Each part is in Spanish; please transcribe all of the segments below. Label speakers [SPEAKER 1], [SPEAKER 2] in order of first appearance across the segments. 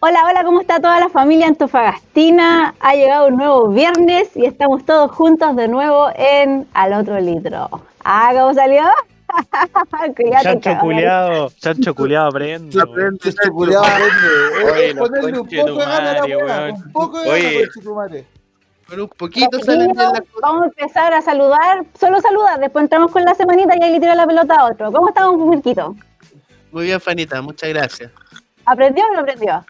[SPEAKER 1] Hola, hola, ¿cómo está toda la familia Antofagastina? Ha llegado un nuevo viernes y estamos todos juntos de nuevo en Al Otro Litro. Ah, ¿cómo salió? Cuídate,
[SPEAKER 2] Chancho culiado, chancho culiado, aprende.
[SPEAKER 3] aprende.
[SPEAKER 4] Oye,
[SPEAKER 3] Eh,
[SPEAKER 4] los
[SPEAKER 3] Ponerle un poco de gana a la. Un poco de gana, madre.
[SPEAKER 4] Con un poquito salen las cosas.
[SPEAKER 1] Vamos a empezar a saludar, solo saludar, después entramos con la semanita y ahí le tiro la pelota a otro. ¿Cómo estamos, Pulquito?
[SPEAKER 4] Muy bien, Fanita, muchas gracias.
[SPEAKER 1] ¿Aprendió o no aprendió?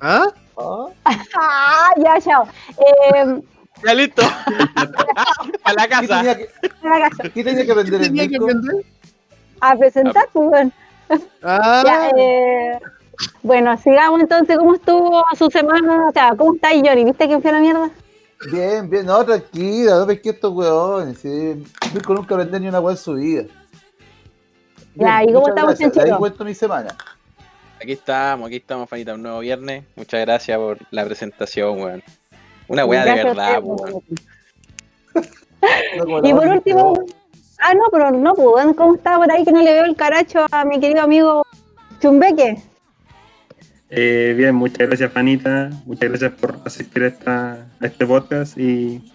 [SPEAKER 4] ¿Ah?
[SPEAKER 3] Ah,
[SPEAKER 1] Ah, ya, chao. Eh,
[SPEAKER 4] Ya listo. A la
[SPEAKER 3] ¿Qué
[SPEAKER 4] casa.
[SPEAKER 3] tenía que,
[SPEAKER 1] en
[SPEAKER 3] qué tenía que aprender el
[SPEAKER 4] Tenía que aprender.
[SPEAKER 1] a presentar, pues, bueno.
[SPEAKER 4] Ah,
[SPEAKER 1] Ya, eh, bueno, sigamos entonces. ¿Cómo estuvo su semana? O sea, ¿cómo está Johnny? ¿Viste que fue la mierda?
[SPEAKER 3] Bien, bien, no, tranquila, no pesqué estos weones. Sí. Mirko nunca aprendió ni una weá en su vida.
[SPEAKER 1] Ya, ¿y cómo estamos,
[SPEAKER 3] gracias,
[SPEAKER 1] Chanchito?
[SPEAKER 3] Ahí cuento mi semana.
[SPEAKER 5] Aquí estamos, aquí estamos, Fanita, un nuevo viernes. Muchas gracias por la presentación, weón. Una weá de verdad, weón.
[SPEAKER 1] Y por último, ah, no, pero no, pues, ¿cómo está por ahí que no le veo el caracho a mi querido amigo Chumbeque?
[SPEAKER 6] Eh, bien, muchas gracias, Fanita. Muchas gracias por asistir a, esta, a este podcast. Y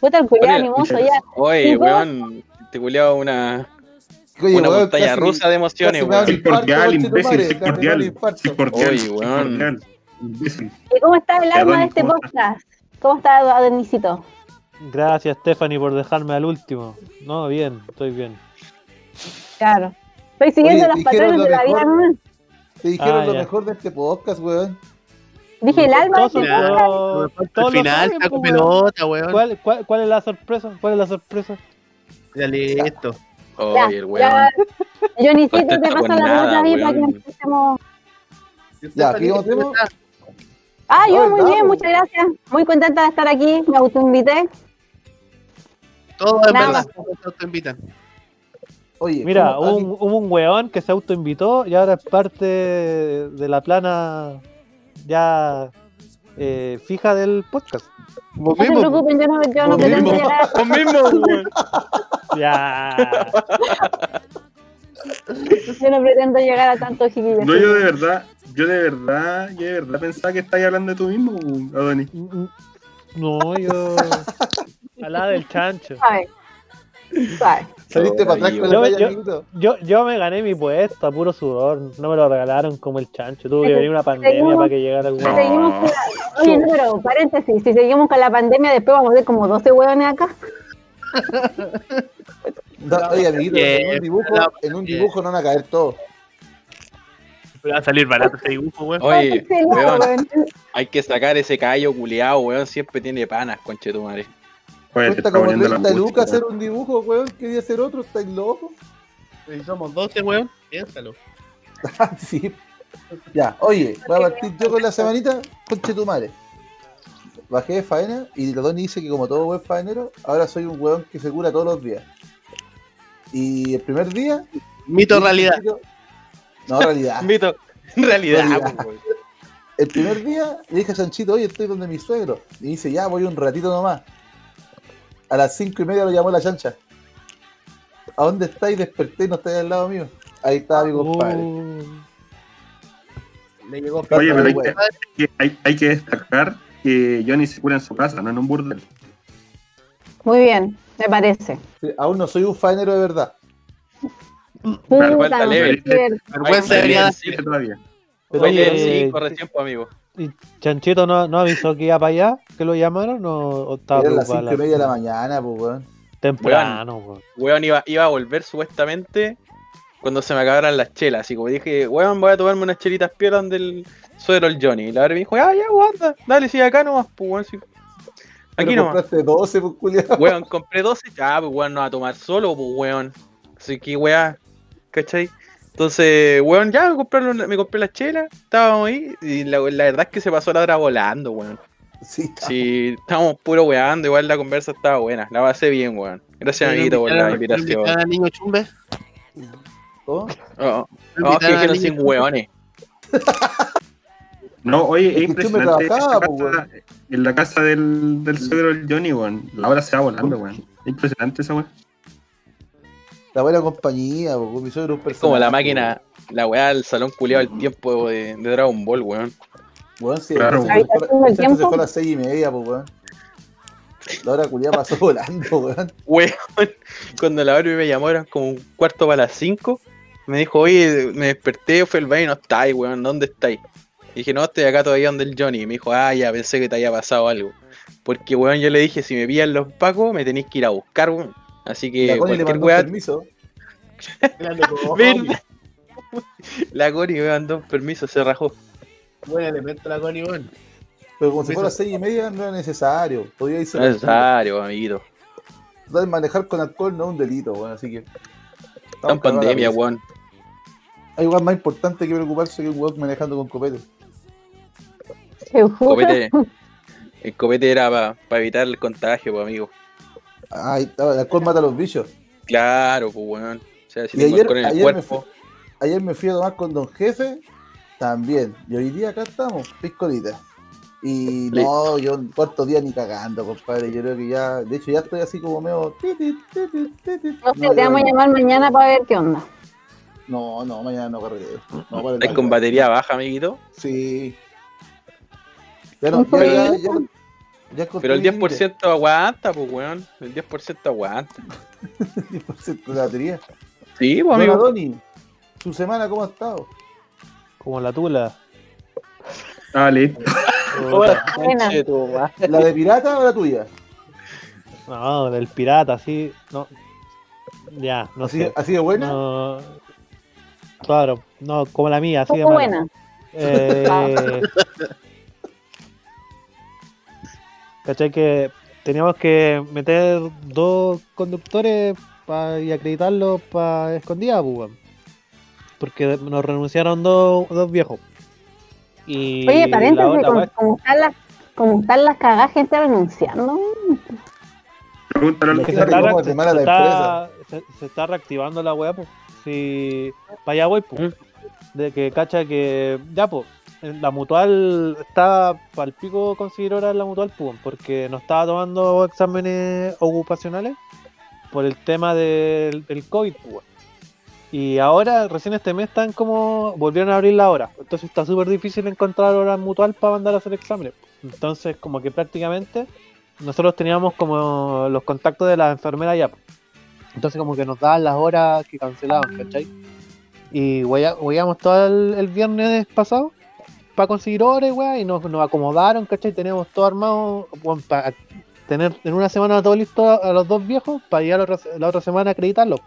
[SPEAKER 1] Puta el culiado
[SPEAKER 5] Oye,
[SPEAKER 1] animoso ya.
[SPEAKER 5] Oye, weón, te culiado una,
[SPEAKER 3] Oye,
[SPEAKER 5] una
[SPEAKER 3] weón,
[SPEAKER 5] montaña
[SPEAKER 3] casi-
[SPEAKER 5] rusa de emociones, weón.
[SPEAKER 6] soy cordial, imbécil, soy cordial. Soy cordial.
[SPEAKER 5] Oye,
[SPEAKER 6] soy
[SPEAKER 5] weón.
[SPEAKER 6] cordial. Imbécil.
[SPEAKER 1] ¿Y cómo está el alma de este
[SPEAKER 6] ¿cómo
[SPEAKER 1] podcast? ¿Cómo está Adonisito?
[SPEAKER 2] Gracias, Stephanie, por dejarme al último. No, bien, estoy bien.
[SPEAKER 1] Claro. Estoy siguiendo
[SPEAKER 3] Oye,
[SPEAKER 1] los patrones
[SPEAKER 3] lo
[SPEAKER 1] de la vida. ¿no?
[SPEAKER 3] Te dijeron
[SPEAKER 2] Ah,
[SPEAKER 3] lo
[SPEAKER 2] ya.
[SPEAKER 3] mejor de este podcast, weón.
[SPEAKER 1] Dije el alma de este
[SPEAKER 4] Al final, saco
[SPEAKER 2] pues,
[SPEAKER 4] pelota, weón.
[SPEAKER 2] ¿Cuál, cuál, cuál es la sorpresa? ¿Cuál es la sorpresa?
[SPEAKER 4] Ya listo.
[SPEAKER 1] Ya,
[SPEAKER 5] Oye, el weón.
[SPEAKER 1] ya. Johnnycito, te
[SPEAKER 5] Contesta
[SPEAKER 1] pasa
[SPEAKER 5] con
[SPEAKER 1] la pelota ahí para que empecemos.
[SPEAKER 3] Ya,
[SPEAKER 1] Ah, yo
[SPEAKER 3] No,
[SPEAKER 1] muy bien,
[SPEAKER 3] po.
[SPEAKER 1] muchas gracias. Muy contenta de estar aquí, me autoinvité.
[SPEAKER 4] Todo
[SPEAKER 1] Nada
[SPEAKER 4] verdad.
[SPEAKER 1] más.
[SPEAKER 4] Todos te invitan.
[SPEAKER 3] Oye,
[SPEAKER 2] Mira,
[SPEAKER 3] ¿cómo-
[SPEAKER 2] hubo un, hubo un weón que se autoinvitó y ahora es parte de la plana ya eh, fija del podcast.
[SPEAKER 4] Vos
[SPEAKER 1] No se
[SPEAKER 4] mismo.
[SPEAKER 1] preocupen, yo no, yo no pretendo
[SPEAKER 3] mismo.
[SPEAKER 1] llegar.
[SPEAKER 5] Vos mismo, weón.
[SPEAKER 2] Ya.
[SPEAKER 1] Yo no pretendo llegar a tanto chiquillos.
[SPEAKER 6] No, yo de verdad, yo de verdad, yo de verdad pensaba que estabas hablando de tú mismo, Adonis.
[SPEAKER 2] No, yo. Al lado del chancho.
[SPEAKER 1] ¿Sabes? ¿Sabes?
[SPEAKER 3] Saliste para atrás con
[SPEAKER 2] Yo-
[SPEAKER 3] talla,
[SPEAKER 2] yo-. Yo, yo me gané mi puesto a puro sudor. No me lo regalaron como el chancho. Tuvo que venir una pandemia
[SPEAKER 1] Seguimos-
[SPEAKER 2] para que llegara el
[SPEAKER 1] Si
[SPEAKER 2] weón.
[SPEAKER 1] seguimos con la- Oye, no, pero paréntesis, si seguimos con la pandemia, después vamos a ver como 12 hueones acá.
[SPEAKER 3] No, oye, amiguito, en
[SPEAKER 4] Bien,
[SPEAKER 3] un dibujo, en un
[SPEAKER 4] bien.
[SPEAKER 3] dibujo no van a caer todos.
[SPEAKER 4] Pero va a salir barato ese dibujo, weón.
[SPEAKER 5] Oye, weón, hay que sacar ese callo culiado, weón. Siempre tiene panas, conchetumare.
[SPEAKER 6] Te
[SPEAKER 3] Cuesta como
[SPEAKER 6] poniendo la
[SPEAKER 3] 30 lucas hacer un dibujo, weón. Quería hacer otro, estáis locos.
[SPEAKER 4] Si somos 12, weón, piénsalo.
[SPEAKER 3] Ah, sí. Ya, oye, voy a partir yo con la semanita, conche tu madre. Bajé de faena y Tony dice que como todo buen faenero, ahora soy un weón que se cura todos los días. Y el primer día...
[SPEAKER 4] Mito realidad.
[SPEAKER 3] No, realidad.
[SPEAKER 5] Mito, realidad,
[SPEAKER 3] Realidad.
[SPEAKER 5] weón.
[SPEAKER 3] El primer día le dije a Chanchito, oye, estoy donde mi suegro. Y dice, ya, voy un ratito nomás. A las cinco y media lo llamó la chancha. ¿A dónde estáis? Desperté y no estáis al lado mío. Ahí estaba mi compadre.
[SPEAKER 2] Uh,
[SPEAKER 4] Le llegó
[SPEAKER 6] Oye, pero hay
[SPEAKER 3] Bueno.
[SPEAKER 6] que, hay, hay que destacar que Johnny se cura en su casa, no en un burdel.
[SPEAKER 1] Muy bien, me parece.
[SPEAKER 3] Sí, Aún no soy un faenero de verdad.
[SPEAKER 1] Puta, sé qué-
[SPEAKER 4] Vergüenza debería
[SPEAKER 6] todavía.
[SPEAKER 3] Pero
[SPEAKER 5] Oye,
[SPEAKER 2] Oye,
[SPEAKER 5] sí, corrección, pues, amigo.
[SPEAKER 2] ¿Y Chanchito no, no avisó que iba para allá? ¿Que lo llamaron o, o estaba
[SPEAKER 3] Eran las cinco y media de la mañana, pues, weón.
[SPEAKER 2] Temprano, weón.
[SPEAKER 5] Weón iba, iba a volver supuestamente cuando se me acabaran las chelas. Y como dije, weón, voy a tomarme unas chelitas piolas del suero el Johnny. Y la verdad me dijo, ah, ya, guarda, dale, sigue acá nomás, pues, weón. sí. Aquí
[SPEAKER 3] Pero
[SPEAKER 5] nomás.
[SPEAKER 3] compraste 12, pues, culiao.
[SPEAKER 5] Weón, compré 12, ya, pues, weón, no va a tomar solo, pues, weón. Así que, weón, ¿cachai? Entonces, weón, ya me me compré las chelas, estábamos ahí, y la, la verdad es que se pasó la hora volando, weón.
[SPEAKER 3] Sí, está.
[SPEAKER 5] Sí, estábamos puro weando, igual la conversa estaba buena, la pasé bien, weón. Gracias, amiguito, por la invitación.
[SPEAKER 4] ¿Invitar al niño chumbe?
[SPEAKER 3] ¿Cómo?
[SPEAKER 5] Oh, oh,
[SPEAKER 4] ¿Invitar
[SPEAKER 5] que dijeron sin weones.
[SPEAKER 6] No, oye, es impresionante. casa- en la casa del, del suegro del Johnny, weón. La hora se va volando, weón. Es impresionante esa weón.
[SPEAKER 3] La buena compañía, po, mi suegro es un
[SPEAKER 5] Es como la máquina, la weá del salón culiado del tiempo de, de Dragon Ball, weón.
[SPEAKER 3] Weón, sí,
[SPEAKER 6] Claro,
[SPEAKER 3] el se fue-
[SPEAKER 1] ¿Habitación del
[SPEAKER 3] el se fue a las seis y media, pues, weón. La hora culiada pasó volando, weón.
[SPEAKER 5] Weón, cuando la Barbie me llamó eran como un cuarto para las 5. Me dijo, oye, me desperté, fui al baño y no estáis, weón, ¿dónde estáis? Y dije, no, estoy acá todavía donde el Johnny. Y me dijo, ah, ya pensé que te había pasado algo. Porque, weón, yo le dije, si me pillan los pacos, me tenéis que ir a buscar, weón. Así
[SPEAKER 3] Y la
[SPEAKER 5] que
[SPEAKER 3] Connie le
[SPEAKER 5] cualquier
[SPEAKER 3] mandó
[SPEAKER 5] weá.
[SPEAKER 3] un permiso.
[SPEAKER 5] La Connie me mandó un permiso, se rajó.
[SPEAKER 4] Buen elemento la Connie, weón.
[SPEAKER 3] Pero como se fue a las seis y media, no era necesario. Podía irse.
[SPEAKER 5] No es necesario, amiguito.
[SPEAKER 3] Total, manejar con alcohol no es un delito, weón. Así que.
[SPEAKER 5] Está en pandemia, weón.
[SPEAKER 3] Hay igual más importante que preocuparse que un weón manejando con copete.
[SPEAKER 1] Seguro.
[SPEAKER 5] Copete. El copete era para evitar el contagio, pues, amigo.
[SPEAKER 3] Ay, el alcohol mata a los bichos.
[SPEAKER 5] Claro, pues, weón. O sea, si
[SPEAKER 3] Y ayer-
[SPEAKER 5] en el
[SPEAKER 3] ayer me
[SPEAKER 5] cuerpo.
[SPEAKER 3] Ayer me fui a tomar con Don Jefe, también. Y hoy día acá estamos, piscolita. Y no, yo cuarto día ni cagando, compadre. Yo creo que ya, de hecho, ya estoy así como medio.
[SPEAKER 1] No sé, te vamos a llamar mañana para ver qué onda.
[SPEAKER 3] No, no, mañana no carreteo. No,
[SPEAKER 5] ¿Estáis con batería baja, amiguito?
[SPEAKER 3] Sí. Ya, ya, ya
[SPEAKER 5] Pero el
[SPEAKER 3] construí
[SPEAKER 5] 10% aguanta, pues, weón. El 10% aguanta.
[SPEAKER 3] el 10% de la batería.
[SPEAKER 5] Sí, pues,
[SPEAKER 3] Don
[SPEAKER 5] amigo.
[SPEAKER 3] Adoni, ¿su semana cómo ha estado?
[SPEAKER 2] Como la tula.
[SPEAKER 6] Ah, listo.
[SPEAKER 1] Buena.
[SPEAKER 3] ¿La de pirata o la tuya?
[SPEAKER 2] No, del pirata, así. No. Ya, no
[SPEAKER 3] ¿Así,
[SPEAKER 2] sé.
[SPEAKER 3] así de buena?
[SPEAKER 2] No, claro, no, como la mía, así de mala.
[SPEAKER 1] buena.
[SPEAKER 2] Eh, ¿Cachai? Que teníamos que meter dos conductores pa- y acreditarlos para escondida, pues. Porque nos renunciaron dos, dos viejos. Y
[SPEAKER 1] Oye, paréntesis, como, como están las, como están las cagadas, gente renunciando.
[SPEAKER 6] Pregúntale
[SPEAKER 2] se se- se
[SPEAKER 3] la
[SPEAKER 2] está- se- se está reactivando la weá, pues. Si. Para allá voy, pues. De que cacha que. Ya, pues. La mutual estaba el pico considerada la mutual, pues, porque no estaba tomando exámenes ocupacionales por el tema del, COVID, pues. Y ahora, recién este mes, están como. Volvieron a abrir la hora. Entonces está súper difícil encontrar hora mutual para mandar a hacer exámenes. Entonces, como que prácticamente nosotros teníamos como los contactos de la enfermera ya. po. Entonces como que nos daban las horas que cancelaban, ¿cachai? Y hueíamos todo el viernes pasado para conseguir horas, weá, y nos, nos acomodaron, ¿cachai? Teníamos todo armado para tener en una semana todo listo a, a los dos viejos para la otra, la otra semana a acreditarlos.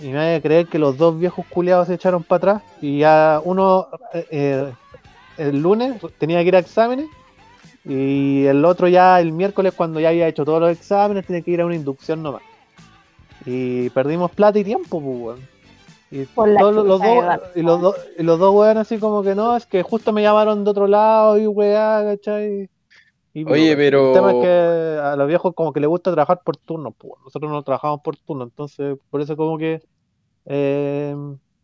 [SPEAKER 2] Y me voy a creer que los dos viejos culiados se echaron para atrás y ya uno eh, eh, el lunes tenía que ir a exámenes y el otro ya el miércoles cuando ya había hecho todos los exámenes tenía que ir a una inducción nomás. Y perdimos plata y tiempo, pues. Y, todos los, dos, y los dos, y los dos weón así como que no, es que justo me llamaron de otro lado y weá, ¿cachai? Y,
[SPEAKER 5] Oye, pero-
[SPEAKER 2] El tema es que a los viejos como que les gusta trabajar por turno, pues. Nosotros no trabajamos por turno, entonces por eso como que eh,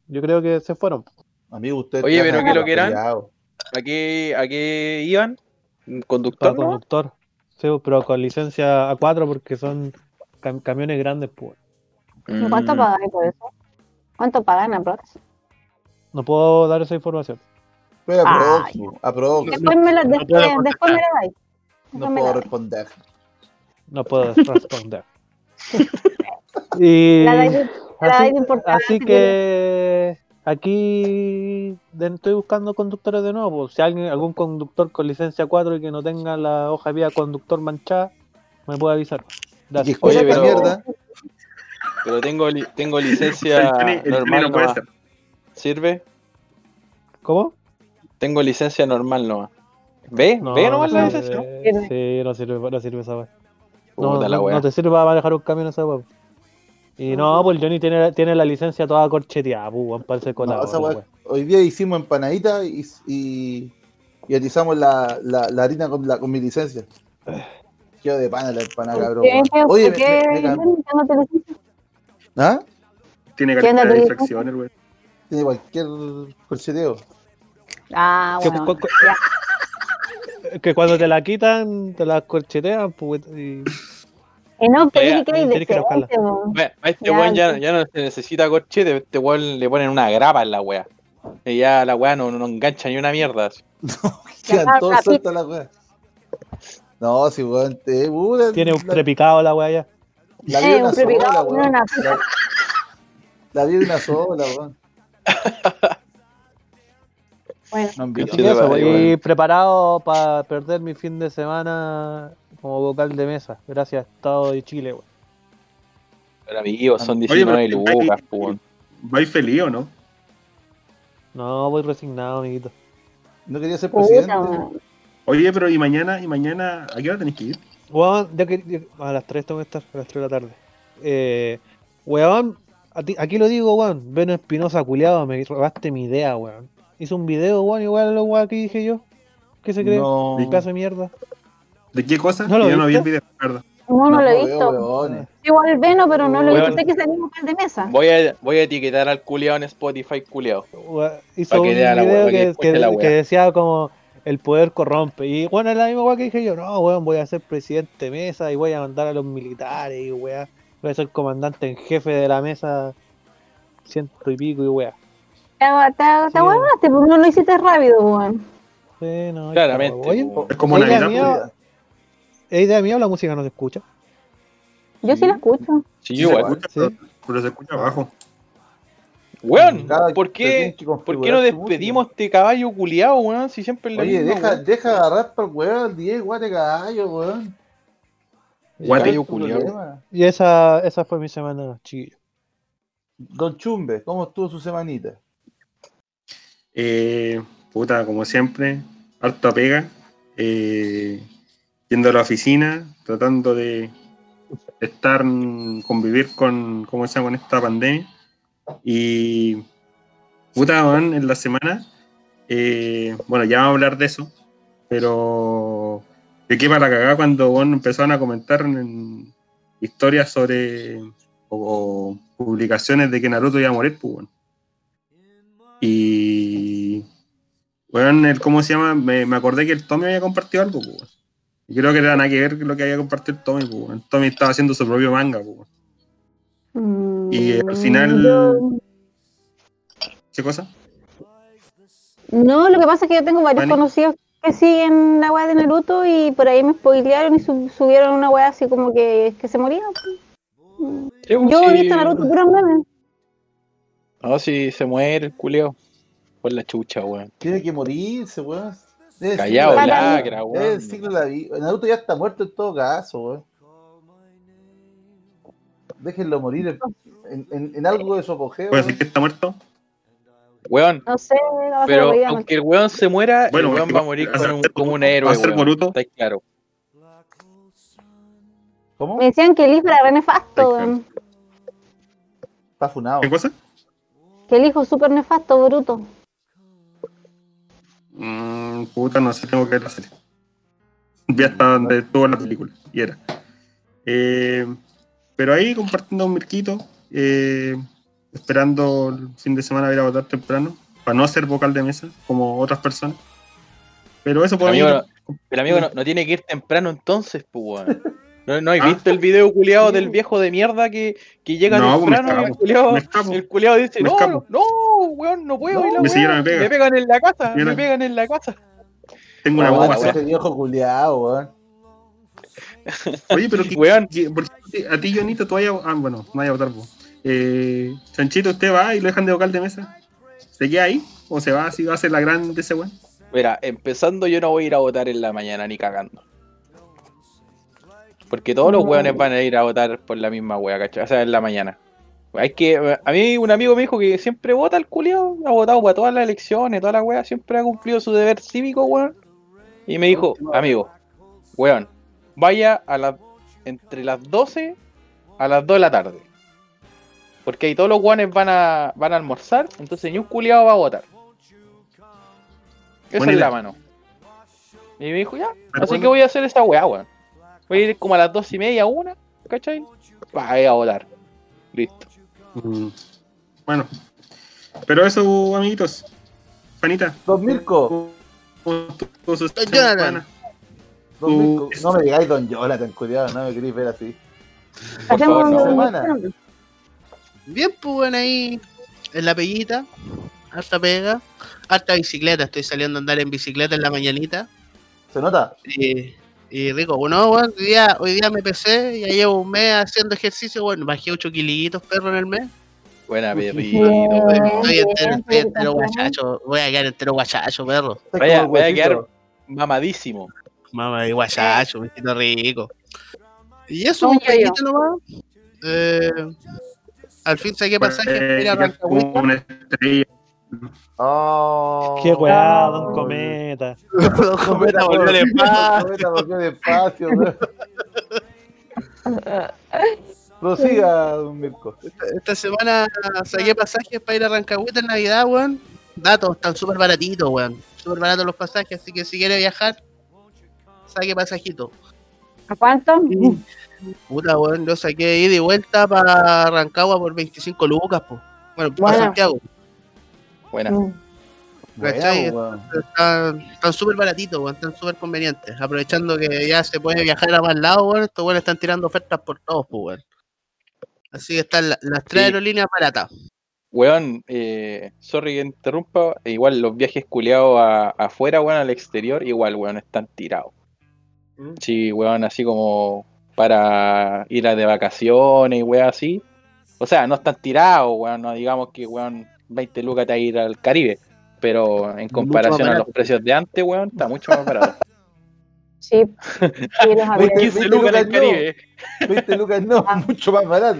[SPEAKER 2] yo creo que se fueron.
[SPEAKER 3] Amigo, usted.
[SPEAKER 5] Oye, pero ¿qué lo que eran? ¿A qué, ¿A qué iban? ¿Un
[SPEAKER 2] Para
[SPEAKER 5] ¿Conductor? no?
[SPEAKER 2] conductor. Sí, pero con licencia A4 porque son cam- camiones grandes, pues.
[SPEAKER 1] ¿Cuánto
[SPEAKER 5] Mm.
[SPEAKER 1] pagan por eso? ¿Cuánto pagan aprox?
[SPEAKER 2] No puedo dar esa información.
[SPEAKER 3] Pero aprox, aprox.
[SPEAKER 1] Después me
[SPEAKER 4] no
[SPEAKER 1] después,
[SPEAKER 4] contestar.
[SPEAKER 1] me lo dais.
[SPEAKER 3] No puedo responder.
[SPEAKER 2] No puedo responder. y
[SPEAKER 1] La dais- la
[SPEAKER 2] así, así que aquí estoy buscando conductores de nuevo. Si alguien, algún conductor con licencia 4 y que no tenga la hoja de vida conductor manchada, me puede avisar. Gracias.
[SPEAKER 5] Oye, pero-
[SPEAKER 3] mierda.
[SPEAKER 5] Pero tengo, li- tengo licencia
[SPEAKER 6] El Johnny- el
[SPEAKER 5] normal
[SPEAKER 6] no puede ser.
[SPEAKER 5] ¿Sirve?
[SPEAKER 2] ¿Cómo?
[SPEAKER 5] Tengo licencia normal nomás. ¿Ve? ¿Ve nomás la licencia?
[SPEAKER 2] Sí, no sirve, no sirve esa weá. No, te sirve para manejar un camión esa weá. Y no, pues Johnny tiene, tiene la licencia toda corcheteada, pues, la
[SPEAKER 3] weá-
[SPEAKER 2] weá.
[SPEAKER 3] Hoy día hicimos empanadita y, y, y atizamos la, la, la harina con, la, con mi licencia. Quedo de pana la empanada, cabrón.
[SPEAKER 1] ¿Qué?
[SPEAKER 3] weón.
[SPEAKER 1] ¿Qué?
[SPEAKER 3] Oye,
[SPEAKER 1] ¿Por
[SPEAKER 3] me-
[SPEAKER 1] qué?
[SPEAKER 3] me- me ¿Ah?
[SPEAKER 6] Tiene
[SPEAKER 1] ¿Qué
[SPEAKER 6] calidad de
[SPEAKER 1] tu
[SPEAKER 6] infracciones, güey.
[SPEAKER 3] Tiene cualquier corcheteo.
[SPEAKER 1] Ah,
[SPEAKER 2] Que-
[SPEAKER 1] bueno.
[SPEAKER 2] cu- cu- que cuando te la quitan, te la corchetean, pues, y
[SPEAKER 5] Ya,
[SPEAKER 1] ¿qué crees
[SPEAKER 2] tienes que A
[SPEAKER 5] este
[SPEAKER 1] Ya,
[SPEAKER 5] weón ya, ya no se necesita corchete, a este weón le ponen una grapa en la wea. Y ya la wea no, no engancha ni una mierda. así.
[SPEAKER 3] Quedan
[SPEAKER 1] Ya,
[SPEAKER 3] todos la weá. No, si weón, te puta,
[SPEAKER 2] Tiene un
[SPEAKER 3] la-
[SPEAKER 2] prepicado la weá ya.
[SPEAKER 3] La vi
[SPEAKER 1] Eh,
[SPEAKER 3] una
[SPEAKER 1] un prepicado,
[SPEAKER 3] sola, weón.
[SPEAKER 1] una-
[SPEAKER 3] La, vi una sola, weón.
[SPEAKER 1] Bueno,
[SPEAKER 5] igual.
[SPEAKER 2] preparado para perder mi fin de semana como vocal de mesa. Gracias, Estado de Chile, weón.
[SPEAKER 5] Pero amigos, son
[SPEAKER 6] Oye,
[SPEAKER 5] 19
[SPEAKER 6] pero-
[SPEAKER 5] lucas, weón.
[SPEAKER 6] ¿Vais feliz o no?
[SPEAKER 2] No, voy resignado, amiguito.
[SPEAKER 3] No quería ser presidente.
[SPEAKER 6] Oye, pero ¿y mañana? ¿Y mañana? ¿A qué hora tenéis que ir?
[SPEAKER 2] Weón, ya que a las 3 tengo que estar, a las 3 de la tarde. Eh, weón, a ti- aquí lo digo, weón. Beno Espinosa, culiado, me robaste mi idea, weón. Hizo un video, weón, igual a lo weón que dije yo. ¿Qué se cree?
[SPEAKER 3] No.
[SPEAKER 2] Un pedazo de mierda.
[SPEAKER 6] ¿De qué cosa?
[SPEAKER 2] ¿No lo
[SPEAKER 6] yo no vi el video.
[SPEAKER 1] No, no, lo he visto. Igual Veno, pero no lo he visto. Sé que salió un de mesa.
[SPEAKER 5] Voy a, voy a etiquetar al culiao en Spotify, culiao.
[SPEAKER 2] Hizo un video
[SPEAKER 5] que
[SPEAKER 2] que,
[SPEAKER 5] escuche
[SPEAKER 2] que-
[SPEAKER 5] la
[SPEAKER 2] que
[SPEAKER 5] weá.
[SPEAKER 2] decía como el poder corrompe. Y bueno, es la misma weá que dije yo. No, weón, voy a ser presidente de mesa y voy a mandar a los militares y weá. Voy a ser comandante en jefe de la mesa ciento y pico y weá.
[SPEAKER 1] Te, te, te
[SPEAKER 2] Sí.
[SPEAKER 1] aguardaste, porque no lo hiciste rápido, weón.
[SPEAKER 2] Sí, no,
[SPEAKER 5] Claramente,
[SPEAKER 2] Oye.
[SPEAKER 6] Es como Navidad.
[SPEAKER 2] mía-
[SPEAKER 6] pues.
[SPEAKER 2] ¿es idea mía o la música no se escucha?
[SPEAKER 1] Yo sí la escucho.
[SPEAKER 5] Sí,
[SPEAKER 6] Sí,
[SPEAKER 5] igual.
[SPEAKER 6] se escucha,
[SPEAKER 2] Sí.
[SPEAKER 6] pero, pero se escucha abajo.
[SPEAKER 5] Weón, ¿por qué, ¿por qué no despedimos este caballo culiao, weón? Si siempre lo
[SPEAKER 3] Oye,
[SPEAKER 5] mismo,
[SPEAKER 3] deja,
[SPEAKER 5] weón.
[SPEAKER 3] deja agarrar para el weón, 10 guate caballo, weón.
[SPEAKER 6] Guate.
[SPEAKER 3] Problema.
[SPEAKER 2] Y esa, esa fue mi semana, chiquillo.
[SPEAKER 3] Don Chumbe, ¿cómo estuvo su semanita?
[SPEAKER 6] Eh, puta, como siempre, harta pega. Eh, yendo a la oficina, tratando de estar, convivir con, ¿cómo se llama? con esta pandemia. Y, puta, weón, en la semana, eh, bueno, ya vamos a hablar de eso, pero de qué para cagar cuando empezaron a comentar en historias sobre, o, publicaciones de que Naruto iba a morir, pues, weón. Y. Bueno, el, ¿cómo se llama? Me, me acordé que el Tommy había compartido algo, pues. creo que era nada que ver lo que había compartido el Tommy, pues. El Tommy estaba haciendo su propio manga, pues. Y, al final-
[SPEAKER 1] Mm, yo-
[SPEAKER 6] ¿Qué cosa?
[SPEAKER 1] No, lo que pasa es que yo tengo varios
[SPEAKER 6] Vale.
[SPEAKER 1] conocidos que siguen la weá de Naruto y por ahí me spoilearon y sub- subieron una weá así como que, que se moría.
[SPEAKER 5] Pues,
[SPEAKER 1] Yo he
[SPEAKER 5] sí.
[SPEAKER 1] visto Naruto puros memes.
[SPEAKER 5] No, si se muere el culiao. Por la chucha, weón.
[SPEAKER 3] Tiene que morirse, weón. Es
[SPEAKER 5] Callado, lacra.
[SPEAKER 3] Es
[SPEAKER 5] weón.
[SPEAKER 3] el ciclo de la vida. Naruto ya está muerto en todo caso, weón. Déjenlo morir en, en- en- en algo de su apogeo.
[SPEAKER 6] ¿Puede ser que está muerto?
[SPEAKER 5] Weón,
[SPEAKER 1] No sé, no
[SPEAKER 5] pero aunque el weón se muera,
[SPEAKER 6] Bueno,
[SPEAKER 5] el weón va a morir
[SPEAKER 6] va a
[SPEAKER 5] con
[SPEAKER 6] ser
[SPEAKER 5] un-
[SPEAKER 6] Boruto,
[SPEAKER 5] como un
[SPEAKER 6] va a
[SPEAKER 5] héroe,
[SPEAKER 6] ser. Boruto.
[SPEAKER 5] Está claro.
[SPEAKER 3] ¿Cómo?
[SPEAKER 1] Me decían que el hijo era re nefasto, weón.
[SPEAKER 3] Está funado.
[SPEAKER 6] ¿Qué cosa?
[SPEAKER 1] que el hijo es súper nefasto, bruto.
[SPEAKER 6] Mm, puta, no sé, tengo que ver la serie. Vi hasta donde estuvo la película, y era. Eh, pero ahí compartiendo un mirquito, eh, esperando el fin de semana a ir a votar temprano, para no ser vocal de mesa, como otras personas. Pero eso
[SPEAKER 5] Amigo, no- El amigo no, no tiene que ir temprano entonces, pues, weón. ¿No, no has
[SPEAKER 6] Ah.
[SPEAKER 5] visto el video culiado del viejo de mierda que, que llega
[SPEAKER 6] No, pues me
[SPEAKER 5] temprano y el culiado,
[SPEAKER 6] me
[SPEAKER 5] el culiao dice,
[SPEAKER 6] Me
[SPEAKER 5] no, no, weón, no puedo
[SPEAKER 3] No,
[SPEAKER 5] ir a
[SPEAKER 6] me pega.
[SPEAKER 5] pegan en la casa, me pegan en la casa.
[SPEAKER 6] Tengo una así.
[SPEAKER 3] Ese viejo culiado, weón.
[SPEAKER 6] Oye, pero ¿qué-
[SPEAKER 5] Weón.
[SPEAKER 6] qué- por qué a ti, Jonito, tú vayas a. Ah, bueno, no vaya a votar vos. Eh, Chanchito, ¿usted va y lo dejan de vocal de mesa? ¿Se queda ahí? ¿O se va así? ¿Va a ser la gran de ese weón?
[SPEAKER 5] Mira, empezando yo no voy a ir a votar en la mañana ni cagando. Porque todos los weones van a ir a votar por la misma wea, ¿cachai? O sea, en la mañana. Hay que, a mí un amigo me dijo que siempre vota el culiao, ha votado para todas las elecciones, todas las weas, siempre ha cumplido su deber cívico, weón. Y me dijo, amigo, weón, vaya a las entre las 12 a las 2 de la tarde. Porque ahí todos los weones van a, van a almorzar, entonces ni un culiao va a votar. Esa
[SPEAKER 6] Buena
[SPEAKER 5] es
[SPEAKER 6] idea.
[SPEAKER 5] la mano. Y me dijo, ya,
[SPEAKER 6] Pero
[SPEAKER 5] así
[SPEAKER 6] bueno.
[SPEAKER 5] que voy a hacer esa weá, weón. Voy a ir como a las dos y media, una, ¿cachai? Para ir a votar. Listo.
[SPEAKER 6] Mm, Bueno. Pero eso, amiguitos. Panita.
[SPEAKER 3] Don Mirko.
[SPEAKER 6] ¿cómo estuvo su
[SPEAKER 7] Don Jonathan.
[SPEAKER 6] semana?
[SPEAKER 3] Don
[SPEAKER 6] Uh,
[SPEAKER 3] Mirko. No me digáis Don Jonathan, culiado, no me queréis ver así.
[SPEAKER 5] Por
[SPEAKER 1] Hacemos
[SPEAKER 5] favor, no.
[SPEAKER 7] Bien, pues bueno, ahí en la peguita, harta pega, harta bicicleta, estoy saliendo a andar en bicicleta en la mañanita.
[SPEAKER 3] ¿Se nota?
[SPEAKER 7] Y, y rico, bueno, bueno, hoy día, hoy día me pesé, ya llevo un mes haciendo ejercicio, bueno, bajé 8 kilitos, perro, en el mes.
[SPEAKER 5] Buena, perrito.
[SPEAKER 7] Estoy, estoy entero, estoy guachacho, voy a quedar entero guachacho, perro.
[SPEAKER 5] Vaya- vaya a quedar-. Mamadísimo.
[SPEAKER 7] Mamá, y guachacho, me siento rico. Y eso, un poquito nomás. Eh, al fin saqué pasaje para ir a Rancagüita.
[SPEAKER 6] una estrella.
[SPEAKER 3] Oh.
[SPEAKER 2] Qué weá,
[SPEAKER 1] Oh.
[SPEAKER 2] don Cometa.
[SPEAKER 7] Cometa volvió al espacio.
[SPEAKER 3] Cometa volvió al espacio. Prosiga, don Mirko.
[SPEAKER 7] Esta semana saqué pasajes para ir a Rancagüita en Navidad, weón. Datos, están súper baratitos, weón. Súper baratos los pasajes, así que si quiere viajar, saque pasajito.
[SPEAKER 1] ¿A cuánto?
[SPEAKER 7] Puta, weón, yo saqué ida y vuelta para Rancagua por 25 lucas, po. Bueno, para. Santiago.
[SPEAKER 5] Buena.
[SPEAKER 7] ¿Cachai? Están súper baratitos, weón, están súper convenientes. Aprovechando que ya se puede viajar a más lados, weón, estos weones están tirando ofertas por todos, pues, weón. Así que están la- las tres
[SPEAKER 5] Sí.
[SPEAKER 7] aerolíneas baratas.
[SPEAKER 5] Weón, eh, sorry que interrumpa. Igual los viajes culiados a- afuera, weón, al exterior, igual, weón, están tirados.
[SPEAKER 6] Mm.
[SPEAKER 5] Sí, weón, así como para ir a de vacaciones y weón así. O sea, no están tirados, weón, no digamos que, weón, 20 lucas te va a ir al Caribe. Pero en comparación a los precios de antes, weón, está mucho más barato.
[SPEAKER 1] Sí. Sí, los aviones.
[SPEAKER 5] 15 lucas en el
[SPEAKER 3] no.
[SPEAKER 5] Caribe.
[SPEAKER 3] 20 lucas no,
[SPEAKER 1] Ah.
[SPEAKER 3] mucho más barato.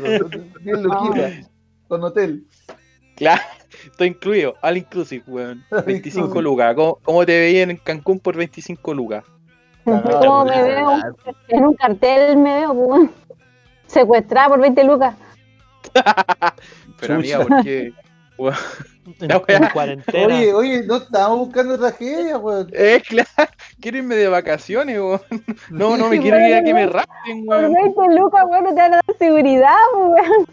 [SPEAKER 3] 10 luquitas. Con hotel.
[SPEAKER 5] Claro, todo incluido, all inclusive, weón. 25
[SPEAKER 3] inclusive.
[SPEAKER 5] lucas. ¿Cómo, cómo te veían en Cancún por 25 lucas?
[SPEAKER 1] ¿Cómo me veo? En un cartel me veo, pues. Secuestrada por 20 lucas.
[SPEAKER 5] Pero amiga. ¿por qué? Weón,
[SPEAKER 2] En,
[SPEAKER 5] La
[SPEAKER 2] en
[SPEAKER 5] weá.
[SPEAKER 2] cuarentena.
[SPEAKER 3] Oye, oye, no estábamos buscando tragedia, weón.
[SPEAKER 5] Eh, claro, quiero irme de vacaciones, weón. No, no me quiero ir a que me rapten,
[SPEAKER 1] Por
[SPEAKER 5] weón.
[SPEAKER 1] 20 lucas, weón, no te van a dar seguridad, pues, weón.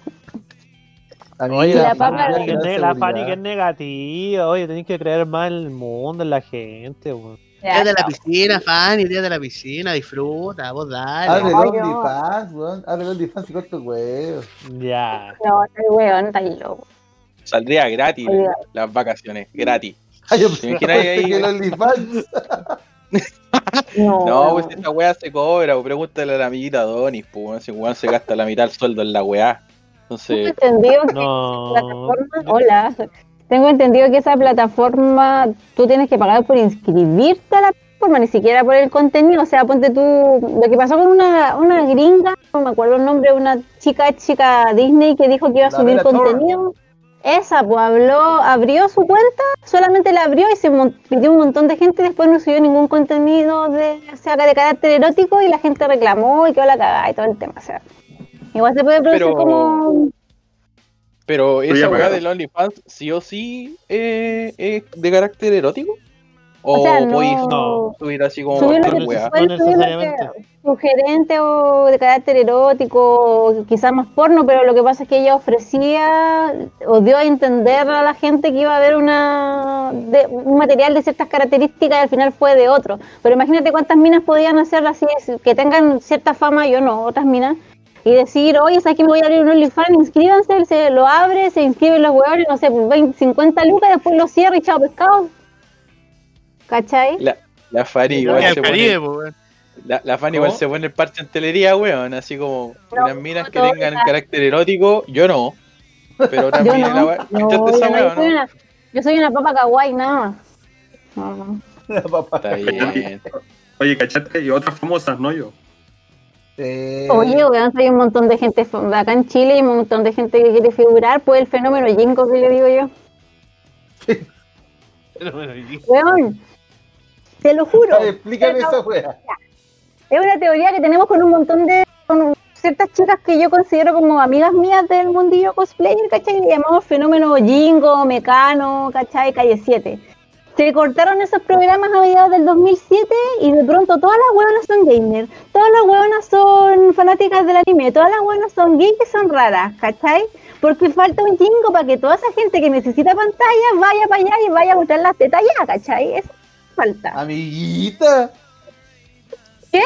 [SPEAKER 2] Oye,
[SPEAKER 1] la
[SPEAKER 2] la, es la que es negativa. Oye, tenéis que creer más en el mundo, en la gente, weón.
[SPEAKER 7] Tírate a la piscina, Fanny, tírate a la piscina, disfruta, vos dale.
[SPEAKER 3] Abre el. OnlyFans, weón. Abre el OnlyFans y corta el huevo.
[SPEAKER 2] Ya.
[SPEAKER 1] No, weón, está loco.
[SPEAKER 5] Saldría gratis
[SPEAKER 1] Oiga.
[SPEAKER 5] las vacaciones, gratis.
[SPEAKER 3] Ay, yo
[SPEAKER 5] ¿Te imaginas ahí?
[SPEAKER 3] que el OnlyFans.
[SPEAKER 1] No,
[SPEAKER 5] No, pues esta weá se cobra, pues, pregúntale a la amiguita Donis, pues weón, si weón se gasta la mitad del sueldo en la weá. Entonces,
[SPEAKER 1] entendido que
[SPEAKER 2] No.
[SPEAKER 1] plataforma, hola, tengo entendido que esa plataforma tú tienes que pagar por inscribirte a la plataforma, ni siquiera por el contenido, o sea, ponte tú, lo que pasó con una, una gringa, no me acuerdo el nombre, una chica chica Disney que dijo que iba a
[SPEAKER 3] La
[SPEAKER 1] subir contenido, esa pues habló, abrió su cuenta, solamente la abrió y se pidió un montón de gente y después no subió ningún contenido de, o sea, de carácter erótico y la gente reclamó y quedó la cagada y todo el tema, o sea, igual se puede producir
[SPEAKER 5] Pero-
[SPEAKER 1] como...
[SPEAKER 5] pero esa weá del OnlyFans, sí o sí, eh, es de carácter erótico. O,
[SPEAKER 1] O sea, no-
[SPEAKER 5] podéis
[SPEAKER 2] No.
[SPEAKER 5] subir así como
[SPEAKER 1] Subir lo
[SPEAKER 5] cualquier
[SPEAKER 1] que
[SPEAKER 5] weá.
[SPEAKER 2] No necesariamente.
[SPEAKER 1] sugerente o de carácter erótico, o quizás más porno, pero lo que pasa es que ella ofrecía o dio a entender a la gente que iba a haber una de- un material de ciertas características y al final fue de otro. Pero imagínate cuántas minas podían hacer así, que tengan cierta fama, yo no, otras minas, y decir, oye, ¿sabes que me voy a abrir un OnlyFans? Inscríbanse, se lo abre, se inscriben los huevones, no sé, por 20, 50 lucas, después lo cierra y chao pescado. ¿Cachai?
[SPEAKER 5] La, la Fanny igual
[SPEAKER 7] al
[SPEAKER 5] se
[SPEAKER 7] Caribe,
[SPEAKER 5] pone, la, la Fanny
[SPEAKER 3] ¿Cómo?
[SPEAKER 5] igual se pone el parche en telería, weón, así como
[SPEAKER 1] No,
[SPEAKER 5] unas minas que tengan carácter erótico, yo no. Pero
[SPEAKER 1] Yo
[SPEAKER 5] también
[SPEAKER 1] no,
[SPEAKER 5] la
[SPEAKER 1] no,
[SPEAKER 5] ¿cachaste
[SPEAKER 1] yo,
[SPEAKER 5] esa
[SPEAKER 1] soy
[SPEAKER 5] no?
[SPEAKER 1] una, yo soy una papa kawaii, nada más. No, no.
[SPEAKER 3] La papá.
[SPEAKER 5] Está bien.
[SPEAKER 6] Oye, cachate, y otras famosas, ¿no? Yo.
[SPEAKER 3] Eh,
[SPEAKER 1] Oye, weón, hay un montón de gente acá en Chile y un montón de gente que quiere figurar, pues el fenómeno Jingo que le digo yo. Weón, te lo juro.
[SPEAKER 3] explícame esa wea.
[SPEAKER 1] Es una teoría que tenemos con un montón de con ciertas chicas que yo considero como amigas mías del mundillo cosplayer, ¿cachai? Le llamamos fenómeno Jingo, Mecano, ¿cachai? Calle 7. Se cortaron esos programas a mediados del 2007 y de pronto todas las hueonas son gamers, todas las hueonas son fanáticas del anime, todas las hueonas son gays y son raras, ¿cachai? Porque falta un jingo para que toda esa gente que necesita pantalla vaya para allá y vaya a mostrar las tetas allá, ¿cachai? Eso falta.
[SPEAKER 3] Amiguita.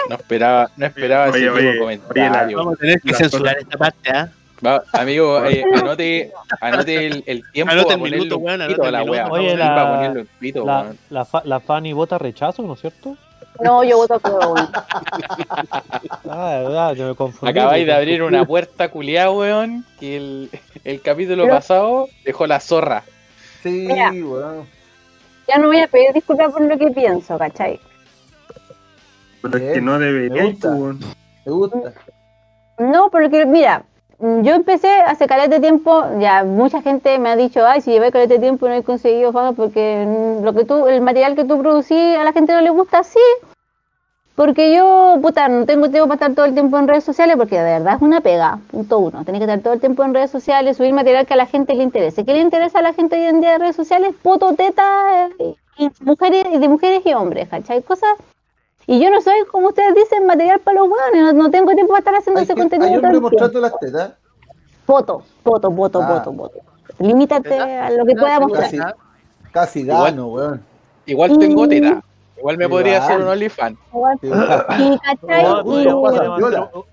[SPEAKER 5] No esperaba, no esperaba
[SPEAKER 6] Oye,
[SPEAKER 5] ese
[SPEAKER 6] oye,
[SPEAKER 5] tipo de
[SPEAKER 6] oye,
[SPEAKER 5] comentario.
[SPEAKER 7] Vamos a tener que censurar esta parte, ¿ah?
[SPEAKER 5] Va, amigo, eh, anote, anote el, el tiempo
[SPEAKER 7] Anote el minuto, weón, anote
[SPEAKER 5] a la wea.
[SPEAKER 2] Oye, la-
[SPEAKER 5] un pito,
[SPEAKER 2] La,
[SPEAKER 5] weón.
[SPEAKER 2] la, fa- la Fanny vota rechazo, ¿no es cierto?
[SPEAKER 1] No, yo voto weón.
[SPEAKER 2] Ah, de verdad, yo me confundí.
[SPEAKER 5] Acabáis de
[SPEAKER 2] me
[SPEAKER 5] abrir una puerta culiada, weón, que el, el capítulo
[SPEAKER 1] Pero-
[SPEAKER 5] pasado dejó la zorra.
[SPEAKER 3] Sí,
[SPEAKER 1] Mira.
[SPEAKER 3] weón.
[SPEAKER 1] Ya no voy a pedir disculpas por lo que pienso, ¿cachai?
[SPEAKER 6] Pero es que no
[SPEAKER 3] me
[SPEAKER 6] debería,
[SPEAKER 3] gusta.
[SPEAKER 6] pues, weón.
[SPEAKER 3] Me gusta.
[SPEAKER 1] No, porque mira, yo empecé hace caleta de tiempo, ya mucha gente me ha dicho, ay, si llevé caleta de tiempo no he conseguido fama porque mm, lo que tú, el material que tú producí a la gente no le gusta, sí. Porque yo, puta, no tengo tiempo para estar todo el tiempo en redes sociales porque de verdad es una pega, punto uno. Tenés que estar todo el tiempo en redes sociales, subir material que a la gente le interese. ¿Qué le interesa a la gente hoy en día de redes sociales? Poto, teta, eh, y de mujeres y hombres, ¿cachai? Cosas. Y yo no soy, como ustedes dicen, material para los hueones, no, no tengo tiempo para estar haciendo
[SPEAKER 3] Hay,
[SPEAKER 1] ese
[SPEAKER 3] que-
[SPEAKER 1] contenido.
[SPEAKER 3] hay mostrando las tetas.
[SPEAKER 1] Voto, voto, voto,
[SPEAKER 3] Ah.
[SPEAKER 1] voto, voto. Limítate a lo que pueda mostrar.
[SPEAKER 3] Casi, casi gano, weón.
[SPEAKER 5] Igual tengo teta. Igual me podría hacer un OnlyFans.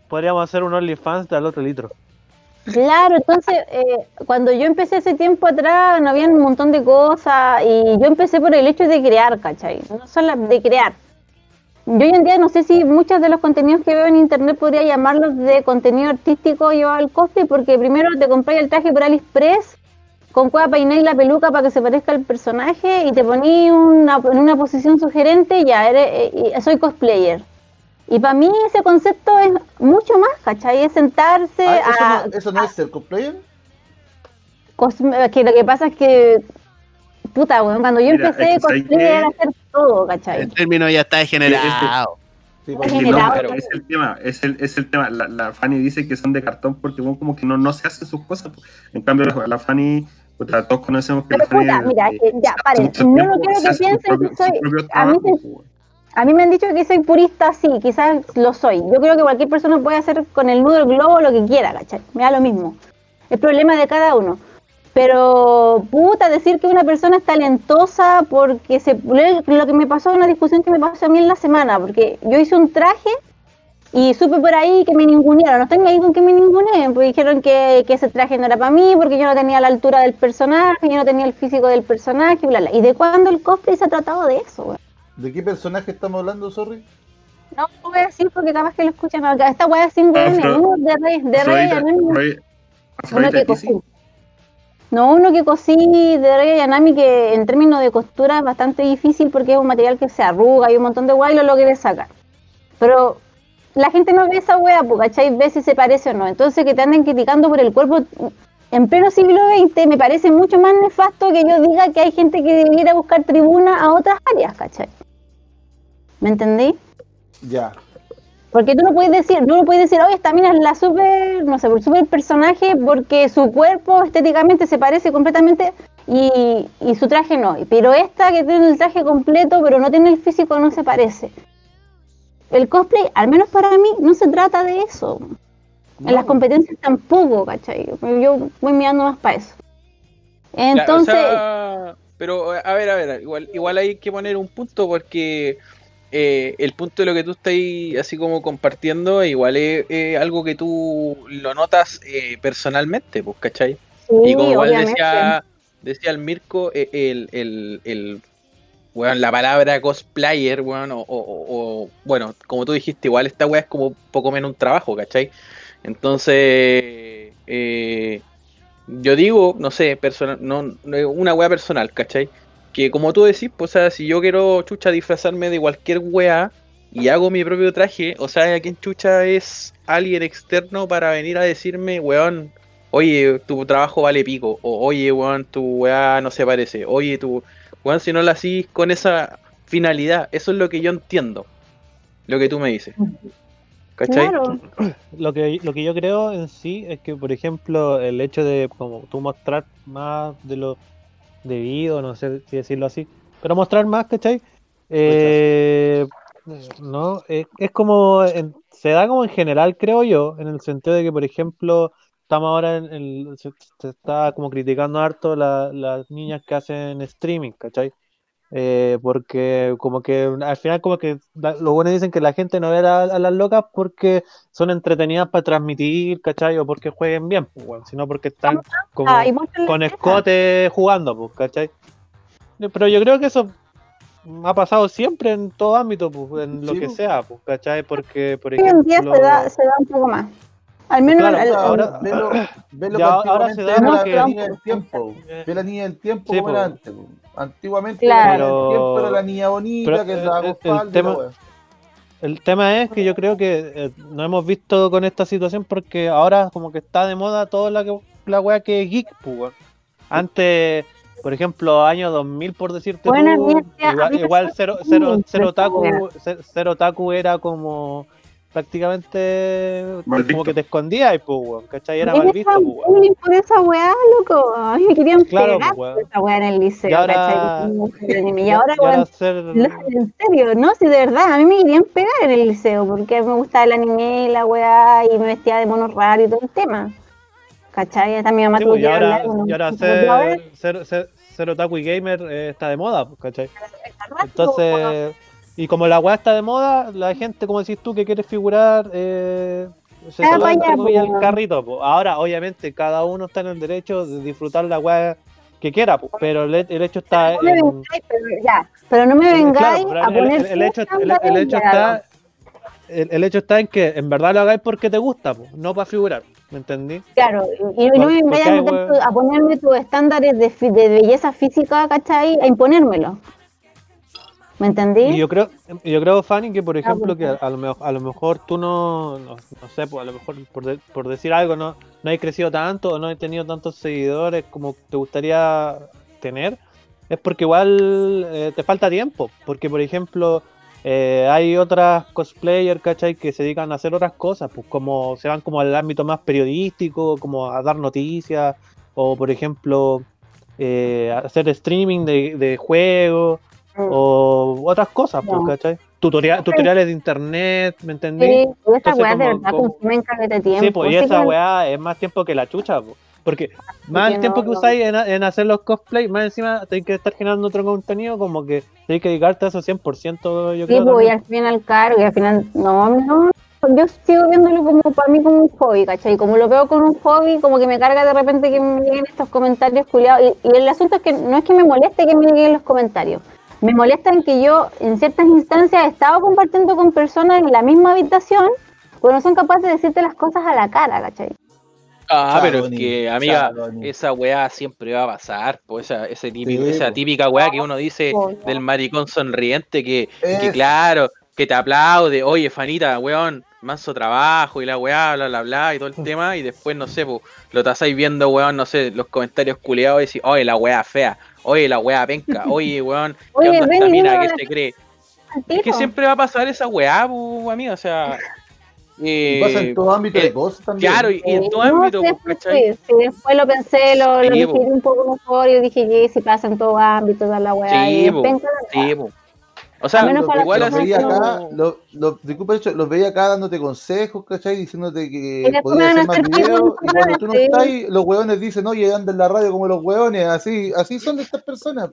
[SPEAKER 2] Podríamos hacer un OnlyFans del otro litro.
[SPEAKER 1] claro, entonces, eh, cuando yo empecé hace tiempo atrás, no había un montón de cosas, y yo empecé por el hecho de crear, ¿cachai? No solo de crear. Yo hoy en día no sé si muchos de los contenidos que veo en internet podría llamarlos de contenido artístico yo al cosplay, porque primero te compré el traje por AliExpress, con cueva peiné y la peluca para que se parezca al personaje, y te poní una, en una posición sugerente, ya, eres, eh, y soy cosplayer. Y para mí ese concepto es mucho más, ¿cachai? Es sentarse
[SPEAKER 3] Ah,
[SPEAKER 1] a...
[SPEAKER 3] ¿eso, no, ¿Eso no es ser cosplayer?
[SPEAKER 1] que lo que pasa es que... Puta, weón, cuando yo
[SPEAKER 6] Mira,
[SPEAKER 1] empecé era hacer todo, ¿cachai?
[SPEAKER 7] El término ya está degenerado.
[SPEAKER 3] Sí,
[SPEAKER 1] Es
[SPEAKER 3] porque-
[SPEAKER 6] Es que
[SPEAKER 1] generado,
[SPEAKER 6] no,
[SPEAKER 5] pero-
[SPEAKER 6] es el tema, es el, es el tema. La, la Fanny dice que son de cartón porque bueno, como que no, no se hacen sus cosas. En cambio, la, la Fanny, puta, todos conocemos que
[SPEAKER 1] Pero
[SPEAKER 6] la Fanny.
[SPEAKER 1] puta, mira,
[SPEAKER 6] eh,
[SPEAKER 1] que ya, paren, no
[SPEAKER 6] tiempo
[SPEAKER 1] quiero que piensen que soy- a mí. A mí me han dicho que soy purista, sí, quizás lo soy. Yo creo que cualquier persona puede hacer con el nudo del globo lo que quiera, ¿cachai? Me da lo mismo. El problema de cada uno. Pero, puta, decir que una persona es talentosa porque se... Lo que me pasó, una discusión que me pasó a mí en la semana, porque yo hice un traje y supe por ahí que me ningunearon. No estoy ahí con que me ninguneen, porque dijeron que, que ese traje no era para mí, porque yo no tenía la altura del personaje, yo no tenía el físico del personaje, bla, bla. ¿Y de cuándo el cosplay se ha tratado de eso, güey?
[SPEAKER 3] ¿De qué personaje estamos hablando, sorry?
[SPEAKER 1] No lo voy a decir porque capaz que lo escuchan. no, Esta weá es sin uno de rey, de rey
[SPEAKER 6] Afrodita-
[SPEAKER 1] Yanami,
[SPEAKER 6] Afrodita-
[SPEAKER 1] uno No, uno que cosí de rey Yanami que en términos de costura es bastante difícil porque es un material que se arruga y un montón de weá y lo logré sacar. Pero la gente no ve esa pues, ¿cachai? Ve si se parece o no. Entonces que te anden criticando por el cuerpo en pleno siglo XX me parece mucho más nefasto que yo diga que hay gente que debiera buscar tribuna a otras áreas, ¿cachai? ¿Me entendí?
[SPEAKER 3] Ya.
[SPEAKER 1] Porque tú no puedes decir, no puedes decir, oye, esta mina es la super, no sé, el super personaje porque su cuerpo estéticamente se parece completamente y, y su traje no. Pero esta que tiene el traje completo pero no tiene el físico no se parece. El cosplay, al menos para mí, no se trata de eso. En las competencias tampoco, ¿cachai? Yo voy mirando más para eso.
[SPEAKER 5] Claro,
[SPEAKER 1] Entonces,
[SPEAKER 5] o sea, pero a ver, a ver, igual, igual hay que poner un punto porque eh, el punto de lo que tú estás así como compartiendo, igual es, es algo que tú lo notas eh, personalmente, pues, ¿cachai?
[SPEAKER 1] sí,
[SPEAKER 5] Y como igual decía, decía el Mirko, eh, el, el, el, weón, la palabra cosplayer, weón, o, o- o- o, bueno, como tú dijiste, igual esta weá es como poco menos un trabajo, ¿cachai? Entonces, eh, yo digo, no sé, personal, no, no- una weá personal, ¿cachai? Que como tú decís, pues, o sea, si yo quiero, chucha, disfrazarme de cualquier weá y hago mi propio traje, o sea, ¿quién chucha es alguien externo para venir a decirme, weón, oye, tu trabajo vale pico, o oye, weón, tu weá no se parece, oye, tu weón, si no lo hacís con esa finalidad, eso es lo que yo entiendo, lo que tú me dices. ¿Cachai?
[SPEAKER 1] Claro.
[SPEAKER 2] Lo que, lo que yo creo en sí es que, por ejemplo, el hecho de como tú mostrar más de lo debido, no sé si decirlo así, pero mostrar más, ¿cachai? Eh, no, es, como, en- se da como en general, creo yo, en el sentido de que, por ejemplo, estamos ahora en el, se, se está como criticando harto la- las niñas que hacen streaming, ¿cachai? Eh, porque como que al final como que la- los buenos dicen que la gente no ve a, la- a las locas porque son entretenidas para transmitir, ¿cachai? O porque jueguen bien, pues, sino porque están como
[SPEAKER 1] Ah,
[SPEAKER 2] con escote jugando, pues, ¿cachai? Pero yo creo que eso ha pasado siempre en todo ámbito, pues, en lo que
[SPEAKER 3] pues.
[SPEAKER 2] sea, pues, ¿cachai? Porque, por
[SPEAKER 1] Hoy en día
[SPEAKER 2] ejemplo...
[SPEAKER 1] se da, se da un poco más. Al menos
[SPEAKER 2] Claro,
[SPEAKER 1] al- al-
[SPEAKER 2] ahora-
[SPEAKER 3] Velo, velo
[SPEAKER 2] Ya,
[SPEAKER 3] que
[SPEAKER 2] ahora se da
[SPEAKER 3] la niña del tiempo. Ve la niña del tiempo
[SPEAKER 2] Sí,
[SPEAKER 3] como era antes. po. Antiguamente
[SPEAKER 1] Claro.
[SPEAKER 3] tiempo era la niña bonita
[SPEAKER 2] pero
[SPEAKER 3] que
[SPEAKER 2] el-
[SPEAKER 3] andaba
[SPEAKER 2] el- el tema-. El es que yo creo que eh, no hemos visto con esta situación porque ahora como que está de moda toda la, que- la wea que es geek, pues, weón. Antes, por ejemplo, año 2000, por decirte
[SPEAKER 1] Bueno, a
[SPEAKER 2] tú, igual, igual cero, cero, cero, otaku, cero otaku era como prácticamente
[SPEAKER 6] Mal
[SPEAKER 2] como
[SPEAKER 6] visto.
[SPEAKER 2] que te escondías, pues, weón, ¿cachai? Era mal visto, pues,
[SPEAKER 1] por esa weá, loco. A mí me querían
[SPEAKER 2] Claro,
[SPEAKER 1] pegar
[SPEAKER 2] pues,
[SPEAKER 1] por esa weá en el liceo,
[SPEAKER 2] Y ahora-
[SPEAKER 1] ¿cachai? Y ahora,
[SPEAKER 2] Y ahora
[SPEAKER 1] weón, en serio, no, si de verdad, a mí me querían pegar en el liceo porque me gustaba el anime y la weá y me vestía de mono raro y todo el tema. ¿Cachai? Hasta mi mamá
[SPEAKER 2] Sí,
[SPEAKER 1] tuvo
[SPEAKER 2] pues, y
[SPEAKER 1] que
[SPEAKER 2] ahora,
[SPEAKER 1] hablar. bueno,
[SPEAKER 2] y ahora ser, ser, ser, ser otaku y gamer eh, está de moda, ¿cachai? Entonces, y como la weá está de moda, la gente, como decís tú, que quiere figurar, eh, se
[SPEAKER 1] Ah, po.
[SPEAKER 2] el carrito. po. Ahora, obviamente, cada uno está en el derecho de disfrutar la weá que quiera, po, pero el, el hecho está
[SPEAKER 1] No me
[SPEAKER 2] en...
[SPEAKER 1] vengáis, pero ya, pero no me vengáis
[SPEAKER 2] Claro, pero
[SPEAKER 1] a poner
[SPEAKER 2] el- el hecho, el- está... El, hecho está en que en verdad lo hagáis porque te gusta, po, no para figurar, ¿me entendí?
[SPEAKER 1] Claro, y, no me vengáis a, ponerme tus estándares de, de belleza física, ¿cachai? A imponérmelo. ¿Me entendí?
[SPEAKER 2] Y yo creo, yo creo, Fanny, que por ejemplo,
[SPEAKER 1] ¿por
[SPEAKER 2] que a, a lo, mejor, a lo mejor tú no, no, no sé, pues a lo mejor por, de- por decir algo, no, no has crecido tanto o no has tenido tantos seguidores como te gustaría tener, es porque igual eh, te falta tiempo. Porque, por ejemplo, eh, hay otras cosplayers, ¿cachai? Que se dedican a hacer otras cosas, pues como se van como al ámbito más periodístico, como a dar noticias, o por ejemplo, eh, hacer streaming de, de juegos o otras cosas, pues,
[SPEAKER 1] No.
[SPEAKER 2] ¿cachai? Tutorial, tutoriales de internet, ¿me entendí?
[SPEAKER 1] Sí, y
[SPEAKER 2] Entonces,
[SPEAKER 1] weá de verdad
[SPEAKER 2] como-
[SPEAKER 1] consumen caleta de tiempo.
[SPEAKER 2] Sí, pues y esa weá es más tiempo que la chucha, po. porque más el tiempo
[SPEAKER 1] no,
[SPEAKER 2] que
[SPEAKER 1] no.
[SPEAKER 2] usáis en, en hacer los cosplays, más encima tenéis que estar generando otro contenido, como que tenéis que dedicarte a eso 100%, yo
[SPEAKER 1] Sí,
[SPEAKER 2] creo.
[SPEAKER 1] pues, y al final y al final, no, no, yo sigo viéndolo como para mí como un hobby, ¿cachai? Como lo veo con un hobby, como que me carga de repente que me lleguen estos comentarios culiados. Y, y el asunto es que no es que me moleste que me lleguen los comentarios, me molesta en que yo en ciertas instancias he estado compartiendo con personas en la misma habitación, pero no son capaces de decirte las cosas a la cara, ¿cachai?
[SPEAKER 5] Ah, pero es que, amiga, esa weá siempre va a pasar, pues esa, ese típico,
[SPEAKER 3] Sí,
[SPEAKER 5] esa
[SPEAKER 3] po.
[SPEAKER 5] típica weá que uno dice
[SPEAKER 1] po, no.
[SPEAKER 5] del maricón sonriente que, claro, que te aplaude, oye, Fanita, weón, manso trabajo y la weá, bla, bla, bla, y todo el tema, y después, no sé, pues, lo tasáis viendo, weón, no sé, los comentarios culiados y decís, oye, la weá fea, oye, la weá penca, oye, weón, ¿qué
[SPEAKER 1] Oye,
[SPEAKER 5] onda
[SPEAKER 1] ven
[SPEAKER 5] esta mina que se cree? Es que siempre va a pasar esa weá, pues, amiga, o sea...
[SPEAKER 3] Y pasa en
[SPEAKER 5] eh,
[SPEAKER 3] todo ámbito
[SPEAKER 5] eh,
[SPEAKER 3] de cosas también.
[SPEAKER 5] Claro, y, y en todo
[SPEAKER 1] no,
[SPEAKER 5] ámbito,
[SPEAKER 1] sí,
[SPEAKER 5] pues,
[SPEAKER 1] después,
[SPEAKER 5] ¿cachai?
[SPEAKER 1] sí, sí, después lo pensé, lo, lo
[SPEAKER 5] Sí, po.
[SPEAKER 1] un poco mejor y dije, sí, si pasa en todo ámbito, toda la weá.
[SPEAKER 5] Sí,
[SPEAKER 1] y
[SPEAKER 5] po,
[SPEAKER 1] penca,
[SPEAKER 5] sí, po. O sea,
[SPEAKER 1] menos
[SPEAKER 3] Los
[SPEAKER 1] para
[SPEAKER 5] igual
[SPEAKER 1] las
[SPEAKER 3] los
[SPEAKER 5] así
[SPEAKER 3] veía acá, disculpa, los veía acá dándote consejos, ¿cachai? Diciéndote que podías hacer más videos, y cuando tú no estás ahí, los hueones dicen, oye, anda en la radio como los hueones, así, así son estas personas.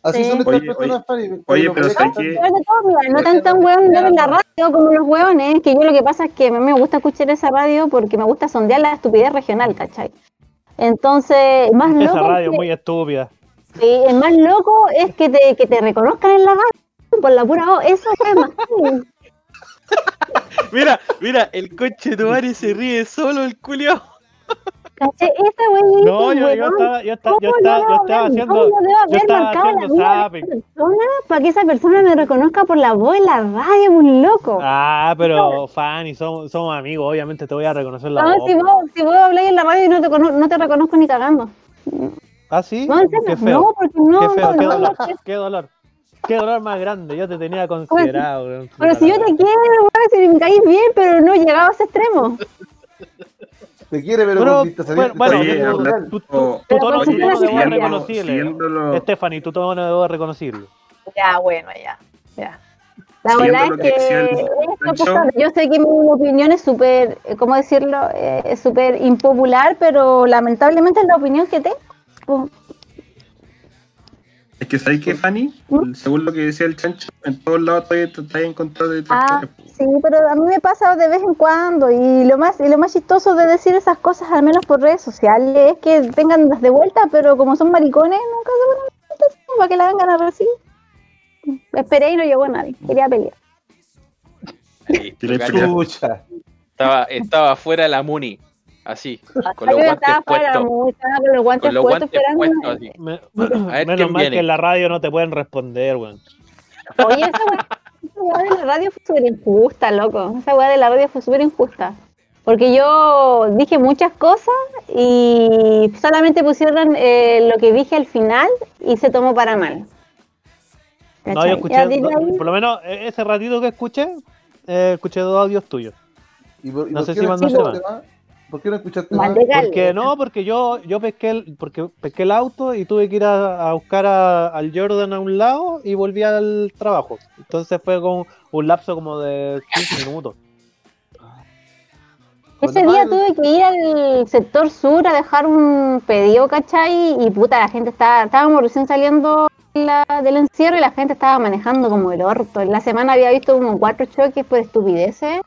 [SPEAKER 3] Así
[SPEAKER 1] Sí.
[SPEAKER 3] son estas
[SPEAKER 6] Oye,
[SPEAKER 3] personas,
[SPEAKER 6] oye, pero.
[SPEAKER 1] Pero mira, no tan tan weón en la radio como los weones, que yo lo que pasa es que a mí me gusta escuchar esa radio porque me gusta sondear la estupidez regional, ¿cachai? Entonces, más
[SPEAKER 2] Esa
[SPEAKER 1] loco,
[SPEAKER 2] radio
[SPEAKER 1] que-
[SPEAKER 2] muy estúpida.
[SPEAKER 1] sí, el más loco es que te, que te reconozcan en la radio por la pura voz, eso es más.
[SPEAKER 5] Mira, mira, el coche de tu madre se ríe solo el.
[SPEAKER 1] Esa weón
[SPEAKER 2] No, yo, yo estaba, yo estaba, yo estaba, yo estaba haciendo, yo estaba haciendo zapping.
[SPEAKER 1] persona para que esa persona me reconozca por la voz en la radio, un loco.
[SPEAKER 2] Ah, pero Fanny, somos, somos amigos, obviamente te voy a reconocer la
[SPEAKER 1] no,
[SPEAKER 2] voz.
[SPEAKER 1] si vos, si vos habláis en la radio y no te, no te reconozco ni cagando.
[SPEAKER 2] ¿Ah, sí?
[SPEAKER 1] No, en serio,
[SPEAKER 2] Qué feo.
[SPEAKER 1] no, porque no,
[SPEAKER 2] qué feo,
[SPEAKER 1] no,
[SPEAKER 2] qué
[SPEAKER 1] no,
[SPEAKER 2] dolor,
[SPEAKER 1] no,
[SPEAKER 2] qué dolor. Qué dolor más grande, yo te tenía considerado. weón.
[SPEAKER 1] Pero si yo te quiero, weón, si me caís bien, pero no llegaba a ese extremo.
[SPEAKER 3] Te quiere, pero,
[SPEAKER 2] Pero,
[SPEAKER 3] con vista
[SPEAKER 2] bueno, bueno,
[SPEAKER 6] Oye,
[SPEAKER 3] salida
[SPEAKER 6] habla-
[SPEAKER 3] natural.
[SPEAKER 2] Tu, tu, tono,
[SPEAKER 1] por
[SPEAKER 2] tu
[SPEAKER 1] si
[SPEAKER 2] tono
[SPEAKER 1] fuera
[SPEAKER 2] de voz es
[SPEAKER 1] siguiendo-
[SPEAKER 2] reconocible.
[SPEAKER 6] siguiéndolo-
[SPEAKER 2] Stephanie, tu tono de voz es reconocible.
[SPEAKER 1] Ya, bueno, ya. ya. La verdad es
[SPEAKER 6] que
[SPEAKER 1] que, esto, pues, yo sé que mi opinión es súper, ¿cómo decirlo? Eh, es súper impopular, pero lamentablemente es la opinión que tengo.
[SPEAKER 6] Es que sabéis que Fanny,
[SPEAKER 1] ¿Mm?
[SPEAKER 6] según lo que decía el chancho, en todos lados te estás encontrando de
[SPEAKER 1] Ah, sí, pero a mí me pasa de vez en cuando y lo más y lo más chistoso de decir esas cosas, al menos por redes sociales, es que vengan las de vuelta, pero como son maricones, nunca se ponen de vuelta, así, para que la vengan a recibir. Esperé y no llegó nadie, quería pelear.
[SPEAKER 5] Ahí, estaba, estaba fuera de la Muni, así, con los puestos.
[SPEAKER 1] con los guantes
[SPEAKER 5] Con los
[SPEAKER 1] puestos
[SPEAKER 5] guantes
[SPEAKER 1] esperando.
[SPEAKER 5] puestos, así.
[SPEAKER 2] Me-
[SPEAKER 5] A ver
[SPEAKER 2] menos
[SPEAKER 5] quién
[SPEAKER 2] mal
[SPEAKER 5] viene.
[SPEAKER 2] que en la radio no te pueden responder, weón.
[SPEAKER 1] Oye, esa weá, esa weá de la radio fue súper injusta, loco. Esa weá de la radio fue súper injusta. Porque yo dije muchas cosas y solamente pusieron eh, lo que dije al final y se tomó para mal.
[SPEAKER 2] No, yo escuché, no, por lo menos eh, ese ratito que escuché, eh, escuché dos audios tuyos.
[SPEAKER 3] ¿Y por, y
[SPEAKER 2] No
[SPEAKER 3] por
[SPEAKER 2] sé
[SPEAKER 3] qué
[SPEAKER 2] si
[SPEAKER 3] no
[SPEAKER 2] mandaste
[SPEAKER 3] más? ¿Por qué no escuchaste?
[SPEAKER 1] Manteca-
[SPEAKER 2] Porque no, porque yo, yo pesqué el, porque pesqué el auto y tuve que ir a, a buscar a- al Jordan a un lado y volví al trabajo. Entonces fue con un lapso como de 15 minutos.
[SPEAKER 1] Ese día tuve que ir al sector sur a dejar un pedido, ¿cachai? Y puta, la gente estaba, estábamos recién saliendo de la- del encierro y la gente estaba manejando como el orto. En la semana había visto como cuatro choques por estupideces.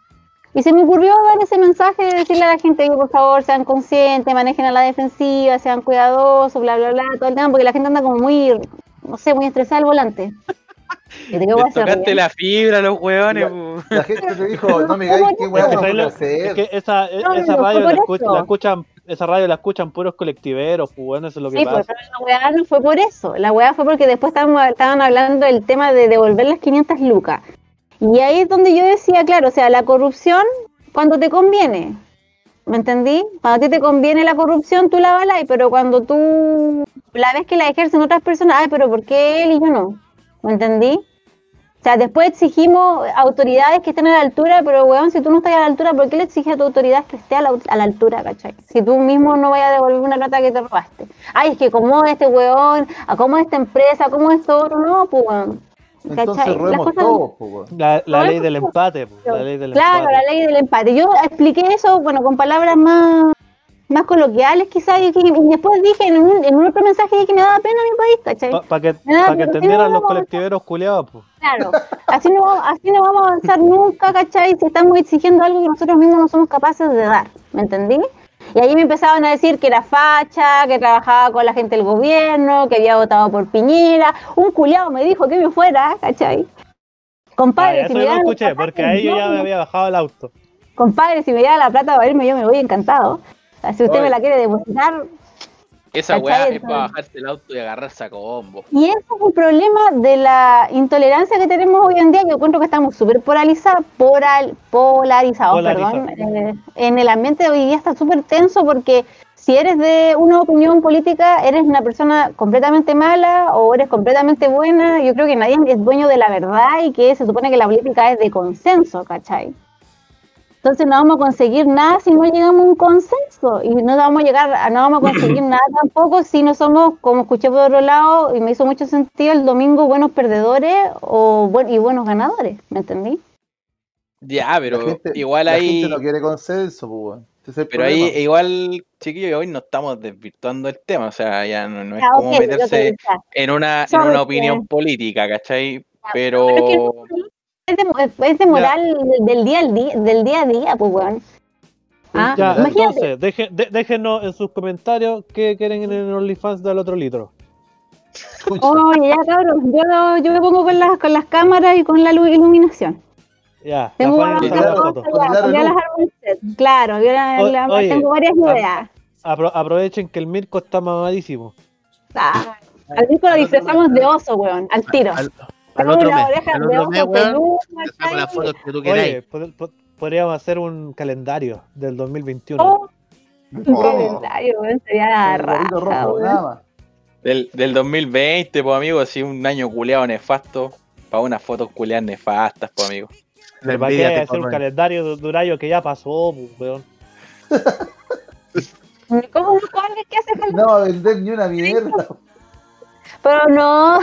[SPEAKER 1] Y se me ocurrió dar ese mensaje de decirle a la gente que por favor sean conscientes, manejen a la defensiva, sean cuidadosos, bla, bla, bla, todo el tema, porque la gente anda como muy, no sé, muy estresada al volante. Y te digo,
[SPEAKER 5] Le
[SPEAKER 1] "Voy a hacer
[SPEAKER 5] tocaste
[SPEAKER 1] bien".
[SPEAKER 5] la fibra a los huevones. po.
[SPEAKER 3] La gente te dijo, no me digáis qué weá
[SPEAKER 2] Es que,
[SPEAKER 3] tengo
[SPEAKER 2] ¿sabes
[SPEAKER 3] que
[SPEAKER 2] lo-
[SPEAKER 3] hacer.
[SPEAKER 2] es que esa, e-
[SPEAKER 1] No,
[SPEAKER 2] esa
[SPEAKER 1] no,
[SPEAKER 2] radio la, escuch- la escuchan, esa radio la escuchan puros colectiveros, pues bueno, eso es lo que
[SPEAKER 1] Sí, pues
[SPEAKER 2] pasa.
[SPEAKER 1] pero la weá no fue por eso. La weá fue porque después estaban, estaban hablando del tema de devolver las 500 lucas. Y ahí es donde yo decía, claro, o sea, la corrupción cuando te conviene. ¿Me entendí? Cuando a ti te conviene la corrupción, tú la avalas, pero cuando tú la ves que la ejercen otras personas, ay, pero ¿por qué él y yo no? ¿Me entendí? O sea, después exigimos autoridades que estén a la altura, pero weón, si tú no estás a la altura, ¿por qué le exiges a tu autoridad que esté a la, a la altura, cachai? Si tú mismo no vayas a devolver una plata que te robaste. Ay, es que como este weón, a cómo esta empresa, cómo esto otro, no, pues weón.
[SPEAKER 3] Entonces weón.
[SPEAKER 2] La, la ley del empate, la ley del
[SPEAKER 1] Claro,
[SPEAKER 2] empate.
[SPEAKER 1] la ley del empate. Yo expliqué eso, bueno, con palabras más, más coloquiales quizás, y, que- y después dije en un, en un otro mensaje dije que me daba pena mi país, ¿cachai?
[SPEAKER 2] Para que, pa' que
[SPEAKER 1] pero sí,
[SPEAKER 2] entendieran
[SPEAKER 1] no,
[SPEAKER 2] los colectiveros culiados, pues.
[SPEAKER 1] Claro, así no, vamos- así no vamos a avanzar nunca, ¿cachai? Si estamos exigiendo algo que nosotros mismos no somos capaces de dar, ¿me entendí? Y ahí me empezaban a decir que era facha, que trabajaba con la gente del gobierno, que había votado por Piñera. Un culiado me dijo que me fuera, ¿cachai? Compadre,
[SPEAKER 2] Ah,
[SPEAKER 1] si me
[SPEAKER 2] no escuché, porque ahí yo ya me había bajado el auto.
[SPEAKER 1] Compadre, si me da la plata para irme, yo me voy encantado. Si usted
[SPEAKER 5] Oye.
[SPEAKER 1] me la quiere depositar.
[SPEAKER 5] Esa
[SPEAKER 1] ¿Cachai?
[SPEAKER 5] weá es para bajarse el auto y agarrarse a combo.
[SPEAKER 1] Y ese es el problema de la intolerancia que tenemos hoy en día. Yo encuentro que estamos súper polarizados, poral- polarizados,
[SPEAKER 2] Polarizados.
[SPEAKER 1] perdón. Eh, en el ambiente de hoy día está súper tenso porque si eres de una opinión política, eres una persona completamente mala o eres completamente buena. Yo creo que nadie es dueño de la verdad y que se supone que la política es de consenso, ¿cachai? Entonces no vamos a conseguir nada si no llegamos a un consenso y no vamos a llegar, a- no vamos a conseguir nada tampoco si no somos, como escuché por otro lado y me hizo mucho sentido el domingo buenos perdedores o y buenos ganadores, ¿me entendí?
[SPEAKER 5] Ya, pero
[SPEAKER 3] La gente-
[SPEAKER 5] igual
[SPEAKER 3] la
[SPEAKER 5] ahí.
[SPEAKER 3] gente no quiere consenso, po, weón. Ese es el
[SPEAKER 5] Pero ahí, igual, chiquillos, hoy no estamos desvirtuando el tema. O sea, ya no, no es
[SPEAKER 1] Ah,
[SPEAKER 5] como meterse en una, en una opinión política, ¿cachai?
[SPEAKER 1] Pero es que
[SPEAKER 5] Pero.
[SPEAKER 1] Es de, es de moral del- del día al día, del día a día, pues weón. Ah,
[SPEAKER 2] Ya,
[SPEAKER 1] imagínate.
[SPEAKER 2] entonces, deje- de- déjenos en sus comentarios qué quieren en el OnlyFans del otro litro.
[SPEAKER 1] Oye, ya cabrón, yo, yo me pongo con las, con las cámaras y con la lu- iluminación.
[SPEAKER 2] Ya,
[SPEAKER 1] Tengo varias
[SPEAKER 3] claro,
[SPEAKER 2] foto.
[SPEAKER 1] cosas, ya,
[SPEAKER 3] Claro,
[SPEAKER 1] ya
[SPEAKER 3] no.
[SPEAKER 1] las armo en set. Claro, yo la-
[SPEAKER 2] O-
[SPEAKER 1] la-
[SPEAKER 2] oye,
[SPEAKER 1] tengo varias
[SPEAKER 2] ah,
[SPEAKER 1] ideas.
[SPEAKER 2] Apro- aprovechen que el Mirko está mamadísimo.
[SPEAKER 1] Ah, al disco lo disfrazamos de oso, weón, al tiro.
[SPEAKER 7] Al, al
[SPEAKER 1] Tenemos
[SPEAKER 7] otro mes. Al otro mes, weón. saco las fotos que tú queráis.
[SPEAKER 2] Oye, pod- pod- podríamos hacer un calendario del 2021.
[SPEAKER 1] Oh, un
[SPEAKER 3] Oh.
[SPEAKER 1] calendario, weón, sería la
[SPEAKER 3] el
[SPEAKER 1] raja,
[SPEAKER 3] rojo,
[SPEAKER 1] weón.
[SPEAKER 3] nada más.
[SPEAKER 5] Del, del 2020, pues, amigo, así un año culeado nefasto. Para unas fotos culeadas nefastas, pues, amigo.
[SPEAKER 7] La
[SPEAKER 2] ¿Para qué
[SPEAKER 7] envidia te
[SPEAKER 2] hacer un
[SPEAKER 7] corroe.
[SPEAKER 2] calendario de, un año que ya pasó, pues, weón?
[SPEAKER 1] ¿Cómo no sabes qué hace falta?
[SPEAKER 3] No va a vender ni una mierda.
[SPEAKER 1] Pero no.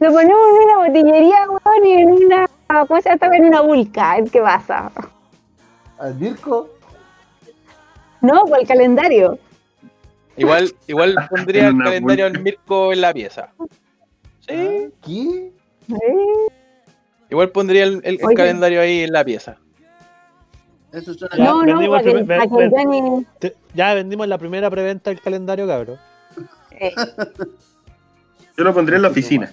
[SPEAKER 1] Lo ponemos en una botillería, weón, y en una. ¿Cómo se llama? En una vulca. ¿Qué pasa?
[SPEAKER 3] Al Mirko,
[SPEAKER 1] No, por el calendario.
[SPEAKER 5] Igual, igual pondría el calendario del Mirko en la pieza. Sí.
[SPEAKER 3] ¿Qué?
[SPEAKER 1] ¿Eh?
[SPEAKER 5] Igual pondría el, el- el
[SPEAKER 1] Oye.
[SPEAKER 5] calendario ahí en la pieza.
[SPEAKER 7] Eso suena
[SPEAKER 2] Ya,
[SPEAKER 1] No, no, que,
[SPEAKER 2] ven- Te- Ya vendimos la primera preventa del calendario, cabrón.
[SPEAKER 1] eh,
[SPEAKER 6] Yo lo pondría en la oficina.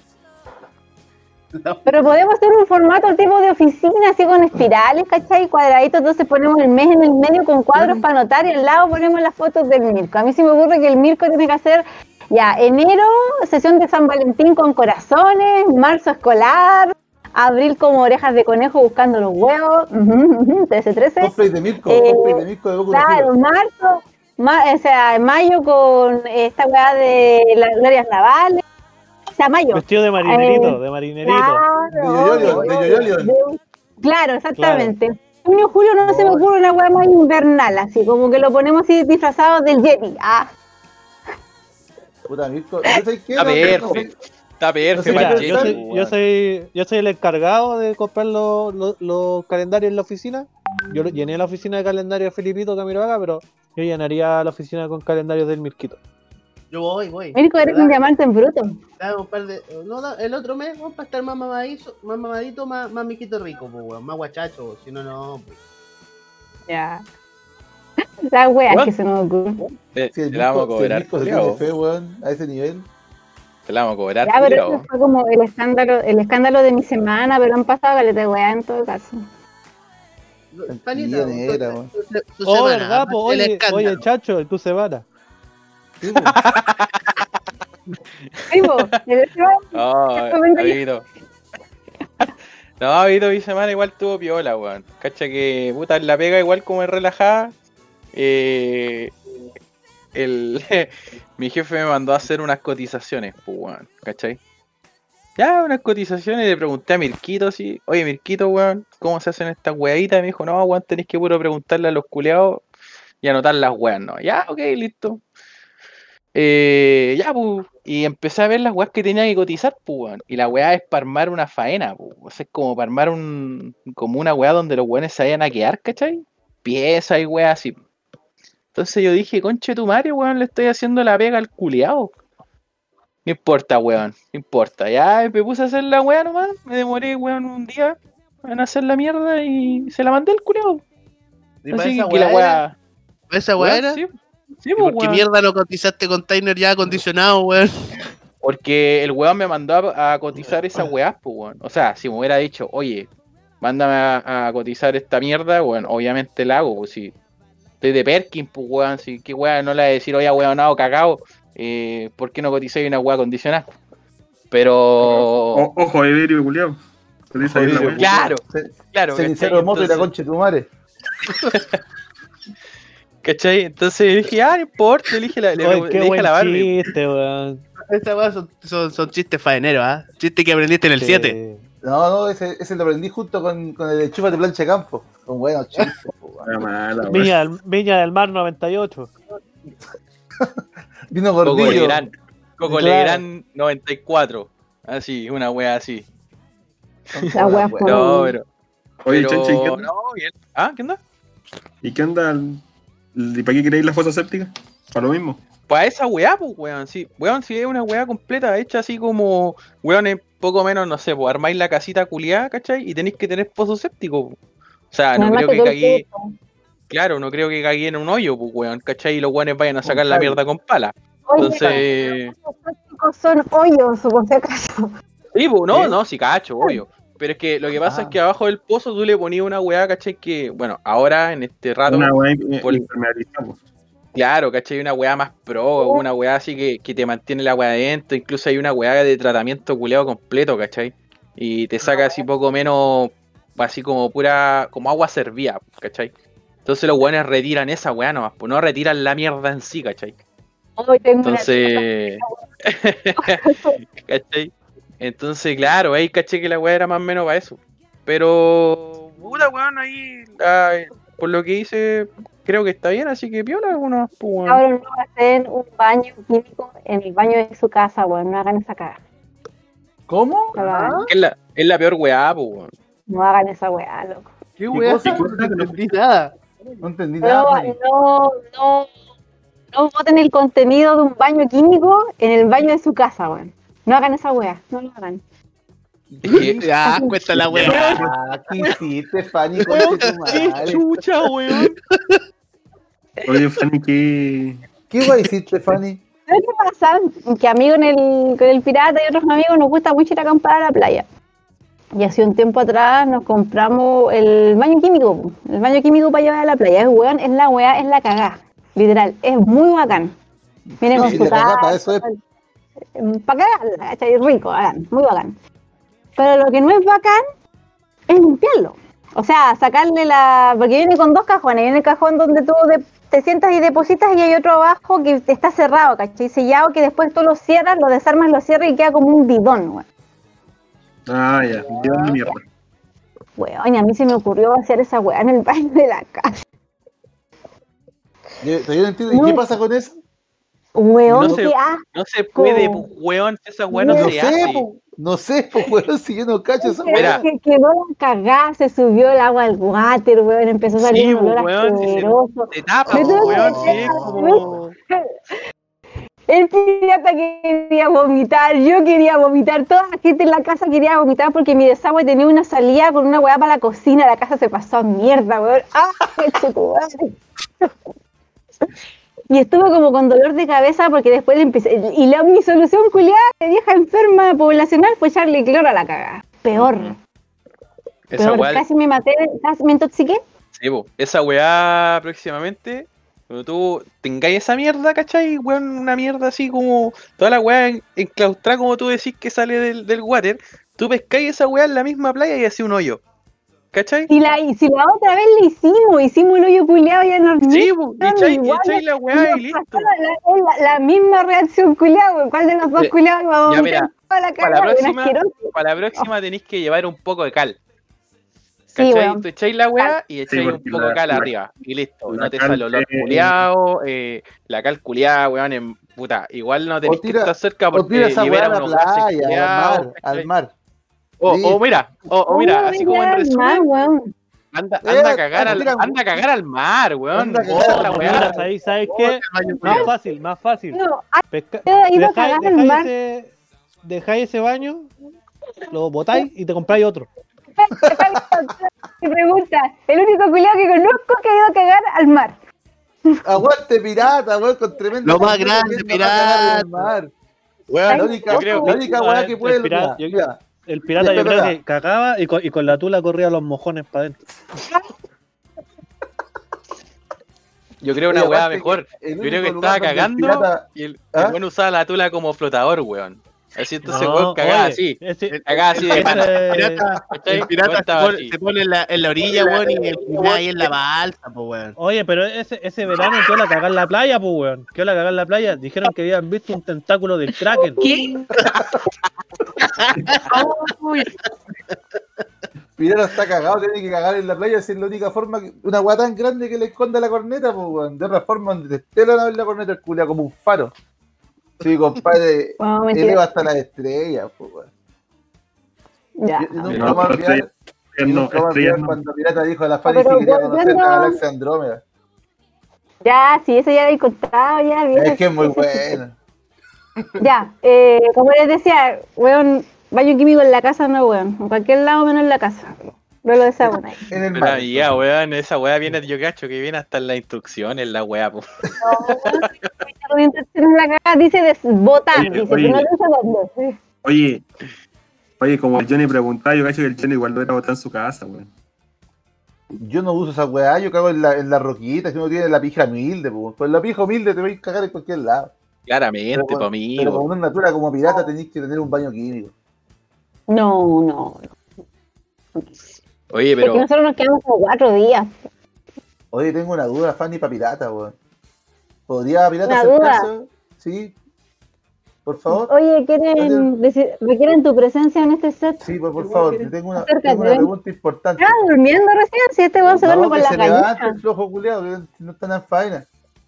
[SPEAKER 1] Pero podemos hacer un formato tipo de oficina, así con espirales, ¿cachai? Cuadraditos, entonces ponemos el mes en el medio con cuadros para anotar y al lado ponemos las fotos del Mirko. A mí sí me ocurre que el Mirko tiene que hacer, ya, enero, sesión de San Valentín con corazones, marzo escolar, abril como orejas de conejo buscando los huevos, ujú, ujú, 13-13.
[SPEAKER 3] Cosplay de Mirko,
[SPEAKER 1] Eh,
[SPEAKER 3] cosplay de Mirko de
[SPEAKER 1] Claro, marzo, ma- o sea, mayo con esta weá de las glorias navales. O sea, mayo.
[SPEAKER 2] Vestido de marinerito,
[SPEAKER 1] Eh,
[SPEAKER 2] de marinerito.
[SPEAKER 3] De Yoyolion, de Yoyolion.
[SPEAKER 1] de- Claro, exactamente. Junio, julio no se me ocurre una weá más invernal, así como que lo ponemos así disfrazado del Yeti. Ah,
[SPEAKER 3] Puta, Mirko. ¿Yo sé qué? No,
[SPEAKER 5] perfecto. Está perfecto.
[SPEAKER 2] Mira, yo, soy, yo, soy, yo soy el encargado de comprar los, los, los calendarios en la oficina. Yo llené la oficina de calendario de Felipito Camiroaga, pero yo llenaría la oficina con calendarios del Mirquito.
[SPEAKER 7] Yo voy, voy.
[SPEAKER 1] Mirko, eres un diamante en bruto.
[SPEAKER 7] Un par de. No, no, el otro mes vamos para estar más mamadito, más mamadito, más, más miquito rico, pues, weón. Más guachacho, si no, no. pues.
[SPEAKER 1] Ya. La wea
[SPEAKER 5] What?
[SPEAKER 1] que se nos ocurre.
[SPEAKER 3] Si el
[SPEAKER 5] te la vamos a
[SPEAKER 3] Mirko, si el
[SPEAKER 5] cobrar,
[SPEAKER 3] fe, weón, a ese nivel.
[SPEAKER 5] Te la vamos a cobrar,
[SPEAKER 1] Ya, pero eso fue como el escándalo, el escándalo de mi semana, pero han pasado caleta de weá en todo caso.
[SPEAKER 7] Panita, su-
[SPEAKER 3] weón.
[SPEAKER 7] su- su
[SPEAKER 2] Oh,
[SPEAKER 7] semana,
[SPEAKER 2] ¿verdad? po?
[SPEAKER 7] el
[SPEAKER 2] Oye, oye, chacho, tu semana.
[SPEAKER 3] Sí.
[SPEAKER 1] Sí, ahí.
[SPEAKER 5] Vito. No, Vito, mi semana igual tuvo piola, weón. Cacha que, puta, en la pega igual como es relajada. Eh, el, mi jefe me mandó a hacer unas cotizaciones, pues, weón. ¿Cachai? Ya, unas cotizaciones le pregunté a Mirquito así, oye Mirquito, weón, ¿cómo se hacen estas weaditas? Y me dijo, no, weón, tenéis que puro preguntarle a los culeados y anotar las weas, ¿no? Ya, ok, listo. Eh, ya, pues. Y empecé a ver las weas que tenía que cotizar, pues. Y la weá es para armar una faena, pues. O sea, es como para armar un. como una weá donde los weones se vayan a quedar, ¿cachai? Pieza y weá así. Entonces yo dije, conche tu madre, weón, le estoy haciendo la pega al culiao. No importa, weón, no importa. Ya me puse a hacer la weá nomás. Me demoré, weón, un día en hacer la mierda y se la mandé al culiao.
[SPEAKER 7] ¿Y para
[SPEAKER 5] Así
[SPEAKER 7] esa
[SPEAKER 5] que la
[SPEAKER 7] weá era?
[SPEAKER 5] weá.
[SPEAKER 7] ¿Para esa weá
[SPEAKER 5] weón,
[SPEAKER 7] era?
[SPEAKER 5] sí, sí,
[SPEAKER 7] ¿Y
[SPEAKER 5] pues,
[SPEAKER 7] ¿Por qué
[SPEAKER 5] weón.
[SPEAKER 7] mierda no cotizaste container ya acondicionado, weón?
[SPEAKER 5] Porque el weón me mandó a, a cotizar esas weás, pues weón. O sea, si me hubiera dicho, oye, mándame a, a cotizar esta mierda, weón, obviamente la hago, pues si estoy de Perkins, pues weón, si qué weá no le voy a decir, oye, weón, no, cagao, eh, ¿por qué no cotizáis una weá acondicionada? Pero.
[SPEAKER 6] O- ojo, Everio, culiao.
[SPEAKER 5] Claro, claro,
[SPEAKER 3] Cenicero moto y la concha de tu madre.
[SPEAKER 5] ¿Cachai? Entonces dije, ah, no importa, le dije, la, le,
[SPEAKER 2] Oye,
[SPEAKER 5] le
[SPEAKER 2] qué
[SPEAKER 5] dije
[SPEAKER 2] buen
[SPEAKER 5] a la Barbie.
[SPEAKER 2] chiste, weón.
[SPEAKER 7] Weá son, son, son chistes faeneros, ¿ah? Chistes que aprendiste en el
[SPEAKER 2] Sí.
[SPEAKER 7] 7.
[SPEAKER 3] No, no, ese, ese lo aprendí junto con, con el de Chúpate plancha de campo. Con buenos chistes.
[SPEAKER 2] Viña, del- Viña del Mar 98.
[SPEAKER 3] Vino
[SPEAKER 5] Coco
[SPEAKER 3] gordillo.
[SPEAKER 5] Legrand, Coco
[SPEAKER 2] Claro.
[SPEAKER 5] Legrand 94. Así, una wea así.
[SPEAKER 1] La wea
[SPEAKER 5] No, pero.
[SPEAKER 6] Oye,
[SPEAKER 5] pero-
[SPEAKER 6] Chancho, ¿y qué onda?
[SPEAKER 5] no, bien. Ah, ¿qué onda?
[SPEAKER 6] ¿Y qué onda? ¿Y para qué queréis la fosa séptica? Para lo mismo.
[SPEAKER 5] Para esa weá, pues, weón, sí. Weón, si es una weá completa, hecha así como, weón, es poco menos, no sé, pues armáis la casita culiada, ¿cachai? Y tenéis que tener pozo séptico. po. O sea, no creo
[SPEAKER 1] que
[SPEAKER 5] cagué, claro, no creo que cagué en un hoyo, pues, weón, ¿cachai? Y los weones vayan a sacar la mierda con pala.
[SPEAKER 1] Oye,
[SPEAKER 5] Entonces,
[SPEAKER 1] los plásticos son hoyos, por si acaso.
[SPEAKER 5] sí, pues, no,
[SPEAKER 3] ¿Qué?
[SPEAKER 5] no, sí, cacho, obvio. Pero es que lo que pasa
[SPEAKER 3] Ah.
[SPEAKER 5] es que abajo del pozo tú le ponías una weá, ¿cachai? Que, bueno, ahora en este rato,
[SPEAKER 6] Una eh,
[SPEAKER 5] por-. Claro, ¿cachai? Una weá más pro, una weá así que, que te mantiene la weá adentro, incluso hay una weá de tratamiento culeado completo, ¿cachai? Y te saca así poco menos, así como pura, como agua servía, ¿cachai? Entonces los weones retiran esa weá nomás, pues no retiran la mierda en sí, ¿cachai?
[SPEAKER 1] Hoy tengo una-
[SPEAKER 5] Entonces, ¿cachai? Entonces, claro, ahí caché que la weá era más o menos para eso. Pero, puta weón, ahí, ah, por lo que hice, creo que está bien, así que piola algunos, pues weón.
[SPEAKER 1] Cabrón, no hacen un baño químico en el baño de su casa, weón. No hagan esa cagada.
[SPEAKER 3] ¿Cómo?
[SPEAKER 1] Hagan.
[SPEAKER 5] Es la, es la peor weá, pues, weón.
[SPEAKER 1] No hagan esa weá, loco.
[SPEAKER 7] ¿Qué
[SPEAKER 3] weá?
[SPEAKER 7] No entendí nada.
[SPEAKER 3] No entendí nada.
[SPEAKER 1] No, no, no, no voten el contenido de un baño químico en el baño de su casa, weón. No hagan esa wea, no lo hagan.
[SPEAKER 7] Ya, cuenta la weá.
[SPEAKER 3] Ah, ¿Qué hiciste, Fanny?
[SPEAKER 5] ¡Qué
[SPEAKER 3] madre.
[SPEAKER 5] chucha, weón!
[SPEAKER 6] Oye, Fanny, ¿qué,
[SPEAKER 3] ¿Qué guay hiciste, Fanny?
[SPEAKER 1] ¿Sabes qué pasa? Que amigo en el, con el pirata y otros amigos nos gusta mucho ir a acampar a la playa. Y hace un tiempo atrás nos compramos el baño químico, el baño químico para llevar a la playa. Es, weón, es la weá, es la cagá. Literal, es muy bacán. Viene con su
[SPEAKER 3] para eso es.
[SPEAKER 1] Para cagarla, ¿cachai? Rico, bacán, muy bacán. Pero lo que no es bacán es limpiarlo. O sea, sacarle la. Porque viene con dos cajones. Viene el cajón donde tú de- te sientas y depositas, y hay otro abajo que está cerrado, ¿cachai? Sellado que después tú lo cierras, lo desarmas, lo cierras y queda como un bidón, weón.
[SPEAKER 6] Ah, ya, Dios de mierda.
[SPEAKER 1] Weón, y a mí se me ocurrió hacer esa weá en el baño de la casa.
[SPEAKER 3] Yo, yo no entiendo. ¿Y qué pasa con eso?
[SPEAKER 1] Weón,
[SPEAKER 5] No sé.
[SPEAKER 1] qué asco.
[SPEAKER 5] No se puede, pues, weón. Esa weá no,
[SPEAKER 3] No
[SPEAKER 5] se
[SPEAKER 3] sé,
[SPEAKER 5] hace.
[SPEAKER 3] po. No sé, pues, weón, si yo no cacho esa
[SPEAKER 5] Mira.
[SPEAKER 3] weá.
[SPEAKER 1] Que quedó la cagada, se subió el agua al water, weón, empezó a salir
[SPEAKER 5] Sí,
[SPEAKER 1] un olor
[SPEAKER 5] weón,
[SPEAKER 1] asqueroso.
[SPEAKER 5] Se tapa, pues, weón. Sí, como.
[SPEAKER 1] El pirata quería vomitar, yo quería vomitar, toda la gente en la casa quería vomitar porque mi desagüe tenía una salida con una weá para la cocina, la casa se pasó a mierda, weón. ¡Ah, madre! Y estuve como con dolor de cabeza porque después le empecé. Y la, mi solución culiada de vieja enferma poblacional fue echarle cloro a la cagada. Peor.
[SPEAKER 5] Esa
[SPEAKER 1] peor.
[SPEAKER 5] weá.
[SPEAKER 1] Casi me maté, casi me intoxiqué.
[SPEAKER 5] Sí, po. Esa weá próximamente. Cuando tú tengáis esa mierda, ¿cachai? Weón, una mierda así como. Toda la weá en- enclaustrada, como tú decís que sale del, del water. Tú pescáis esa weá en la misma playa y así un hoyo. ¿Cachai?
[SPEAKER 1] Y la, y si la otra vez le hicimos, hicimos el hoyo culiado ya normal.
[SPEAKER 5] Sí. Y echáis, la weá y listo.
[SPEAKER 1] La, la- la misma reacción culiada, weón. ¿Cuál de los dos culiados iba a
[SPEAKER 5] ya, mira,
[SPEAKER 1] toda la
[SPEAKER 5] para la próxima-? Para la próxima tenéis que llevar un poco de cal.
[SPEAKER 1] Sí,
[SPEAKER 5] ¿Cachai? Tú echáis la weá y echáis un poco de
[SPEAKER 6] la-
[SPEAKER 5] cal
[SPEAKER 6] la-
[SPEAKER 5] arriba. Y listo. No te sale olor
[SPEAKER 6] es-
[SPEAKER 5] culiao. eh, la cal culiada, weón, en puta. Igual no tenéis
[SPEAKER 3] tira-
[SPEAKER 5] que estar cerca porque libera unos
[SPEAKER 3] playa, al mar, al mar.
[SPEAKER 5] O,
[SPEAKER 3] Sí.
[SPEAKER 5] o mira, o, o mira,
[SPEAKER 1] ¿Cómo
[SPEAKER 5] así como en resumen, anda,
[SPEAKER 3] Eh,
[SPEAKER 5] anda a cagar al, anda a cagar al mar, weón.
[SPEAKER 3] Anda a
[SPEAKER 5] Bota
[SPEAKER 3] cagar
[SPEAKER 5] la
[SPEAKER 3] al
[SPEAKER 5] weá.
[SPEAKER 2] Mira, ¿sabéis, ¿sabéis qué? Más fácil, más fácil.
[SPEAKER 1] No,
[SPEAKER 2] Pesca- dejáis, ese, dejáis ese baño, lo botáis y te compráis otro.
[SPEAKER 1] mi pregunta. El único culiado que conozco que ha ido a cagar al mar.
[SPEAKER 3] Aguante pirata, weón, con tremendo.
[SPEAKER 7] Lo más grande, pirata.
[SPEAKER 3] mar.
[SPEAKER 5] Weón,
[SPEAKER 3] La única,
[SPEAKER 5] creo
[SPEAKER 3] la única weá
[SPEAKER 2] el-
[SPEAKER 3] que puede.
[SPEAKER 2] pirata- El pirata yo creo que cagaba y con, y con la tula corría los mojones para adentro.
[SPEAKER 5] yo creo una weá mejor. Yo creo que estaba
[SPEAKER 3] el
[SPEAKER 5] cagando
[SPEAKER 3] pirata-
[SPEAKER 5] y el,
[SPEAKER 3] ¿Ah?
[SPEAKER 5] el weón usaba la tula como flotador, weón. Así entonces
[SPEAKER 2] No,
[SPEAKER 5] weón cagaba
[SPEAKER 2] oye,
[SPEAKER 5] así. Cagaba así de.
[SPEAKER 7] Pirata, el pirata se
[SPEAKER 5] estaba
[SPEAKER 7] pone,
[SPEAKER 5] así.
[SPEAKER 7] se pone en, la, en la orilla, weón, y el final ahí en la balsa, pues, weón.
[SPEAKER 2] Oye, pero ese, ese verano quedó la cagar en la playa, pues, weón. Quedó la cagar en la playa. Dijeron que habían visto un tentáculo del Kraken.
[SPEAKER 8] ¿Qué?
[SPEAKER 3] Pirata está cagado, tiene que cagar en la playa, si es la única forma, que, una weá tan grande que le esconda la corneta, pues weón. De otra forma, donde te estelan a ver la corneta, el culia como un faro. Sí, compadre,
[SPEAKER 1] mentira.
[SPEAKER 3] eleva hasta las estrellas, pues weón.
[SPEAKER 1] Ya.
[SPEAKER 3] Yo- nunca
[SPEAKER 6] No,
[SPEAKER 3] olvidar-
[SPEAKER 6] no, no.
[SPEAKER 3] cuando Pirata dijo a la Fanny
[SPEAKER 1] pero
[SPEAKER 3] que quería conocer la galaxia Andrómeda.
[SPEAKER 1] Ya, sí, eso ya lo he contado, ya, viejo.
[SPEAKER 3] Es que es muy bueno.
[SPEAKER 1] Ya, eh, como les decía, weón, baño químico en la casa no, weón. En cualquier lado menos en la casa. No lo ahí.
[SPEAKER 3] En el
[SPEAKER 5] Pero
[SPEAKER 3] mar.
[SPEAKER 5] ya, weón, esa weá viene, yo cacho que viene hasta en la instrucción, en la weá, po.
[SPEAKER 1] Orientación en la dice desbotar, dice,
[SPEAKER 6] oye.
[SPEAKER 1] pero no dice dónde.
[SPEAKER 6] Oye, oye, como el Johnny preguntaba, yo cacho que el Johnny igual lo era botar en su casa, weón.
[SPEAKER 3] Yo no uso esa weá, yo cago en la, en la roquita, si uno tiene la pija humilde, pues. Con la pija humilde te vais a cagar en cualquier lado.
[SPEAKER 5] Claramente,
[SPEAKER 3] Pero,
[SPEAKER 5] pa'
[SPEAKER 3] con-
[SPEAKER 5] mí,
[SPEAKER 3] pero con una natura como pirata tenéis que tener un baño químico.
[SPEAKER 1] No, no.
[SPEAKER 5] Oye,
[SPEAKER 1] Porque
[SPEAKER 5] pero,
[SPEAKER 1] nosotros nos quedamos como cuatro días.
[SPEAKER 3] Oye, tengo una duda, Fanny, para pirata, weón. ¿Podría pirata
[SPEAKER 1] Una
[SPEAKER 3] acercarse? Sí. Por favor.
[SPEAKER 1] Oye, ¿quieren decir, requieren tu presencia en este set?
[SPEAKER 3] Sí, pues, por favor, yo tengo una, tengo pregunta importante.
[SPEAKER 1] Estaba durmiendo recién, si este weón se duerme
[SPEAKER 3] No,
[SPEAKER 1] con la
[SPEAKER 3] se levante
[SPEAKER 1] cañita.
[SPEAKER 3] el flojo culiado, que no están en faena.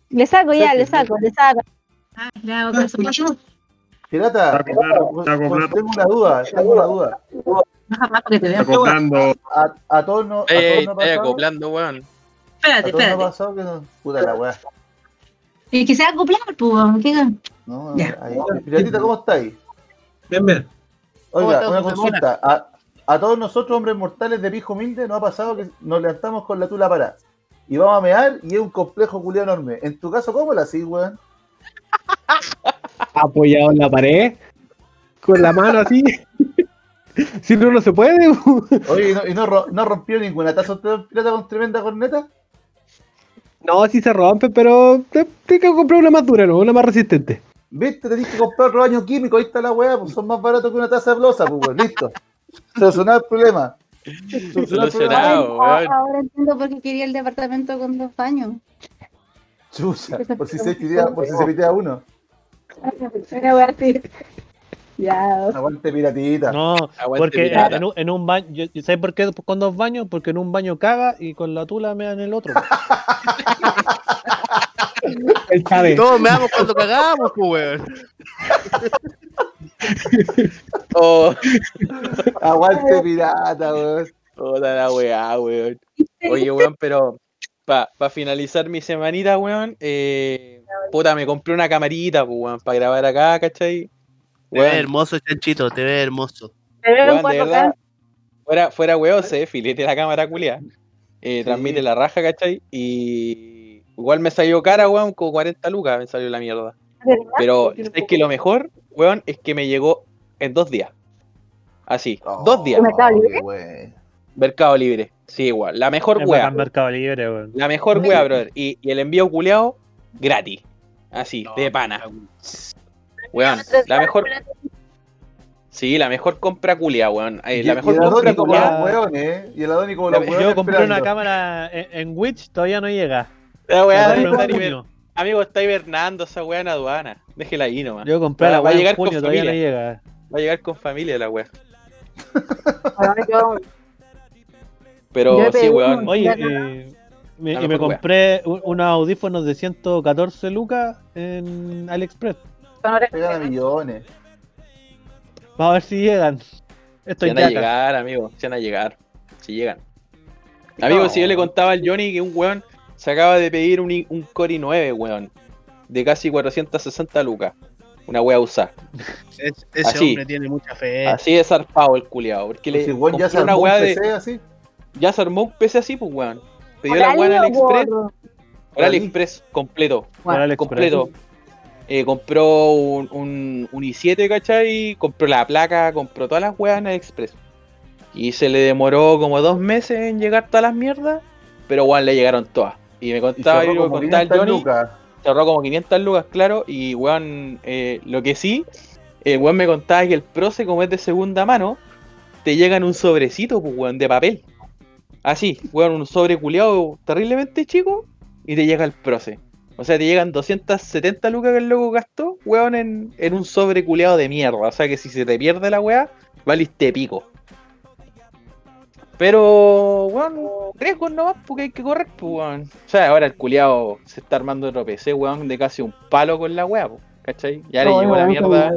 [SPEAKER 1] Le saco ya, le saco, le saco.
[SPEAKER 8] ah, le hago caso.
[SPEAKER 3] Pirata,
[SPEAKER 6] Está comprando,
[SPEAKER 3] tengo una duda, tengo una duda.
[SPEAKER 6] Está comprando.
[SPEAKER 3] A, a todos no, a
[SPEAKER 5] ey,
[SPEAKER 3] todos
[SPEAKER 5] ey,
[SPEAKER 3] no
[SPEAKER 5] acoplando, weón.
[SPEAKER 8] Espérate,
[SPEAKER 3] todos no ha
[SPEAKER 8] espérate.
[SPEAKER 3] pasado que no. Puta la weá.
[SPEAKER 8] Y que se va a acoplar, pues, ¿qué?
[SPEAKER 3] No,
[SPEAKER 8] Ya.
[SPEAKER 3] ahí. Piratita, ¿cómo estáis?
[SPEAKER 9] Bien, bien.
[SPEAKER 3] Oiga,
[SPEAKER 7] ¿Cómo
[SPEAKER 3] una
[SPEAKER 7] estás,
[SPEAKER 3] consulta. A, a todos nosotros, hombres mortales de pijo humilde, nos ha pasado que nos levantamos con la tula parada. Y vamos a mear y es un complejo culiao enorme. En tu caso, ¿cómo la haces, weón?
[SPEAKER 10] Apoyado en la pared. Con la mano así. si no, no se puede.
[SPEAKER 3] Oye, ¿y no, y no, ro- no rompió ninguna taza usted, pirata, con tremenda corneta?
[SPEAKER 10] No, sí se rompe, pero te, te que comprar una más dura, ¿no? Una más resistente.
[SPEAKER 3] ¿Viste? Tenés que comprar otro baño químico. Ahí está la weá, pues son más baratos que una taza de blosa, pues, weón. Listo. Solucionado el problema. Solucionado el problema.
[SPEAKER 5] Solucionado, weón.
[SPEAKER 11] Ahora entiendo por qué quería el departamento con dos baños.
[SPEAKER 3] Chucha, por si se pitea, por si se pitea uno.
[SPEAKER 11] Una wea así. Ya.
[SPEAKER 3] Aguante piratita.
[SPEAKER 2] No,
[SPEAKER 5] Aguante
[SPEAKER 2] porque
[SPEAKER 5] pirata.
[SPEAKER 2] en un, en un baño, yo- ¿sabes por qué con dos baños? Porque en un baño caga y con la tula me en el otro.
[SPEAKER 7] Todos me damos cuando cagamos, pues, weón.
[SPEAKER 5] Oh,
[SPEAKER 3] Aguante pirata, weón.
[SPEAKER 5] toda la weá, weón. Oye, weón, pero para finalizar mi semanita, weón, eh, puta, me compré una camarita, pues, weón, para grabar acá, ¿cachai?
[SPEAKER 7] Te ve hermoso, chanchito, te ve hermoso.
[SPEAKER 1] Era un
[SPEAKER 5] weón, de
[SPEAKER 1] 4K.
[SPEAKER 5] verdad, fuera, fuera weón, se filete la cámara culia. Eh, transmite la raja, ¿cachai? Y igual me salió cara, weón, como 40 lucas me salió la mierda. Pero es que lo mejor, weón, es que me llegó en dos días. Así, dos días.
[SPEAKER 3] Oh,
[SPEAKER 1] Mercado Libre?
[SPEAKER 3] weón.
[SPEAKER 5] Sí, igual. La mejor
[SPEAKER 2] Es
[SPEAKER 5] weá.
[SPEAKER 2] bacán Mercado Libre, weón.
[SPEAKER 5] La mejor weá, brother. Y, y el envío culeado gratis. Así, de pana. Weón, la mejor. Sí, la mejor compra culia, weón. Eh,
[SPEAKER 3] Y-
[SPEAKER 5] la
[SPEAKER 3] y
[SPEAKER 5] mejor
[SPEAKER 3] el
[SPEAKER 5] compra
[SPEAKER 3] Adoni como
[SPEAKER 5] culia.
[SPEAKER 3] los weones, ¿eh? Y el Adoni como
[SPEAKER 5] La-
[SPEAKER 3] los
[SPEAKER 5] yo
[SPEAKER 2] compré una cámara en, en Witch, todavía no llega.
[SPEAKER 5] La weá
[SPEAKER 2] La.
[SPEAKER 5] Amigo, está hibernando esa weá en aduana. Déjela ahí nomás.
[SPEAKER 2] Yo compré
[SPEAKER 5] Va-
[SPEAKER 2] la
[SPEAKER 5] va a
[SPEAKER 2] weá
[SPEAKER 5] llegar
[SPEAKER 2] en
[SPEAKER 5] con
[SPEAKER 2] junio, todavía no llega.
[SPEAKER 5] Va a llegar con familia la weá. Pero sí, weón.
[SPEAKER 1] un-
[SPEAKER 2] Oye, eh, me, y me compré unos audífonos de 114 lucas en AliExpress.
[SPEAKER 3] Pegan a millones.
[SPEAKER 2] Vamos a ver si llegan. Estoy
[SPEAKER 5] van a llegar, amigo. Se van a llegar. Si llegan. Amigo,
[SPEAKER 3] No.
[SPEAKER 5] si yo le contaba al Johnny que un weón se acaba de pedir un, un Core i9, weón. De casi 460 lucas. Una wea usada.
[SPEAKER 7] Es- ese
[SPEAKER 5] Así.
[SPEAKER 7] hombre tiene mucha fe.
[SPEAKER 5] Así de zarpado el culiado. Porque le
[SPEAKER 3] Si el weón ya
[SPEAKER 5] compró una
[SPEAKER 3] armó un
[SPEAKER 5] de.
[SPEAKER 3] PC así.
[SPEAKER 5] Ya se armó un PC así, pues weón. Pidió
[SPEAKER 1] ¿Por
[SPEAKER 5] la
[SPEAKER 1] Ali o
[SPEAKER 5] AliExpress.
[SPEAKER 1] por-
[SPEAKER 5] AliExpress, completo.
[SPEAKER 2] Por AliExpress.
[SPEAKER 5] completo. Eh, compró un, un, un i7, ¿cachai? Compró la placa, compró todas las weas en AliExpress. Y se le demoró como dos meses en llegar todas las mierdas, pero weón le llegaron todas. Y me contaba, y me
[SPEAKER 3] como
[SPEAKER 5] contaba el
[SPEAKER 3] 500
[SPEAKER 5] Johnny,
[SPEAKER 3] lucas.
[SPEAKER 5] cerró como 500 lucas, claro, y weón, eh, lo que sí, el weón me contaba que el proce, como es de segunda mano, te llega en un sobrecito, pues weón, de papel. Así, weón, un sobre culiado terriblemente chico, y te llega el proce. O sea, te llegan 270 lucas que el loco gastó, weón, en, en un sobre culiado de mierda. O sea que si se te pierde la weá, valiste pico. Pero, weón, riesgos nomás porque hay que correr, pues, weón. O sea, ahora el culiado se está armando otro PC, weón, de casi un palo con la weá, pues, ¿cachai? Ya le
[SPEAKER 1] Oh,
[SPEAKER 5] llegó la mierda.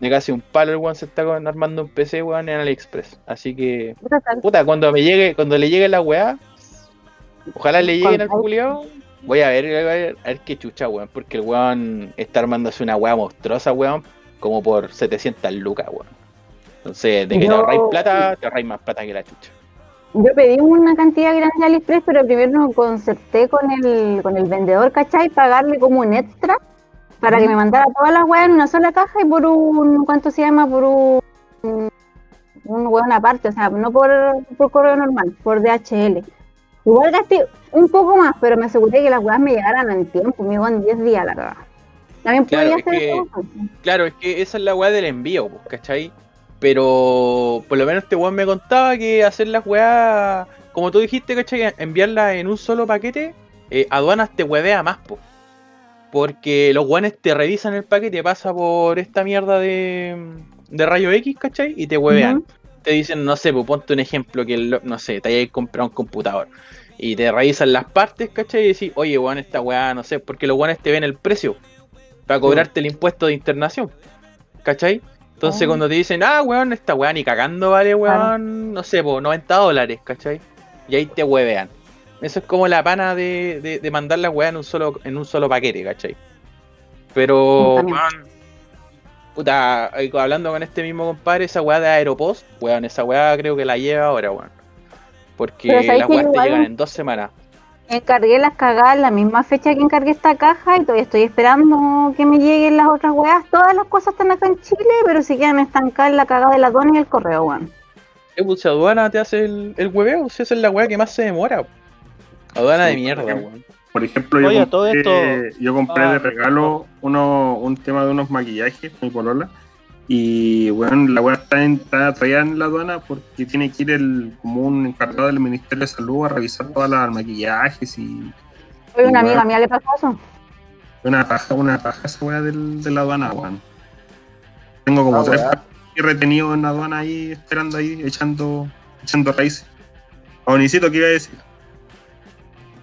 [SPEAKER 5] De casi un palo, el weón se está armando un PC, weón, en AliExpress. Así que,
[SPEAKER 1] Puta,
[SPEAKER 5] cuando me llegue, cuando le llegue la weá, ojalá le lleguen al culiado. Voy a ver, a ver, a ver qué chucha, weón, porque el weón está armándose una weá monstruosa, weón, como por 700 lucas, weón. Entonces, de que te
[SPEAKER 1] Yo-
[SPEAKER 5] ahorráis plata, te ahorráis más plata que la chucha.
[SPEAKER 1] Yo pedí una cantidad grande de AliExpress, pero primero concerté con el, con el vendedor, ¿cachai? Pagarle como un extra para que me mandara todas las weas en una sola caja y por un, ¿cuánto se llama? Por un, un weón aparte, o sea, no por, por correo normal, por DHL. Igual gasté un poco más, pero me aseguré que las weas me llegaran en tiempo, me en 10 días, la verdad. También
[SPEAKER 5] Claro,
[SPEAKER 1] podía hacer
[SPEAKER 5] que-
[SPEAKER 1] eso.
[SPEAKER 5] Claro, es que esa es la weá del envío, pues, ¿cachai? Pero por lo menos este weón me contaba que hacer las weas, como tú dijiste, ¿cachai? Enviarlas en un solo paquete, eh, aduanas te huevea más, pues. Porque los weones te revisan el paquete, pasa por esta mierda de, de rayo X, ¿cachai? Y te huevean. Te dicen, no sé, pues ponte un ejemplo, que no sé, te hayas comprado un computador. Y te revisan las partes, ¿cachai? Y decís, oye, weón, esta weá, no sé, porque los weones te ven el precio para cobrarte el impuesto de internación. ¿Cachai? Entonces
[SPEAKER 1] Oh.
[SPEAKER 5] cuando te dicen, ah, weón, esta weá ni cagando vale, weón, no sé, pues 90 dólares, ¿cachai? Y ahí te huevean. Eso es como la pana de, de, de mandar la weá en un solo, en un solo paquete, ¿cachai? Pero, weón, puta, eh, hablando con este mismo compadre, esa weá de Aeropost, weón, esa weá creo que la lleva ahora, weón. Porque
[SPEAKER 1] Pero ¿sabes
[SPEAKER 5] las weas te llegan en dos semanas.
[SPEAKER 1] Encargué las cagadas la misma fecha que encargué esta caja y todavía estoy esperando que me lleguen las otras weas. Todas las cosas están acá en Chile, pero se quedan estancadas la cagada de la aduana y el correo, weón.
[SPEAKER 5] Si aduana te hace el, el hueveo, si esa es la weá que más se demora. Aduana de mierda,
[SPEAKER 6] por
[SPEAKER 5] weón.
[SPEAKER 6] Por ejemplo, yo
[SPEAKER 2] Oye,
[SPEAKER 6] compré,
[SPEAKER 2] todo esto-
[SPEAKER 6] yo compré
[SPEAKER 2] Ah,
[SPEAKER 6] de regalo uno, un tema de unos maquillajes, mi polola. Y bueno, la weá está, en- está todavía en la aduana porque tiene que ir el, como un encargado del Ministerio de Salud a revisar todas las maquillajes y
[SPEAKER 1] Oye, una amiga mía le pasó eso.
[SPEAKER 6] una paja, una paja esa weá del, de la aduana, weón. Tengo como
[SPEAKER 3] Ah,
[SPEAKER 6] tres
[SPEAKER 3] weá.
[SPEAKER 6] y retenido en la aduana ahí, esperando ahí, echando, echando raíces. Onicito, ¿qué iba a decir?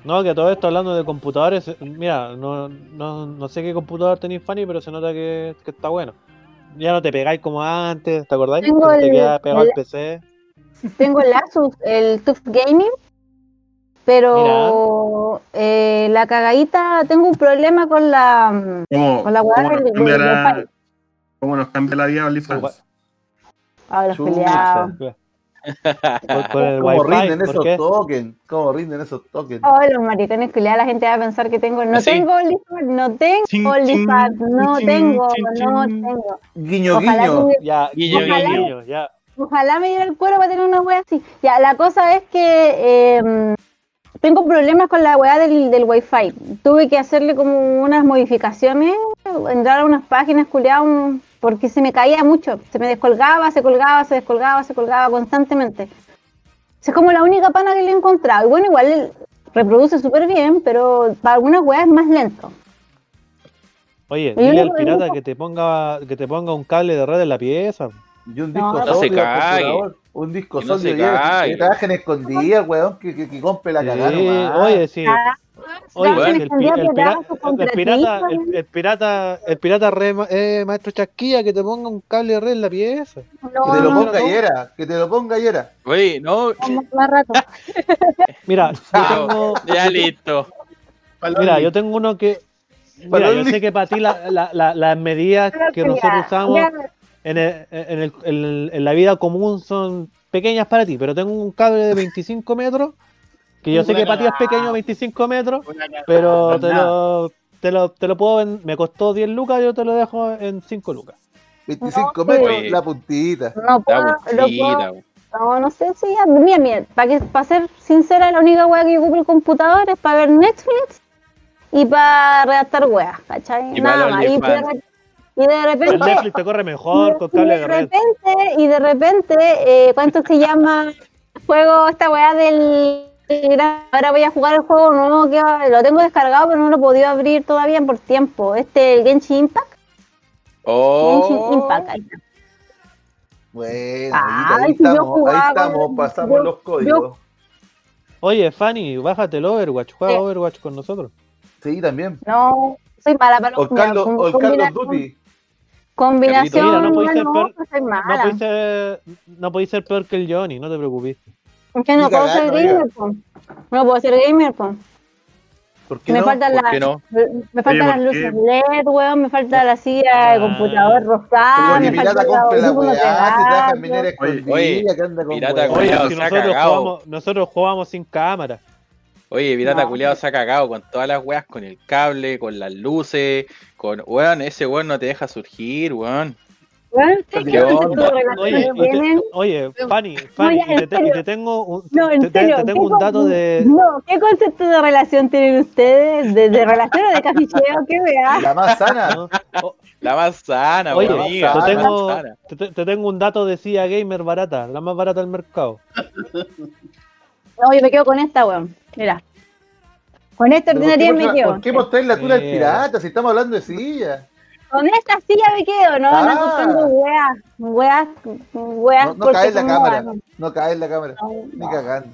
[SPEAKER 2] No, que todo esto hablando de computadores, mira, no, no, no sé qué computador tenéis Fanny, pero se nota que, que está bueno. Ya no te pegáis como antes, ¿te acordáis?
[SPEAKER 1] Tengo
[SPEAKER 2] Que te
[SPEAKER 1] el-
[SPEAKER 2] quedaba pegado al
[SPEAKER 1] el-
[SPEAKER 2] PC.
[SPEAKER 1] Tengo el Asus, el TUF Gaming, pero eh, la cagadita, tengo un problema con la...
[SPEAKER 6] ¿Cómo,
[SPEAKER 1] Con la
[SPEAKER 6] cómo nos cómo nos cambia la vida OnlyFans?
[SPEAKER 1] Ah, los
[SPEAKER 2] El
[SPEAKER 3] ¿Cómo
[SPEAKER 2] Wi-Fi,
[SPEAKER 3] rinden
[SPEAKER 2] ¿por
[SPEAKER 3] esos
[SPEAKER 2] qué?
[SPEAKER 3] tokens? ¿Cómo rinden esos tokens?
[SPEAKER 1] Oh, los maricones culiados, la gente va a pensar que tengo. No tengo OnlyFans, no tengo OnlyFans, no tengo, no tengo.
[SPEAKER 3] Guiño,
[SPEAKER 1] Ojalá
[SPEAKER 3] guiño.
[SPEAKER 1] que-
[SPEAKER 2] Ya,
[SPEAKER 5] Guiño,
[SPEAKER 2] guiño, ya.
[SPEAKER 1] Ojalá me diera el cuero para tener una wea así. Ya, la cosa es que eh, tengo problemas con la weá del, del wifi. Tuve que hacerle como unas modificaciones, entrar a unas páginas culiadas porque se me caía mucho. Se me descolgaba, se colgaba, se descolgaba, se colgaba constantemente. Es como la única pana que le he encontrado. Y bueno, igual reproduce súper bien, pero para algunas weas es más lento.
[SPEAKER 2] Oye, dile
[SPEAKER 1] le-
[SPEAKER 2] al pirata que te ponga que te ponga un cable de red en la pieza.
[SPEAKER 3] Y un
[SPEAKER 1] No,
[SPEAKER 3] disco
[SPEAKER 1] no
[SPEAKER 5] se
[SPEAKER 3] sólido,
[SPEAKER 5] cague.
[SPEAKER 3] computador, Un disco
[SPEAKER 5] Que no se
[SPEAKER 3] sólido. Que trabajen escondidas, weón. Que, que, que compre la cagada.
[SPEAKER 2] Sí, oye, sí.
[SPEAKER 1] Ah,
[SPEAKER 2] el, pirata, el, el pirata, el pirata re ma- eh, maestro Chasquilla que te ponga un cable de red en la pieza.
[SPEAKER 3] Que te lo
[SPEAKER 1] no,
[SPEAKER 3] ponga ayer. Que te lo ponga ayer.
[SPEAKER 5] Oye, no,
[SPEAKER 1] no, más rato.
[SPEAKER 2] Mira, yo
[SPEAKER 5] Chao.
[SPEAKER 2] tengo,
[SPEAKER 5] ya listo.
[SPEAKER 2] mira, yo tengo uno que, mira,
[SPEAKER 3] Para
[SPEAKER 2] yo sé que para ti la- la- la- las medidas que nosotros usamos en, el- en, el- en- en la vida común son pequeñas para ti, pero tengo un cable de 25 metros, que yo sé que para ti es pequeño 25 metros, pero te lo, te lo, te lo puedo vend- me costó 10 lucas, yo te lo dejo en 5 lucas.
[SPEAKER 3] 25
[SPEAKER 1] No,
[SPEAKER 3] metros,
[SPEAKER 5] sí.
[SPEAKER 3] la puntita.
[SPEAKER 1] No puedo,
[SPEAKER 5] La
[SPEAKER 1] puedo,
[SPEAKER 5] bolsita, weón.
[SPEAKER 1] no, no sé si ya, mira, mira, para que, para ser sincera, la única wea que yo ocupo el computador es para ver Netflix y para redactar weas, ¿cachai?
[SPEAKER 5] Y
[SPEAKER 1] Nada más. Y de, y repente,
[SPEAKER 2] Netflix te corre mejor con
[SPEAKER 1] y
[SPEAKER 2] cable
[SPEAKER 1] de
[SPEAKER 2] de red.
[SPEAKER 1] repente, y de repente, eh, ¿cuánto se llama? Juego esta weá del ahora voy a jugar el juego nuevo que va- lo tengo descargado pero no lo he podido abrir todavía por tiempo. Este el Genshin Impact. Genshin
[SPEAKER 5] Oh,
[SPEAKER 1] Impact. ahí está.
[SPEAKER 3] Bueno, ahí,
[SPEAKER 1] si
[SPEAKER 3] estamos, ahí estamos, pasamos
[SPEAKER 1] yo-
[SPEAKER 3] los códigos.
[SPEAKER 2] Oye, Fanny, bájate el Overwatch, juega
[SPEAKER 1] Sí.
[SPEAKER 2] Overwatch con nosotros.
[SPEAKER 3] Sí, también.
[SPEAKER 1] No, soy mala para los
[SPEAKER 3] Carlos,
[SPEAKER 1] con-
[SPEAKER 3] o Carlos Duty.
[SPEAKER 1] Combinación,
[SPEAKER 2] Mira, no podéis ser
[SPEAKER 1] no,
[SPEAKER 2] peor-
[SPEAKER 1] soy
[SPEAKER 2] No
[SPEAKER 1] mala.
[SPEAKER 2] podéis ser, no podéis ser peor que el Johnny, no te preocupes.
[SPEAKER 1] Que no puedo ser gamer, po. No puedo ser gamer, po.
[SPEAKER 3] ¿Por qué
[SPEAKER 1] Me
[SPEAKER 3] no?
[SPEAKER 1] faltan
[SPEAKER 5] ¿por
[SPEAKER 1] las
[SPEAKER 5] qué no?
[SPEAKER 1] me faltan
[SPEAKER 6] Oye,
[SPEAKER 1] las
[SPEAKER 6] ¿por
[SPEAKER 1] luces? LED, weón, me falta la silla de
[SPEAKER 2] Ah.
[SPEAKER 1] computador rosada,
[SPEAKER 3] Pero
[SPEAKER 1] me
[SPEAKER 3] pirata la
[SPEAKER 1] audífono
[SPEAKER 3] weá, si trabaja en
[SPEAKER 1] pegado.
[SPEAKER 3] minera
[SPEAKER 5] Oye,
[SPEAKER 3] escondida, que anda con
[SPEAKER 5] pirata
[SPEAKER 3] weá.
[SPEAKER 2] Oye,
[SPEAKER 5] Culeado,
[SPEAKER 2] si
[SPEAKER 5] se ha
[SPEAKER 2] nosotros
[SPEAKER 5] cagado.
[SPEAKER 2] jugamos, nosotros jugamos sin cámara.
[SPEAKER 5] Oye, pirata
[SPEAKER 1] No.
[SPEAKER 5] culiado se ha cagado con todas las weas, con el cable, con las luces, con weón, ese weón no te deja surgir, weón.
[SPEAKER 1] Weón, ¿ustedes
[SPEAKER 5] ¿Qué
[SPEAKER 1] qué
[SPEAKER 5] onda?
[SPEAKER 1] concepto de relación
[SPEAKER 2] Oye, y te- oye, Fanny, y te, y tengo un,
[SPEAKER 1] No, en
[SPEAKER 2] te, te-
[SPEAKER 1] serio,
[SPEAKER 2] te tengo
[SPEAKER 1] ¿qué
[SPEAKER 2] un dato de.
[SPEAKER 1] No, ¿qué concepto de relación tienen ustedes? ¿De, de relación o de caficheo? ¿Qué vea?
[SPEAKER 3] La más sana.
[SPEAKER 2] ¿no?
[SPEAKER 5] La más sana,
[SPEAKER 2] Oye,
[SPEAKER 5] amiga,
[SPEAKER 2] te tengo,
[SPEAKER 5] más sana.
[SPEAKER 2] te, te tengo un dato de CIA Gamer barata, la más barata del mercado.
[SPEAKER 1] No, yo me quedo con esta, weón. Mira. Con esta
[SPEAKER 3] Pero ¿Por qué,
[SPEAKER 1] ordinaria me quedo.
[SPEAKER 3] ¿Por qué mostrar la tula del pirata si estamos hablando de silla?
[SPEAKER 1] Con esta silla me quedo, no,
[SPEAKER 3] Ah.
[SPEAKER 1] no comprando weas, weas, weas
[SPEAKER 3] No, no cae en la cámara. No cae en la cámara.
[SPEAKER 1] no,
[SPEAKER 3] Ni
[SPEAKER 1] no.
[SPEAKER 3] cagando.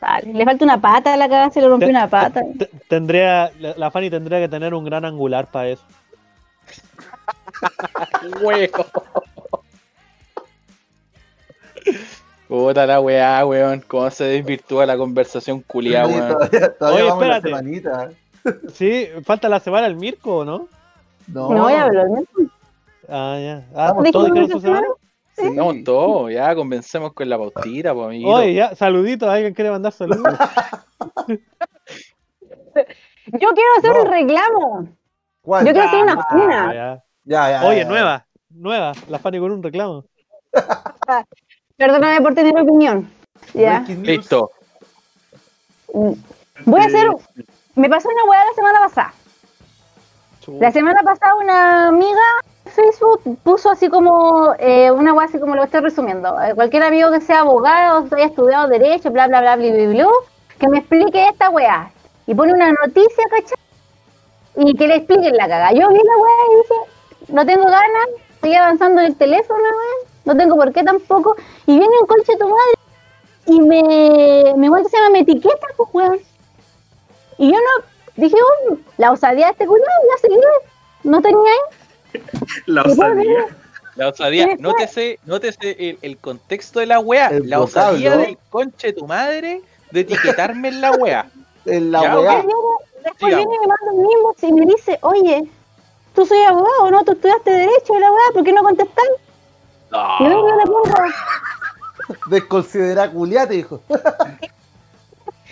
[SPEAKER 1] Vale, Le falta una pata a la cagada, se le rompió una pata.
[SPEAKER 2] Te- Tendría, la, la Fanny tendría que tener un gran angular para eso.
[SPEAKER 5] Huevo. Puta la weá, weón. Cómo se desvirtúa la conversación culiada,
[SPEAKER 3] Oye,
[SPEAKER 5] weón.
[SPEAKER 3] todavía todavía
[SPEAKER 2] Oye,
[SPEAKER 3] la
[SPEAKER 2] espérate.
[SPEAKER 3] semanita.
[SPEAKER 2] Sí, falta la semana del Mirko, ¿o ¿no?
[SPEAKER 3] No,
[SPEAKER 1] No voy a hablar, ¿no?
[SPEAKER 2] Ah, ya. Ah,
[SPEAKER 3] Estamos
[SPEAKER 2] todos
[SPEAKER 1] ¿Dijimos
[SPEAKER 2] semana.
[SPEAKER 3] Sí.
[SPEAKER 5] Estamos todos, ya convencemos con la pautita, pues amiguito.
[SPEAKER 2] Oye, ya, saluditos, alguien quiere mandar saludos.
[SPEAKER 1] Yo quiero hacer
[SPEAKER 3] No.
[SPEAKER 1] un reclamo.
[SPEAKER 3] ¿Cuál?
[SPEAKER 1] Yo quiero hacer una cuna.
[SPEAKER 2] ya.
[SPEAKER 3] Ya, ya,
[SPEAKER 2] Oye,
[SPEAKER 3] ya.
[SPEAKER 2] nueva, nueva. La Fanny con un reclamo.
[SPEAKER 1] Perdóname por tener opinión. Ya.
[SPEAKER 5] Listo.
[SPEAKER 1] Voy a hacer. Me pasó una weá la semana pasada. La semana pasada una amiga de Facebook puso así como eh, una weá así como lo estoy resumiendo. Eh, cualquier amigo que sea abogado, haya estudiado derecho, bla bla bla bla bla, bla, que me explique esta weá. Y pone una noticia, ¿cachai? Y que le expliquen la caga. Yo vi la weá y dije, no tengo ganas, estoy avanzando en el teléfono, weá, no tengo por qué tampoco. Y viene un conche tu madre y me, me vuelve se llama me etiqueta, pues weón. Y yo no, dije, oh, la osadía de este culo, ya se. No tenía ahí.
[SPEAKER 6] La
[SPEAKER 1] Y
[SPEAKER 6] osadía.
[SPEAKER 5] La osadía, nótese, nótese el, el contexto de la wea.
[SPEAKER 3] El
[SPEAKER 5] La osadía del conche de tu madre de etiquetarme en la wea.
[SPEAKER 3] En la
[SPEAKER 5] Ya.
[SPEAKER 1] Después
[SPEAKER 5] Sigamos.
[SPEAKER 1] viene y me manda un inbox y me dice, oye, tú soy abogado, ¿no? Tú estudiaste Derecho, la weá, ¿por qué no contestas? Y vengo y yo le pongo,
[SPEAKER 3] Desconsidera culiate, hijo.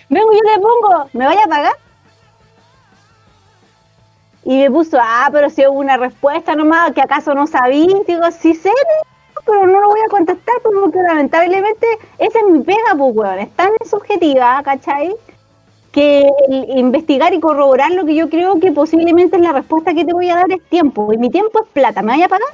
[SPEAKER 1] vengo y yo le pongo, ¿me vaya a pagar? Y me puso, ah, pero si hubo una respuesta nomás, que acaso no sabí, digo, sí sé, pero no lo voy a contestar pues, porque lamentablemente esa es mi pega, pues, weón, es tan subjetiva, ¿cachai? Que investigar y corroborar lo que yo creo que posiblemente es la respuesta que te voy a dar es tiempo, y mi tiempo es plata, ¿me vaya a pagar?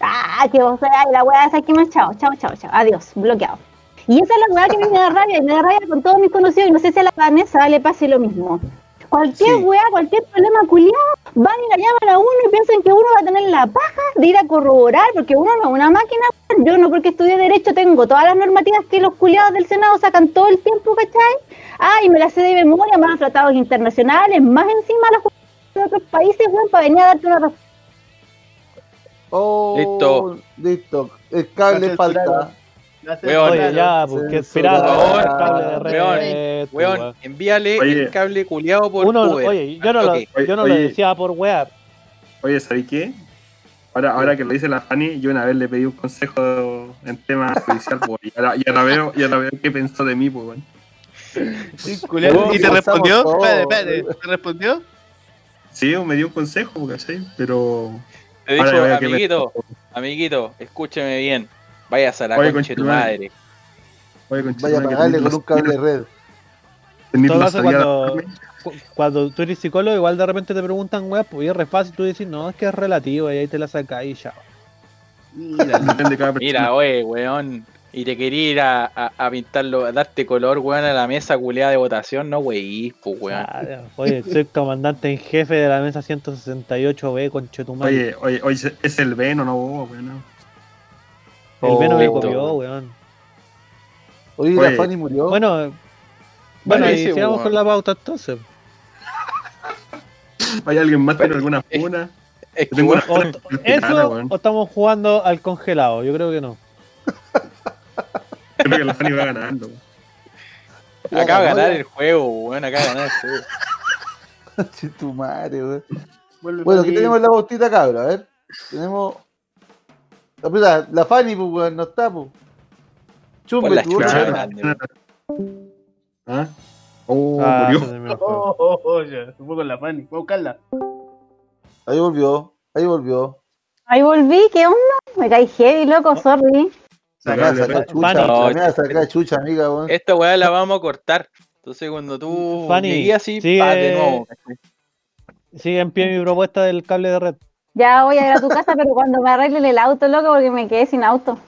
[SPEAKER 1] Ah, que vos sea, la weá esa que más, chao, chao, chao, chao, adiós, bloqueado. Y esa es la weá que me da rabia, y me da rabia con todos mis conocidos, y no sé si a la Vanessa le pase lo mismo. Cualquier
[SPEAKER 3] Sí.
[SPEAKER 1] weá, cualquier problema culiado, van y la llaman a uno y piensan que uno va a tener la paja de ir a corroborar, porque uno no es una máquina, weón. yo no porque estudié Derecho tengo todas las normativas que los culiados del Senado sacan todo el tiempo, ¿cachai? Ah, y me las sé de memoria, más tratados internacionales, más encima los de otros países, weón, para venir a darte una respuesta.
[SPEAKER 3] Oh,
[SPEAKER 5] Listo.
[SPEAKER 3] Listo. El cable
[SPEAKER 7] Gracias,
[SPEAKER 3] falta.
[SPEAKER 5] Weón,
[SPEAKER 2] Oye, ya, pues que
[SPEAKER 3] Censura.
[SPEAKER 2] esperaba
[SPEAKER 5] Por favor,
[SPEAKER 2] el cable de
[SPEAKER 5] weón,
[SPEAKER 2] red.
[SPEAKER 5] Weón,
[SPEAKER 2] weón.
[SPEAKER 5] envíale
[SPEAKER 6] Oye.
[SPEAKER 5] el cable culiado por
[SPEAKER 2] Uno,
[SPEAKER 5] Uber.
[SPEAKER 2] oye, yo no, lo, yo no lo decía por weá.
[SPEAKER 6] Oye, ¿sabéis qué? Ahora, ahora que lo dice la Fanny, yo una vez le pedí un consejo en tema judicial, pues, y, ahora, y ahora veo, y ahora veo qué pensó de mí, pues, weón.
[SPEAKER 7] Culiao, ¿Y te respondió? Espérate, espérate. ¿Te respondió?
[SPEAKER 6] Sí, me dio un consejo, ¿cachai? Pero.
[SPEAKER 5] Te dicho, amiguito, amiguito, escúcheme bien. Vayas a la
[SPEAKER 6] Oye,
[SPEAKER 5] concha de tu madre.
[SPEAKER 6] Oye,
[SPEAKER 3] Vaya a pagarle con un cable de red.
[SPEAKER 2] todo caso, cuando, cu- cuando tú eres psicólogo, igual de repente te preguntan weá, pues y es re fácil tú decir, no, es que es relativo, y ahí te la sacas y ya.
[SPEAKER 7] Mira,
[SPEAKER 6] Depende de cada persona.
[SPEAKER 5] Mira, oye, weón. Y te quería ir a, a, a pintarlo, a darte color, weón, a la mesa culeada de votación, no, wey, pues, weón.
[SPEAKER 2] Ah. Oye, soy comandante en jefe de la mesa 168B con Chetumal.
[SPEAKER 6] Oye, oye, oye, es el Veno, no vos, weón.
[SPEAKER 2] El Veno me
[SPEAKER 5] listo.
[SPEAKER 2] copió, weón.
[SPEAKER 3] Oye,
[SPEAKER 6] Oye.
[SPEAKER 3] la Fanny murió.
[SPEAKER 2] Bueno, bueno,
[SPEAKER 5] Vale,
[SPEAKER 2] y
[SPEAKER 5] ese,
[SPEAKER 2] sigamos con la pauta entonces.
[SPEAKER 6] ¿Hay alguien más tiene alguna funa?
[SPEAKER 5] Es
[SPEAKER 6] una cristiana,
[SPEAKER 2] ¿Eso o estamos jugando al congelado? Yo creo que no.
[SPEAKER 6] Creo que la Fanny va ganando.
[SPEAKER 5] acaba de ganar el juego, weón, acaba de ganar el juego.
[SPEAKER 3] Tu madre, weón. Bueno, aquí tenemos la bautita cabra, a ver. Tenemos. La, puta, la Fanny, pues, weón, no está, pues. Chumbe,
[SPEAKER 5] la weón. grande,
[SPEAKER 6] ¿Ah? Oh,
[SPEAKER 2] Ah,
[SPEAKER 6] murió.
[SPEAKER 7] Oh, oh, oh, ya, se fue con la Fanny. Voy a buscarla.
[SPEAKER 3] Ahí volvió, ahí volvió.
[SPEAKER 1] Ahí volví, ¿qué onda? Me caí heavy, loco, sorry.
[SPEAKER 3] La a
[SPEAKER 6] Sacale,
[SPEAKER 3] sacar
[SPEAKER 6] Fanny.
[SPEAKER 3] chucha, la a sacar chucha, amiga, weón.
[SPEAKER 5] Esta weá la vamos a cortar. Entonces cuando tú
[SPEAKER 2] Fanny,
[SPEAKER 5] así,
[SPEAKER 2] sigue-
[SPEAKER 5] pa, de nuevo.
[SPEAKER 2] Sigue en pie mi propuesta del cable de red.
[SPEAKER 1] Ya voy a ir a tu casa, pero cuando me arreglen el auto, loco, porque me quedé sin auto.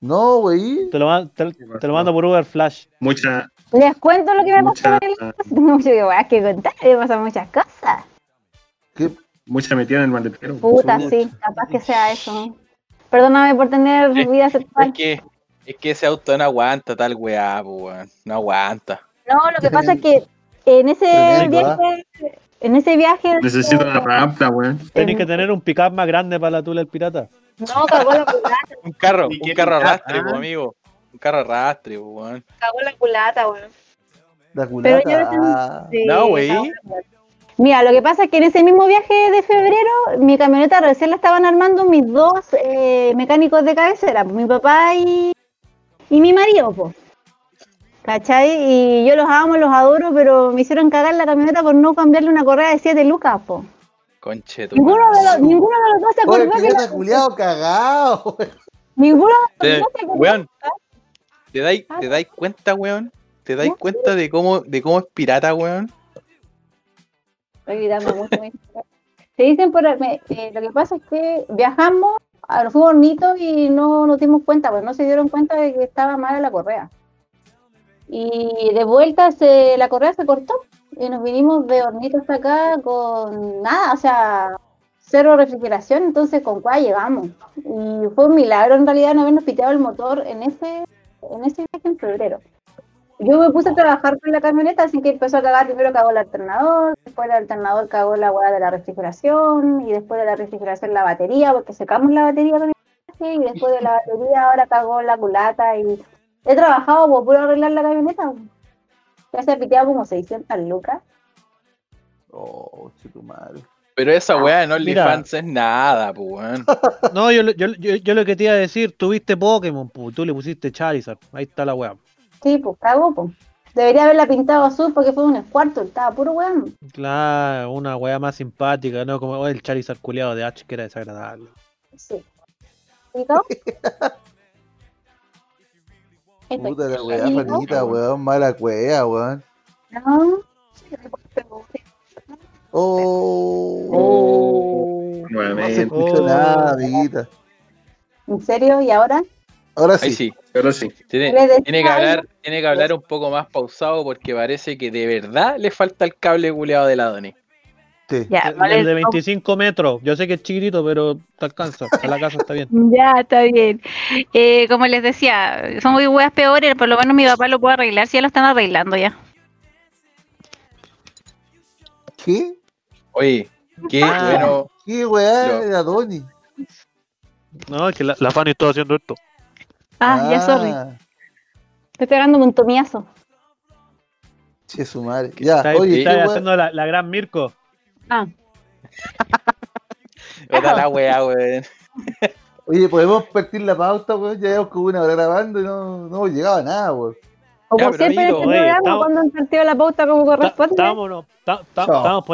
[SPEAKER 3] No, wey.
[SPEAKER 2] Te lo, man- te, te lo mando por Uber Flash.
[SPEAKER 6] Mucha,
[SPEAKER 1] Les cuento lo que me pasó
[SPEAKER 6] mucha,
[SPEAKER 1] en el auto. Tengo mucho que, que contar, me pasan muchas cosas.
[SPEAKER 3] ¿Qué?
[SPEAKER 6] mucha metida en el maletero.
[SPEAKER 1] Puta, sí, capaz que sea eso. ¿no? Perdóname por tener
[SPEAKER 5] Es-
[SPEAKER 1] vida
[SPEAKER 5] Es
[SPEAKER 1] sexual.
[SPEAKER 5] que, es que ese auto no aguanta tal weá, pues, weón. No aguanta.
[SPEAKER 1] No, lo que pasa es que en ese viaje, en ese viaje,
[SPEAKER 6] Necesito una rampa, weón.
[SPEAKER 2] Tenés que tener un pickup más grande para la tula del pirata.
[SPEAKER 1] no, cagó la culata,
[SPEAKER 5] Un carro,
[SPEAKER 7] ¿Y
[SPEAKER 5] un
[SPEAKER 7] qué
[SPEAKER 5] carro arrastre,
[SPEAKER 7] Ah.
[SPEAKER 5] pues, amigo. Un carro arrastre, pues, weón.
[SPEAKER 1] cagó la culata, weón.
[SPEAKER 3] La
[SPEAKER 1] Pero yo
[SPEAKER 3] culata.
[SPEAKER 1] no Sí,
[SPEAKER 5] No, güey.
[SPEAKER 1] cagó la culata. Mira, lo que pasa es que en ese mismo viaje de febrero, mi camioneta recién la estaban armando mis dos eh, mecánicos de cabecera, mi papá y, y mi marido, pues. ¿Cachai? Y yo los amo, los adoro, pero me hicieron cagar la camioneta por no cambiarle una correa de 7 lucas, po.
[SPEAKER 5] Conche tu
[SPEAKER 1] Ninguno de los, ninguno de los dos se acordó
[SPEAKER 3] que
[SPEAKER 1] la-
[SPEAKER 3] culiado cagado, weón.
[SPEAKER 1] ninguno de
[SPEAKER 5] Te-
[SPEAKER 1] los dos se acordó.
[SPEAKER 5] weón, ¿te dais, ¿te dais cuenta, weón? ¿Te dais cuenta de cómo, de cómo es pirata, weón?
[SPEAKER 1] Estoy gritando mucho. me- Se dicen por me- eh, lo que pasa es que viajamos, a- nos fuimos hornitos y no nos dimos cuenta, pues no se dieron cuenta de que estaba mala la correa. Y de vuelta se, la correa se cortó y nos vinimos de hornitos hasta acá con nada, o sea, cero refrigeración, entonces con cuál llegamos. Y fue un milagro en realidad no habernos piteado el motor en ese, en ese viaje en febrero. Yo me puse a trabajar con la camioneta, así que empezó a cagar, primero cagó el alternador, después el alternador cagó la hueá de la refrigeración, y después de la refrigeración la batería, porque secamos la batería con el viaje, y después de la batería ahora cagó la culata, y he trabajado por puro arreglar la camioneta. Ya se ha piteado como 600 lucas.
[SPEAKER 3] Oh, chico madre.
[SPEAKER 5] Pero esa weá en
[SPEAKER 2] Mira.
[SPEAKER 5] OnlyFans es nada, pues, weón.
[SPEAKER 2] No, yo, lo- yo, yo, yo lo que te iba a decir, tuviste Pokémon, pu, tú le pusiste Charizard. Ahí está la weá.
[SPEAKER 1] Sí, pues cagó, pues. Debería haberla pintado azul porque fue un escuarto, estaba puro weón.
[SPEAKER 2] Claro, una weá más simpática, ¿no? Como el Charizard culiado de H que era desagradable.
[SPEAKER 1] Sí. ¿Picado?
[SPEAKER 3] Puta la weá,
[SPEAKER 1] ¿Y
[SPEAKER 3] panita, weón. Mala cueva, weón.
[SPEAKER 1] No.
[SPEAKER 3] Oh. No se
[SPEAKER 2] Oh.
[SPEAKER 3] nada, amiguita.
[SPEAKER 1] ¿En serio? ¿Y ahora?
[SPEAKER 3] Ahora sí.
[SPEAKER 5] sí.
[SPEAKER 6] Pero sí.
[SPEAKER 5] Tiene, tiene que hablar, tiene que hablar un poco más pausado porque parece que de verdad le falta el cable culeado de la Doni.
[SPEAKER 3] Sí.
[SPEAKER 1] Ya,
[SPEAKER 2] El,
[SPEAKER 1] vale.
[SPEAKER 2] el de 25 metros, yo sé que es chiquitito, pero te alcanza. A la casa está bien.
[SPEAKER 8] Ya, está bien. Eh, como les decía, son muy weas peores, por lo menos mi papá lo puede arreglar, si ya lo están arreglando ya.
[SPEAKER 3] ¿Qué?
[SPEAKER 5] Oye, qué
[SPEAKER 2] Ah.
[SPEAKER 5] bueno.
[SPEAKER 3] ¿Qué
[SPEAKER 5] Yo-
[SPEAKER 3] era Donny?
[SPEAKER 2] No, es que la, la Fanny está haciendo esto.
[SPEAKER 1] Ah, ya, sorry. Estoy pegándome un tomiazo.
[SPEAKER 3] Che, su madre. Ya,
[SPEAKER 2] Está,
[SPEAKER 3] oye,
[SPEAKER 2] está haciendo la, la gran Mirko.
[SPEAKER 1] Ah,
[SPEAKER 5] Puta la weá, weón.
[SPEAKER 3] Oye, podemos partir la pauta, weón. Ya llevamos como una hora grabando y no, no hemos llegado a nada, weón.
[SPEAKER 1] como
[SPEAKER 5] Ya, pero
[SPEAKER 1] siempre en este programa,
[SPEAKER 2] estamos-
[SPEAKER 1] cuando han partido la pauta como corresponde.
[SPEAKER 2] Estábamos, no, ta- ta-
[SPEAKER 3] Chao.
[SPEAKER 2] estábamos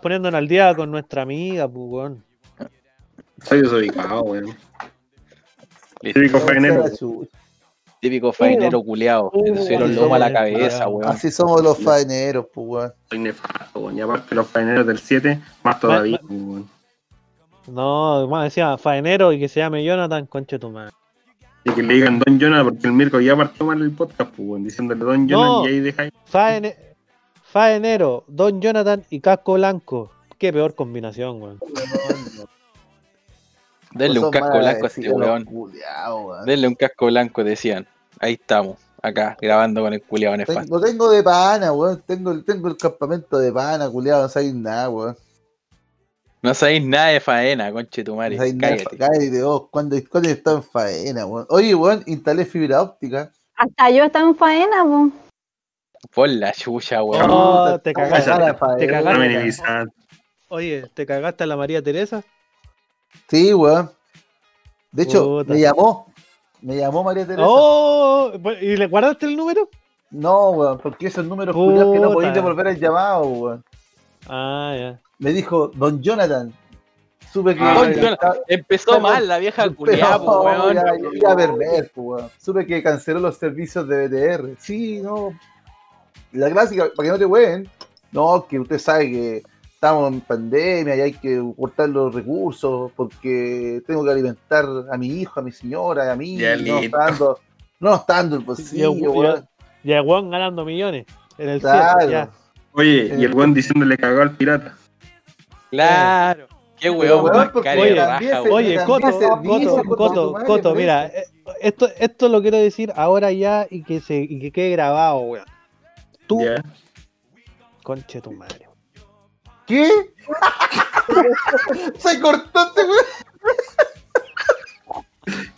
[SPEAKER 2] poniéndonos al día con nuestra amiga, pues, weón.
[SPEAKER 6] Soy desubicado, weón.
[SPEAKER 5] Listo.
[SPEAKER 6] Típico.
[SPEAKER 5] Típico faenero culeado. Le pusieron lomo a la cabeza, weón.
[SPEAKER 3] Así somos los faeneros, pues, weón.
[SPEAKER 6] Soy nefasto, weón. Y aparte los faeneros del 7, más todavía, weón.
[SPEAKER 2] No, más decía faenero y que se llame Jonathan, conche tu madre.
[SPEAKER 6] Y que le digan Don Jonathan, porque el Mirko ya partió mal el podcast, pues, weón. Diciéndole Don
[SPEAKER 2] No.
[SPEAKER 6] Jonathan y ahí dejáis.
[SPEAKER 2] Faene- faenero, Don Jonathan y casco blanco. Qué peor combinación, weón.
[SPEAKER 5] Denle un casco blanco a este weón. Denle un casco blanco, decían. Ahí estamos, acá, grabando con el culeado
[SPEAKER 3] Tengo,
[SPEAKER 5] nefasto.
[SPEAKER 3] lo tengo de pana, weón. Tengo, el- tengo el campamento de pana, culiado. No sabéis nada, weón.
[SPEAKER 5] No sabéis nada de faena, conche tu
[SPEAKER 3] No
[SPEAKER 5] madre.
[SPEAKER 3] sabéis nada.
[SPEAKER 5] Cállate.
[SPEAKER 3] Cállate vos. Cuando, cuando he estado en faena, weón. Oye, weón, instalé fibra óptica.
[SPEAKER 1] Hasta yo estaba en faena, po.
[SPEAKER 5] Por la chucha, weón.
[SPEAKER 3] Puta,
[SPEAKER 2] te cagaste.
[SPEAKER 3] la faena,
[SPEAKER 2] te cagaste.
[SPEAKER 6] No
[SPEAKER 3] weón.
[SPEAKER 2] Oye, ¿te cagaste a la María Teresa?
[SPEAKER 3] Sí, weón. De hecho,
[SPEAKER 2] Puta.
[SPEAKER 3] me llamó. Me llamó María Teresa.
[SPEAKER 2] Oh, ¿y le guardaste el número?
[SPEAKER 3] No, weón, porque esos números culiados que no podéis devolver el llamado, weón.
[SPEAKER 2] Ah, ya.
[SPEAKER 3] Me dijo, Don Jonathan. Supe que.
[SPEAKER 6] Ah,
[SPEAKER 5] Don. Jonathan. Empezó mal la vieja po, weón.
[SPEAKER 3] ya, ya, ya, perder, weón. Supe que canceló los servicios de BTR. Sí, no. La clásica, para que no te hueen. No, que usted sabe que estamos en pandemia y hay que cortar los recursos porque tengo que alimentar a mi hijo, a mi señora, a mí.
[SPEAKER 6] Ya,
[SPEAKER 3] no está dando, no está dando el
[SPEAKER 2] Y
[SPEAKER 3] bolsillo.
[SPEAKER 2] Y el weón ganando millones. En el
[SPEAKER 3] Claro.
[SPEAKER 2] cielo, ya.
[SPEAKER 6] Oye, y el weón diciéndole cagó al pirata.
[SPEAKER 5] Claro. Qué weón,
[SPEAKER 3] weón, también
[SPEAKER 5] raja.
[SPEAKER 2] Oye, Coto, Coto, Coto,
[SPEAKER 3] madre,
[SPEAKER 2] Coto,
[SPEAKER 3] por
[SPEAKER 2] mira, eh, esto, esto lo quiero decir ahora ya y que se y que quede grabado, weón. Tú,
[SPEAKER 6] Ya.
[SPEAKER 2] conche tu madre.
[SPEAKER 3] ¿Qué? Se cortaste, weón.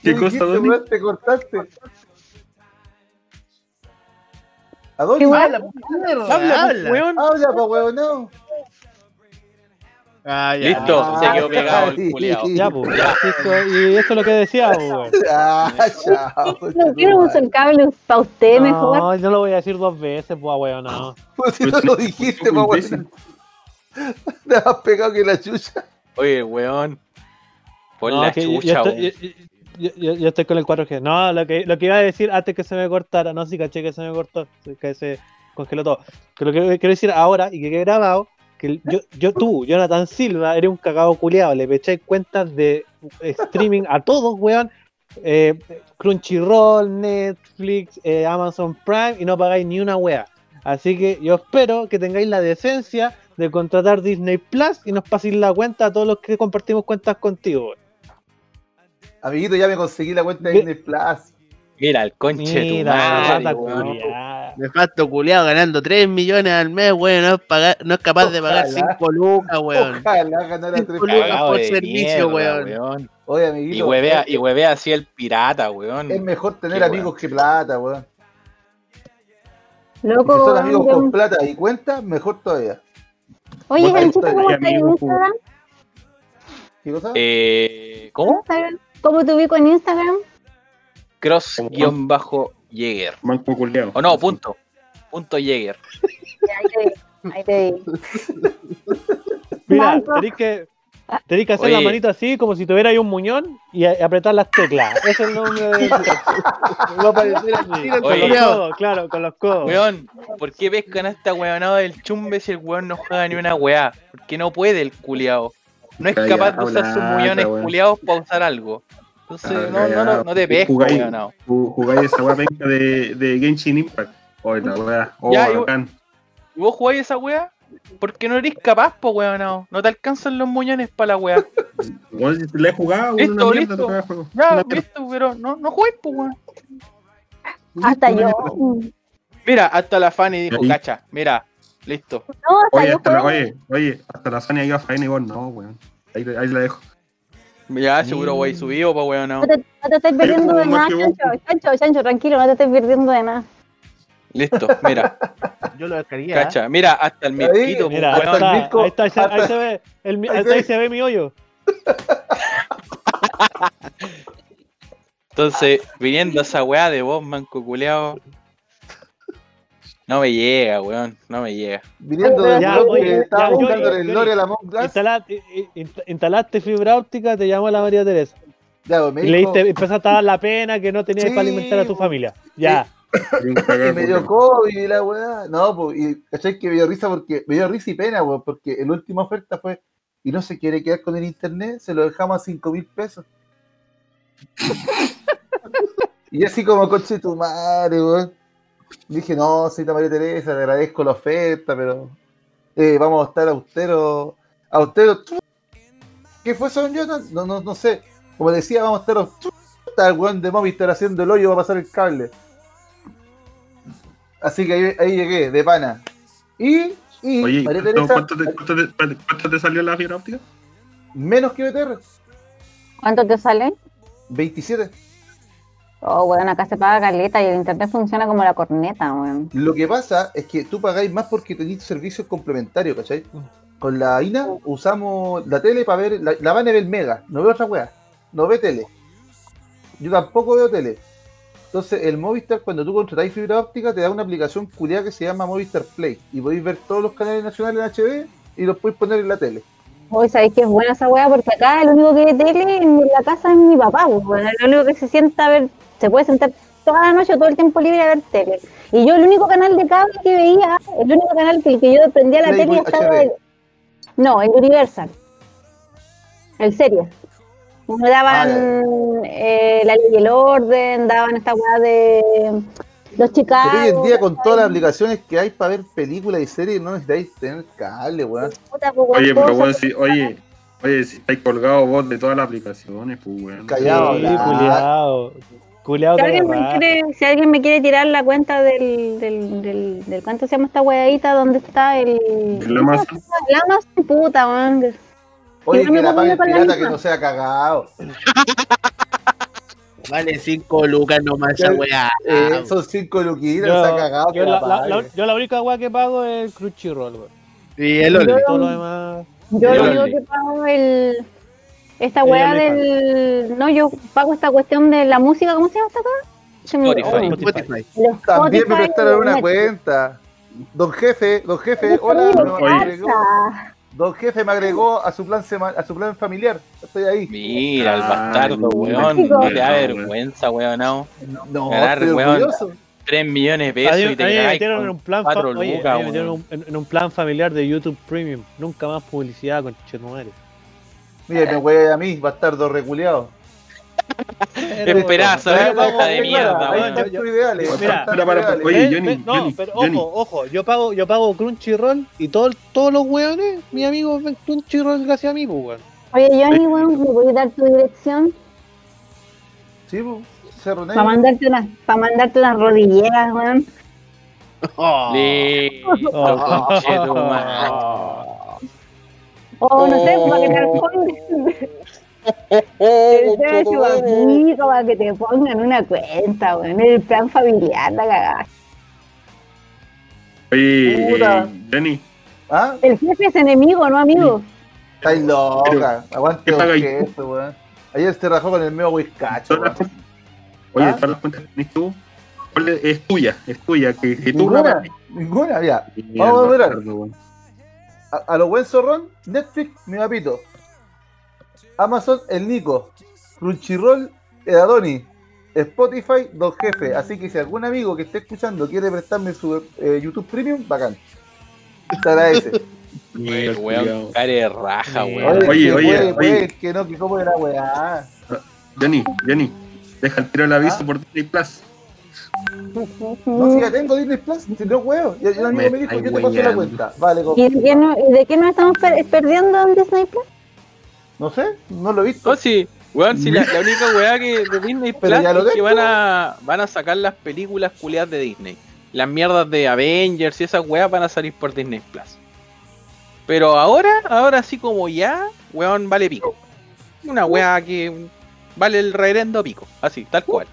[SPEAKER 6] ¿Qué
[SPEAKER 3] ¿Qué
[SPEAKER 6] cosa, Donny?
[SPEAKER 3] Te cortaste. ¿A dónde?
[SPEAKER 7] Habla,
[SPEAKER 5] Habla,
[SPEAKER 7] habla.
[SPEAKER 5] weón.
[SPEAKER 3] Habla, pa' weón, no.
[SPEAKER 7] Ah, ya.
[SPEAKER 5] Listo,
[SPEAKER 3] Ah,
[SPEAKER 5] se quedó pegado el culiao.
[SPEAKER 2] Ya, pues. Esto- y esto es lo que decía, pues, weón.
[SPEAKER 3] Ah, chao.
[SPEAKER 1] No quiero usar el cable para usted mejor.
[SPEAKER 2] No, yo lo voy a decir dos veces, pues, weón, no.
[SPEAKER 3] Pues si no lo dijiste, pa' weón. Te has pegado que la chucha.
[SPEAKER 5] Oye, weón. Por
[SPEAKER 2] No,
[SPEAKER 5] la
[SPEAKER 2] que yo- yo
[SPEAKER 5] chucha,
[SPEAKER 2] estoy- yo- yo- estoy con el 4G. No, lo que, lo que iba a decir antes que se me cortara, no, sí caché que se me cortó, que se congeló todo. Que lo que quiero decir ahora y que quede grabado, que yo, yo tú, Jonathan Silva, eres un cagado culiado, le echáis cuentas de streaming a todos, weón. Eh, Crunchyroll, Netflix, eh, Amazon Prime y no pagáis ni una wea. Así que yo espero que tengáis la decencia de contratar Disney Plus y nos paséis la cuenta a todos los que compartimos cuentas contigo.
[SPEAKER 3] Amiguito, ya me conseguí la cuenta de Disney Plus.
[SPEAKER 5] Mira, el conche de tu
[SPEAKER 2] Mira,
[SPEAKER 5] madre, weón.
[SPEAKER 7] Nefasto culiado ganando 3 millones al mes, weón. No es, pagar- no es capaz de pagar
[SPEAKER 3] Ojalá.
[SPEAKER 7] 5 lucas, weón.
[SPEAKER 3] Ojalá ganara
[SPEAKER 7] lucas por servicio,
[SPEAKER 5] mierda,
[SPEAKER 7] weón.
[SPEAKER 3] Oye, amiguito.
[SPEAKER 5] Y huevea, y huevea así el pirata, weón.
[SPEAKER 3] Es mejor tener
[SPEAKER 5] Qué
[SPEAKER 3] amigos que plata, weón. Si
[SPEAKER 1] Loco,
[SPEAKER 3] son amigos
[SPEAKER 1] yo-
[SPEAKER 3] con plata y cuenta, mejor todavía.
[SPEAKER 1] Oye,
[SPEAKER 3] estoy
[SPEAKER 1] ¿cómo estás en. Instagram?
[SPEAKER 3] ¿Qué cosa?
[SPEAKER 5] Eh, ¿Cómo?
[SPEAKER 1] Instagram? ¿Cómo te ubico en Instagram?
[SPEAKER 5] Cross-Jäger.
[SPEAKER 6] Manco culiao.
[SPEAKER 5] O no, punto. Punto Jäger.
[SPEAKER 1] Ya, Ahí te vi, ahí te vi.
[SPEAKER 2] Mira, tenéis que, tenéis que hacer
[SPEAKER 5] Oye.
[SPEAKER 2] la manito así, como si tuvierais un muñón y a- apretar las teclas. Ese es el nombre de. Va a parecer así. Con los codos, claro, con los codos.
[SPEAKER 5] Weón, ¿por qué pescan a esta weonada del chumbe si el weón no juega ni una weá? Porque no puede el culiao. No es
[SPEAKER 6] Calla,
[SPEAKER 5] capaz de usar sus muñones culiados para usar algo. Entonces,
[SPEAKER 6] Ah,
[SPEAKER 5] no, no, no, no te pesco,
[SPEAKER 6] Jugáis- Jugáis esa weá penca de, de Genshin Impact. Oye, la weá. Oh, bacán.
[SPEAKER 5] ¿Y vos jugáis esa weá? Porque no eres capaz, po weonado. No te alcanzan los muñones para la weá.
[SPEAKER 6] Bueno, si la he jugado,
[SPEAKER 5] Listo,
[SPEAKER 6] una mierda,
[SPEAKER 5] listo.
[SPEAKER 6] juego.
[SPEAKER 5] Ya,
[SPEAKER 6] Una mierda.
[SPEAKER 5] listo, pero no, no jugáis, po weón.
[SPEAKER 1] Hasta yo.
[SPEAKER 6] mierda.
[SPEAKER 5] Mira, hasta la Fanny dijo,
[SPEAKER 6] Ahí.
[SPEAKER 5] cacha, mira, listo.
[SPEAKER 1] No, hasta
[SPEAKER 6] Oye,
[SPEAKER 1] yo
[SPEAKER 6] hasta la, oye, oye, hasta la Fania iba a faena y vos no, weón. Ahí, ahí la dejo.
[SPEAKER 5] Ya, seguro voy subido, po weonado.
[SPEAKER 1] No te, no te estés perdiendo de nada. Chancho. Chancho, Chancho, tranquilo, no te estés perdiendo de nada.
[SPEAKER 5] Listo, mira,
[SPEAKER 7] Yo lo descargué. ¿ah?
[SPEAKER 5] cacha, mira, hasta el mirquito,
[SPEAKER 2] Mira,
[SPEAKER 3] hasta el Mirko-
[SPEAKER 2] ahí, está, ahí se- ahí
[SPEAKER 3] hasta-
[SPEAKER 2] se ve, el, mi-
[SPEAKER 3] ahí
[SPEAKER 2] ahí
[SPEAKER 3] se-
[SPEAKER 2] ahí se ve mi hoyo.
[SPEAKER 5] Entonces, viniendo esa weá de vos, manco culeado. No me llega, weón, no me llega.
[SPEAKER 3] Viniendo de
[SPEAKER 2] Ya,
[SPEAKER 3] un
[SPEAKER 2] oye,
[SPEAKER 3] que estaba
[SPEAKER 2] ya,
[SPEAKER 3] buscando
[SPEAKER 2] Yuri,
[SPEAKER 3] el. Lore a la Glass.
[SPEAKER 2] Instalaste, inst- instalaste fibra óptica, te llamó la María Teresa.
[SPEAKER 3] Ya, pues, me
[SPEAKER 2] Y le
[SPEAKER 3] dijo,
[SPEAKER 2] diste, empezaste a dar la pena que no tenías
[SPEAKER 3] Sí,
[SPEAKER 2] para alimentar a tu familia. Ya.
[SPEAKER 6] Y
[SPEAKER 3] me dio. COVID y la weá. No, pues, y ¿cachai? Que me dio risa porque, me dio risa y pena, weón, porque la última oferta fue, y no se quiere quedar con el internet, se lo dejamos a 5 mil pesos. y así como coche tu madre, weón. Dije, no, señorita María Teresa, le agradezco la oferta, pero eh, vamos a estar austeros. Austeros. ¿Qué fue eso, Jonathan? No, no, no sé. Como decía, vamos a estar austeros. El weón de Movistar haciendo el hoyo va a pasar el cable. Así que ahí, ahí llegué, de pana. Y, y
[SPEAKER 6] Oye,
[SPEAKER 3] María
[SPEAKER 6] ¿cuánto,
[SPEAKER 3] Teresa,
[SPEAKER 6] cuánto te, cuánto, te, cuánto te salió la fibra óptica?
[SPEAKER 3] menos que BTR,
[SPEAKER 1] ¿Cuánto te sale?
[SPEAKER 3] 27.
[SPEAKER 1] Oh, bueno, acá se paga caleta y el internet funciona como la corneta, weón.
[SPEAKER 3] Lo que pasa es que tú pagáis más porque tenéis servicios complementarios, ¿cachai? Con la INA usamos la tele para ver, la, la van a ver Mega, no veo otra weá, no ve tele. Yo tampoco veo tele. Entonces, el Movistar, cuando tú contratáis fibra óptica, te da una aplicación culiada que se llama Movistar Play. Y podéis ver todos los canales nacionales en HD y los podéis poner en la tele.
[SPEAKER 1] Hoy sabéis que es buena esa weá porque acá el único que ve tele en la casa es mi papá, weón. El único que se sienta a ver, se puede sentar toda la noche o todo el tiempo libre a ver tele. Y yo el único canal de cable que veía, el único canal que, que yo prendía la
[SPEAKER 3] Playboy
[SPEAKER 1] tele estaba el- No, el Universal. El serie. Me daban
[SPEAKER 3] Ah,
[SPEAKER 1] eh, la ley y el orden, daban esta weá de los.
[SPEAKER 3] Pero hoy en día, con todas las aplicaciones que hay para ver películas y series, no necesitáis tener cable, weón.
[SPEAKER 1] Pues,
[SPEAKER 6] Oye, pero weón, si, oye, oye, si estáis colgados vos de todas las aplicaciones, pues weón.
[SPEAKER 3] Callado,
[SPEAKER 2] Sí, culiao. Culiao
[SPEAKER 1] Si alguien, me quiere, si alguien me quiere tirar la cuenta del, del, del, del ¿cuánto se llama esta weadita? ¿Dónde está el,
[SPEAKER 6] El Amazon.
[SPEAKER 1] el Amazon? Puta, weón.
[SPEAKER 3] Oye, que la pague el pirata que no sea cagado.
[SPEAKER 7] Vale 5 lucas nomás esa weá.
[SPEAKER 3] Eh, son 5 luquitas, no sea cagado.
[SPEAKER 2] yo
[SPEAKER 3] que
[SPEAKER 2] la, yo la única weá que pago es el Crunchyroll, weón.
[SPEAKER 7] Y el Oli.
[SPEAKER 2] todo lo demás.
[SPEAKER 1] Yo lo único que pago el. Esta weá del. No, yo pago esta cuestión de la música, ¿cómo se llama esta cosa? Me olvidó.
[SPEAKER 5] Spotify.
[SPEAKER 7] Spotify.
[SPEAKER 3] También me
[SPEAKER 1] Spotify
[SPEAKER 3] prestaron una cuenta. Don jefe, don jefe, hola,
[SPEAKER 1] digo,
[SPEAKER 3] don jefe me agregó a su plan sema- a su plan familiar. Estoy ahí.
[SPEAKER 5] Mira, el
[SPEAKER 6] Ay,
[SPEAKER 5] bastardo,
[SPEAKER 6] no,
[SPEAKER 5] weón. No te da vergüenza, weón. No.
[SPEAKER 3] No,
[SPEAKER 5] Ganar,
[SPEAKER 3] estoy
[SPEAKER 5] weón.
[SPEAKER 3] orgulloso.
[SPEAKER 5] 3 millones de pesos
[SPEAKER 2] A mí,
[SPEAKER 5] y te
[SPEAKER 2] me metieron en un plan oye,
[SPEAKER 5] lucas,
[SPEAKER 2] me metieron
[SPEAKER 5] weón.
[SPEAKER 2] en, en un plan familiar de YouTube Premium. Nunca más publicidad con Chetumare.
[SPEAKER 3] Mira, me voy a mí, bastardo reculeado. Ahí
[SPEAKER 5] weón,
[SPEAKER 3] está,
[SPEAKER 5] de mierda, weón.
[SPEAKER 3] eh,
[SPEAKER 6] oye,
[SPEAKER 3] eh.
[SPEAKER 6] Johnny,
[SPEAKER 2] no, pero ojo, ojo, yo pago, yo pago Crunchyroll y todo, todos los weones, mi amigo ven Crunchyroll gracias a mí, pues weón.
[SPEAKER 1] Oye, Johnny, weón, ¿me puedes dar tu dirección?
[SPEAKER 3] Sí, pues, Cerro Negro.
[SPEAKER 1] Para mandarte unas, para mandarte unas rodilleras, weón.
[SPEAKER 7] Oh.
[SPEAKER 5] Listo,
[SPEAKER 2] Oh.
[SPEAKER 1] no sé, para que te respondan. Te chupapito, para que te pongan una cuenta, weón. El plan familiar, la cagada.
[SPEAKER 6] Oye, eh, Johnny,
[SPEAKER 3] ¿Ah?
[SPEAKER 1] El jefe es enemigo, no amigo.
[SPEAKER 3] Estáis loca. Aguante jefe, weón. Ayer se rajó con el medio whiskacho,
[SPEAKER 6] oye,
[SPEAKER 3] ¿Ah?
[SPEAKER 6] las cuentas que tenés tú, ¿cuál es, tuya? Es tuya, que, que tú
[SPEAKER 3] Ninguna, ninguna, ya. Vamos a ver. A, a lo buen zorrón, Netflix, mi papito. Amazon, el Nico. Crunchyroll, el Adoni. Spotify, Don Jefe. Así que si algún amigo que esté escuchando quiere prestarme su eh, YouTube Premium, bacán. Se agradece.
[SPEAKER 6] Mira,
[SPEAKER 5] Weón, weón,
[SPEAKER 6] culiao.
[SPEAKER 5] cara de raja,
[SPEAKER 2] Oye,
[SPEAKER 5] weón.
[SPEAKER 3] Oye,
[SPEAKER 6] Oye,
[SPEAKER 3] que
[SPEAKER 6] oye,
[SPEAKER 3] puede,
[SPEAKER 6] oye.
[SPEAKER 3] puede, que no, que cómo era weá.
[SPEAKER 6] Johnny, Johnny, deja el tiro el aviso
[SPEAKER 3] ¿Ah?
[SPEAKER 6] por Disney Plus.
[SPEAKER 3] No, si ya tengo Disney Plus, si no huevo. Ya, ya un amigo me dijo, yo te paso la cuenta. Vale, con-
[SPEAKER 1] ¿Y de qué, no, y de qué nos estamos per- perdiendo en Disney Plus?
[SPEAKER 3] No sé, no lo he visto.
[SPEAKER 5] No, sí, weón, sí, la, la única weá que de Disney Plus
[SPEAKER 3] ya lo
[SPEAKER 5] es que
[SPEAKER 3] tengo.
[SPEAKER 5] van a, van a sacar las películas culiadas de Disney. Las mierdas de Avengers y esas weas van a salir por Disney Plus. Pero ahora, ahora sí como ya, weón, vale pico. Una wea que vale el reverendo pico, así, tal cual.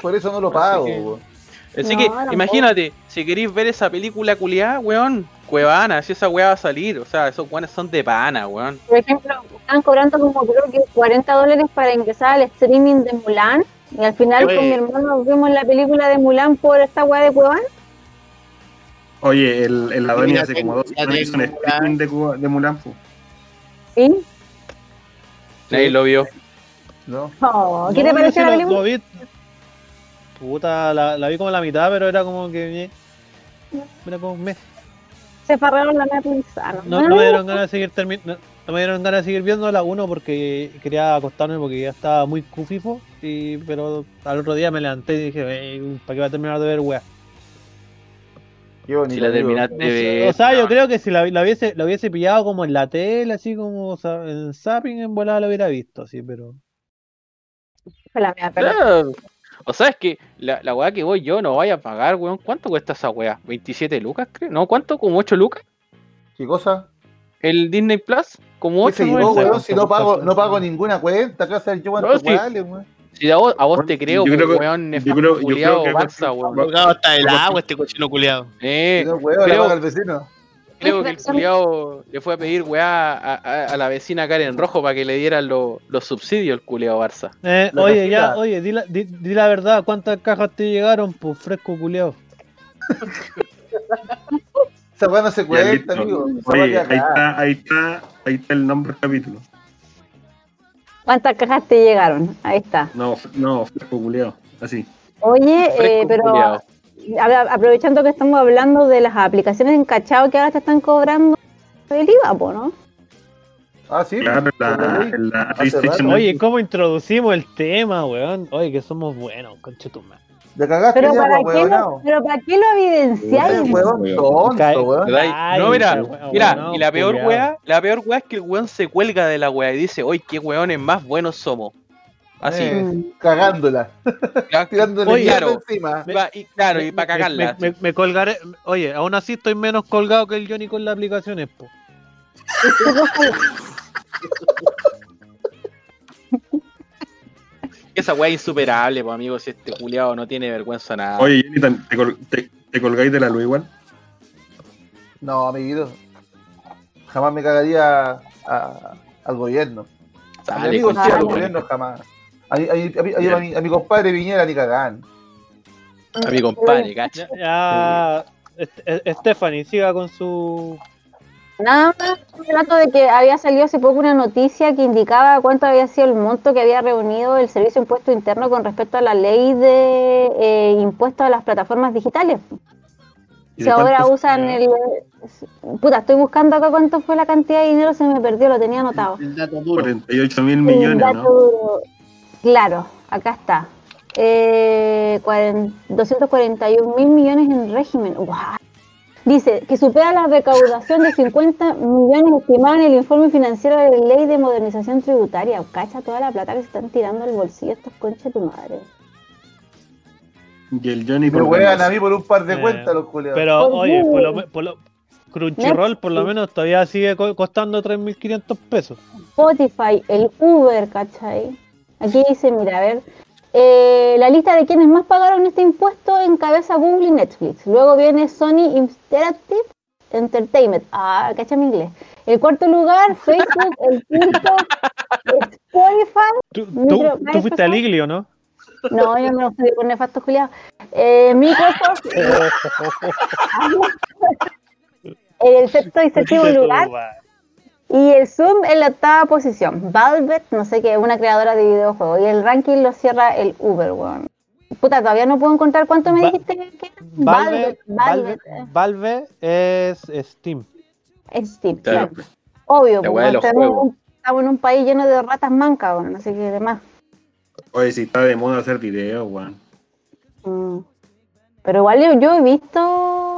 [SPEAKER 3] Por eso no lo pago.
[SPEAKER 5] que-. Así
[SPEAKER 1] No,
[SPEAKER 5] que, imagínate, si queréis ver esa película culiada, weón, Cuevana, si esa wea va a salir, o sea, esos weones son de pana, weón.
[SPEAKER 1] Por ejemplo, están cobrando como creo que 40 dólares para ingresar al streaming de Mulan. Y al final
[SPEAKER 7] Oye.
[SPEAKER 1] con mi hermano vimos la película de Mulan por esta weá de Cuevana.
[SPEAKER 6] Oye, el, el Adoni
[SPEAKER 7] Mira,
[SPEAKER 6] hace como dos años hizo un streaming de, Cuba- de Mulan. po.
[SPEAKER 1] ¿Sí?
[SPEAKER 5] Nadie lo vio.
[SPEAKER 3] ¿No?
[SPEAKER 1] Oh, ¿Qué
[SPEAKER 2] No,
[SPEAKER 1] te pareció la
[SPEAKER 2] lo-
[SPEAKER 1] película?
[SPEAKER 2] lo vi. Puta, la, la vi como la mitad, pero era como que. Era como me.
[SPEAKER 1] Se farraron la Netflix. Ah,
[SPEAKER 2] No, no me dieron ganas de seguir termi- no, no me dieron ganas de seguir viendo la 1 porque quería acostarme porque ya estaba muy cufifo. Y, pero al otro día me levanté y dije, ¿para qué va a terminar de ver weá?
[SPEAKER 5] Si la terminaste de ver.
[SPEAKER 2] O sea, yo creo que si la, la hubiese, la hubiese pillado como en la tele, así como o sea, en zapping, en volada lo hubiera visto, sí, pero.
[SPEAKER 1] Fue la mía, pero-
[SPEAKER 5] O sea, es que la, la weá que voy yo no vaya a pagar, weón. ¿Cuánto cuesta esa weá? ¿27 lucas, creo? No, ¿cuánto? ¿Como 8 lucas?
[SPEAKER 3] ¿Qué cosa?
[SPEAKER 5] ¿El Disney Plus? Como
[SPEAKER 3] ¿Qué
[SPEAKER 5] 8
[SPEAKER 3] se llevó,
[SPEAKER 5] nueve.
[SPEAKER 3] weón? Si no pago, no pago ninguna cuenta, ¿qué hacer yo
[SPEAKER 5] No,
[SPEAKER 3] cuánto
[SPEAKER 5] sí.
[SPEAKER 3] vale, weón?
[SPEAKER 5] Si a vos, a vos te creo,
[SPEAKER 6] Yo creo que-
[SPEAKER 5] weón,
[SPEAKER 6] yo creo- yo creo que-
[SPEAKER 5] Barça, weón.
[SPEAKER 7] Hasta el agua este cochino culiado.
[SPEAKER 5] Eh,
[SPEAKER 3] Si no, weón, la
[SPEAKER 5] creo-
[SPEAKER 3] paga el vecino.
[SPEAKER 5] Creo que el culiao le fue a pedir weá a, a- a la vecina Karen Rojo para que le dieran lo- los subsidios el culiao Barça.
[SPEAKER 2] Eh, oye, ya, oye, di la, di, di la verdad, ¿cuántas cajas te llegaron? Pues fresco culiao.
[SPEAKER 3] Esa weá no se cuenta, amigo.
[SPEAKER 6] Oye, ahí está, ahí está, ahí está el nombre del capítulo.
[SPEAKER 1] ¿Cuántas cajas te llegaron? Ahí está.
[SPEAKER 6] No, no, fresco culiao. Así.
[SPEAKER 1] Oye, eh,
[SPEAKER 5] Fresco
[SPEAKER 1] pero
[SPEAKER 5] culiao.
[SPEAKER 1] Aprovechando que estamos hablando de las aplicaciones en cachao que ahora te están cobrando el IVA, po, ¿no?
[SPEAKER 3] Ah, sí.
[SPEAKER 6] Claro, la,
[SPEAKER 3] la
[SPEAKER 6] la
[SPEAKER 3] rato.
[SPEAKER 2] Oye, ¿cómo introducimos el tema, weón? Oye, que somos buenos, conchetumar.
[SPEAKER 3] Ya cagaste
[SPEAKER 1] Pero
[SPEAKER 3] ya,
[SPEAKER 1] ¿para,
[SPEAKER 3] pues,
[SPEAKER 1] qué lo, pero ¿para qué lo evidenciáis?
[SPEAKER 3] Weón tonto, weón.
[SPEAKER 5] No, mira, Mira,
[SPEAKER 2] weón,
[SPEAKER 5] y la peor weá, la peor weá es que el weón se cuelga de la weá y dice, oye, qué weones más buenos somos. Así,
[SPEAKER 3] Eh. Cagándola. Tirándole
[SPEAKER 2] Oye,
[SPEAKER 5] claro.
[SPEAKER 3] encima.
[SPEAKER 5] va- y claro, y para cagarla.
[SPEAKER 2] Me, me- me colgaré. Oye, aún así estoy menos colgado que el Johnny con las aplicaciones, po.
[SPEAKER 5] Esa weá es insuperable, pues amigo, si este culiao no tiene vergüenza nada.
[SPEAKER 6] Oye, Jonathan, ¿te, col- te- te colgáis de la luz igual?
[SPEAKER 3] No, amiguito. jamás me cagaría a- al gobierno. A mi
[SPEAKER 5] Sale,
[SPEAKER 3] amigo sí, al gobierno jamás. A, mi- a a mi- a mi- a mi compadre Viñera ni cagan.
[SPEAKER 5] A mi compadre, cacha.
[SPEAKER 2] Ya, eh, Stephanie, siga con su.
[SPEAKER 1] Nada más un relato de que había salido hace poco una noticia que indicaba cuánto había sido el monto que había reunido el Servicio de Impuesto Interno con respecto a la ley de eh, impuestos a las plataformas digitales.
[SPEAKER 6] ¿Y
[SPEAKER 1] Si ahora usan el... Puta, estoy buscando acá cuánto fue la cantidad de dinero, se me perdió, lo tenía anotado.
[SPEAKER 7] El dato duro.
[SPEAKER 6] 48 mil
[SPEAKER 1] El
[SPEAKER 6] millones,
[SPEAKER 1] dato
[SPEAKER 6] ¿no?
[SPEAKER 1] duro. Claro, acá está. Eh, cuaren- 241 mil millones en régimen. Dice que supera la recaudación de 50 millones estimados en el informe financiero de la ley de modernización tributaria. Cacha toda la plata que se están tirando al bolsillo estos conches de tu madre.
[SPEAKER 6] Y el Johnny
[SPEAKER 3] Me
[SPEAKER 6] venganza.
[SPEAKER 3] a mí por un par de
[SPEAKER 2] Eh,
[SPEAKER 3] cuentas los culeados.
[SPEAKER 2] Pero,
[SPEAKER 1] Por
[SPEAKER 2] oye, por lo, me- por lo- Crunchyroll por lo menos todavía sigue co- costando 3.500 pesos.
[SPEAKER 1] Spotify, el Uber, ¿cachai? Aquí dice, mira, a ver, eh, la lista de quienes más pagaron este impuesto encabeza Google y Netflix. Luego viene Sony Interactive Entertainment. Ah, ¿cachai mi inglés? El cuarto lugar, Facebook, el quinto, Spotify.
[SPEAKER 2] ¿Tú, tú,
[SPEAKER 1] Micro-
[SPEAKER 2] tú fuiste al Iglio, ¿no?
[SPEAKER 1] No, yo no estoy con nefasto Julián. Eh, Microsoft, en el sexto y séptimo lugar. Y el Zoom en la octava posición. Valve, no sé qué, una creadora de videojuegos. Y el ranking lo cierra el Uber, weón. Puta, todavía no puedo encontrar cuánto me dijiste que era.
[SPEAKER 2] Valve,
[SPEAKER 1] Valve,
[SPEAKER 2] Valve, Valve es Steam.
[SPEAKER 1] Es Steam,
[SPEAKER 5] Claro.
[SPEAKER 1] claro. Obvio, porque estamos, en un- estamos en un país lleno de ratas mancas, weón. Así que demás.
[SPEAKER 6] Oye, si está de moda hacer videos, weón.
[SPEAKER 1] Mm. Pero igual yo, yo he visto.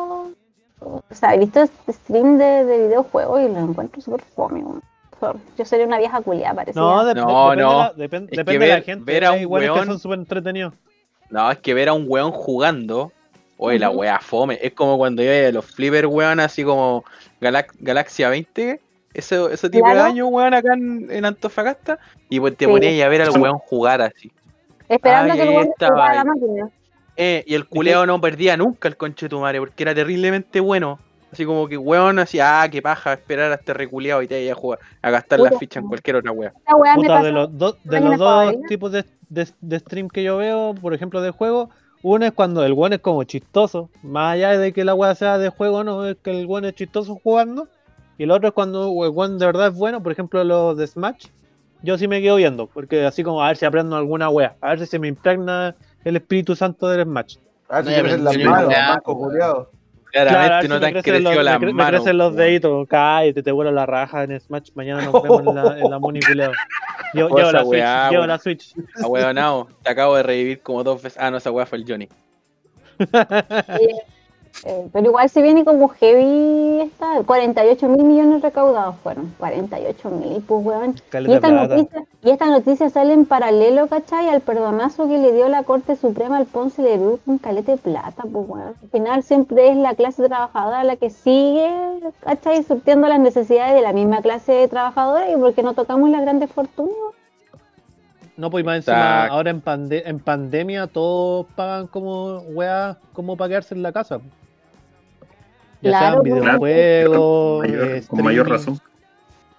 [SPEAKER 1] O sea, he visto este stream de, de videojuegos y lo encuentro súper fome, Yo sería una vieja culiada, parecía.
[SPEAKER 2] No, de-
[SPEAKER 5] No,
[SPEAKER 2] depende,
[SPEAKER 5] no.
[SPEAKER 2] de la, depen-
[SPEAKER 5] Es que
[SPEAKER 2] depende de la
[SPEAKER 5] ver-
[SPEAKER 2] gente.
[SPEAKER 5] ver a un
[SPEAKER 2] que
[SPEAKER 5] weón-
[SPEAKER 2] son súper entretenidos.
[SPEAKER 5] No, es que ver a un weón jugando, oye, la
[SPEAKER 1] Ujú.
[SPEAKER 5] wea fome. Es como cuando iba a los flipper, weón, así como Galax- Galaxia 20, ese, ese tipo de año, weón, acá en, en Antofagasta, y pues te
[SPEAKER 1] Sí.
[SPEAKER 5] ponías a ver al weón jugar así.
[SPEAKER 1] Esperando
[SPEAKER 5] Ay,
[SPEAKER 1] que el weón la máquina.
[SPEAKER 5] Eh, y el culeado no perdía nunca el conche de tu madre, porque era terriblemente bueno. Así como que weón, así, ah, qué paja, esperar a este reculeado y te vaya a jugar, a gastar las fichas en cualquier otra wea.
[SPEAKER 2] Puta, de los, dos de los dos
[SPEAKER 1] todavía.
[SPEAKER 2] tipos de, de, de stream que yo veo, por ejemplo, de juego, uno es cuando el one es como chistoso, más allá de que la weá sea de juego no, es que el one es chistoso jugando, y el otro es cuando el one de verdad es bueno, por ejemplo, los de Smash, yo sí me quedo viendo, porque así como a ver si aprendo alguna weá, a ver si se me impregna el espíritu santo del Smash.
[SPEAKER 3] A ver si
[SPEAKER 7] No,
[SPEAKER 3] te las manos, manco culiado.
[SPEAKER 5] Claramente no te han crecido
[SPEAKER 2] los,
[SPEAKER 5] las
[SPEAKER 2] cre- me
[SPEAKER 5] manos.
[SPEAKER 2] crecen los deditos, cállate, te vuelo la raja en Smash, mañana nos vemos en la, en la Moni culeo. Llevo, la Switch,
[SPEAKER 5] weá,
[SPEAKER 2] llevo
[SPEAKER 5] weón.
[SPEAKER 2] la Switch.
[SPEAKER 5] Ahueonao, te acabo de revivir como dos veces. Ah, no, esa wea fue el Johnny.
[SPEAKER 1] Eh, pero igual se viene como heavy esta, 48 mil millones recaudados fueron, 48 mil, pues weón. Y esta, noticia, y esta noticia sale en paralelo, ¿cachai? Al perdonazo que le dio la Corte Suprema al Ponce de Luz con calete de plata, pues weón. Al final siempre es la clase trabajadora la que sigue, ¿cachai? Surtiendo las necesidades de la misma clase trabajadora y porque no tocamos las grandes fortunas.
[SPEAKER 2] No, pues más encima,
[SPEAKER 5] Exacto.
[SPEAKER 2] ahora en, pande- en pandemia todos pagan como weá, como para quedarse en la casa. Ya
[SPEAKER 1] Claro,
[SPEAKER 2] sean
[SPEAKER 1] pues.
[SPEAKER 2] videojuegos,
[SPEAKER 6] Mayor-
[SPEAKER 2] eh,
[SPEAKER 6] con mayor razón.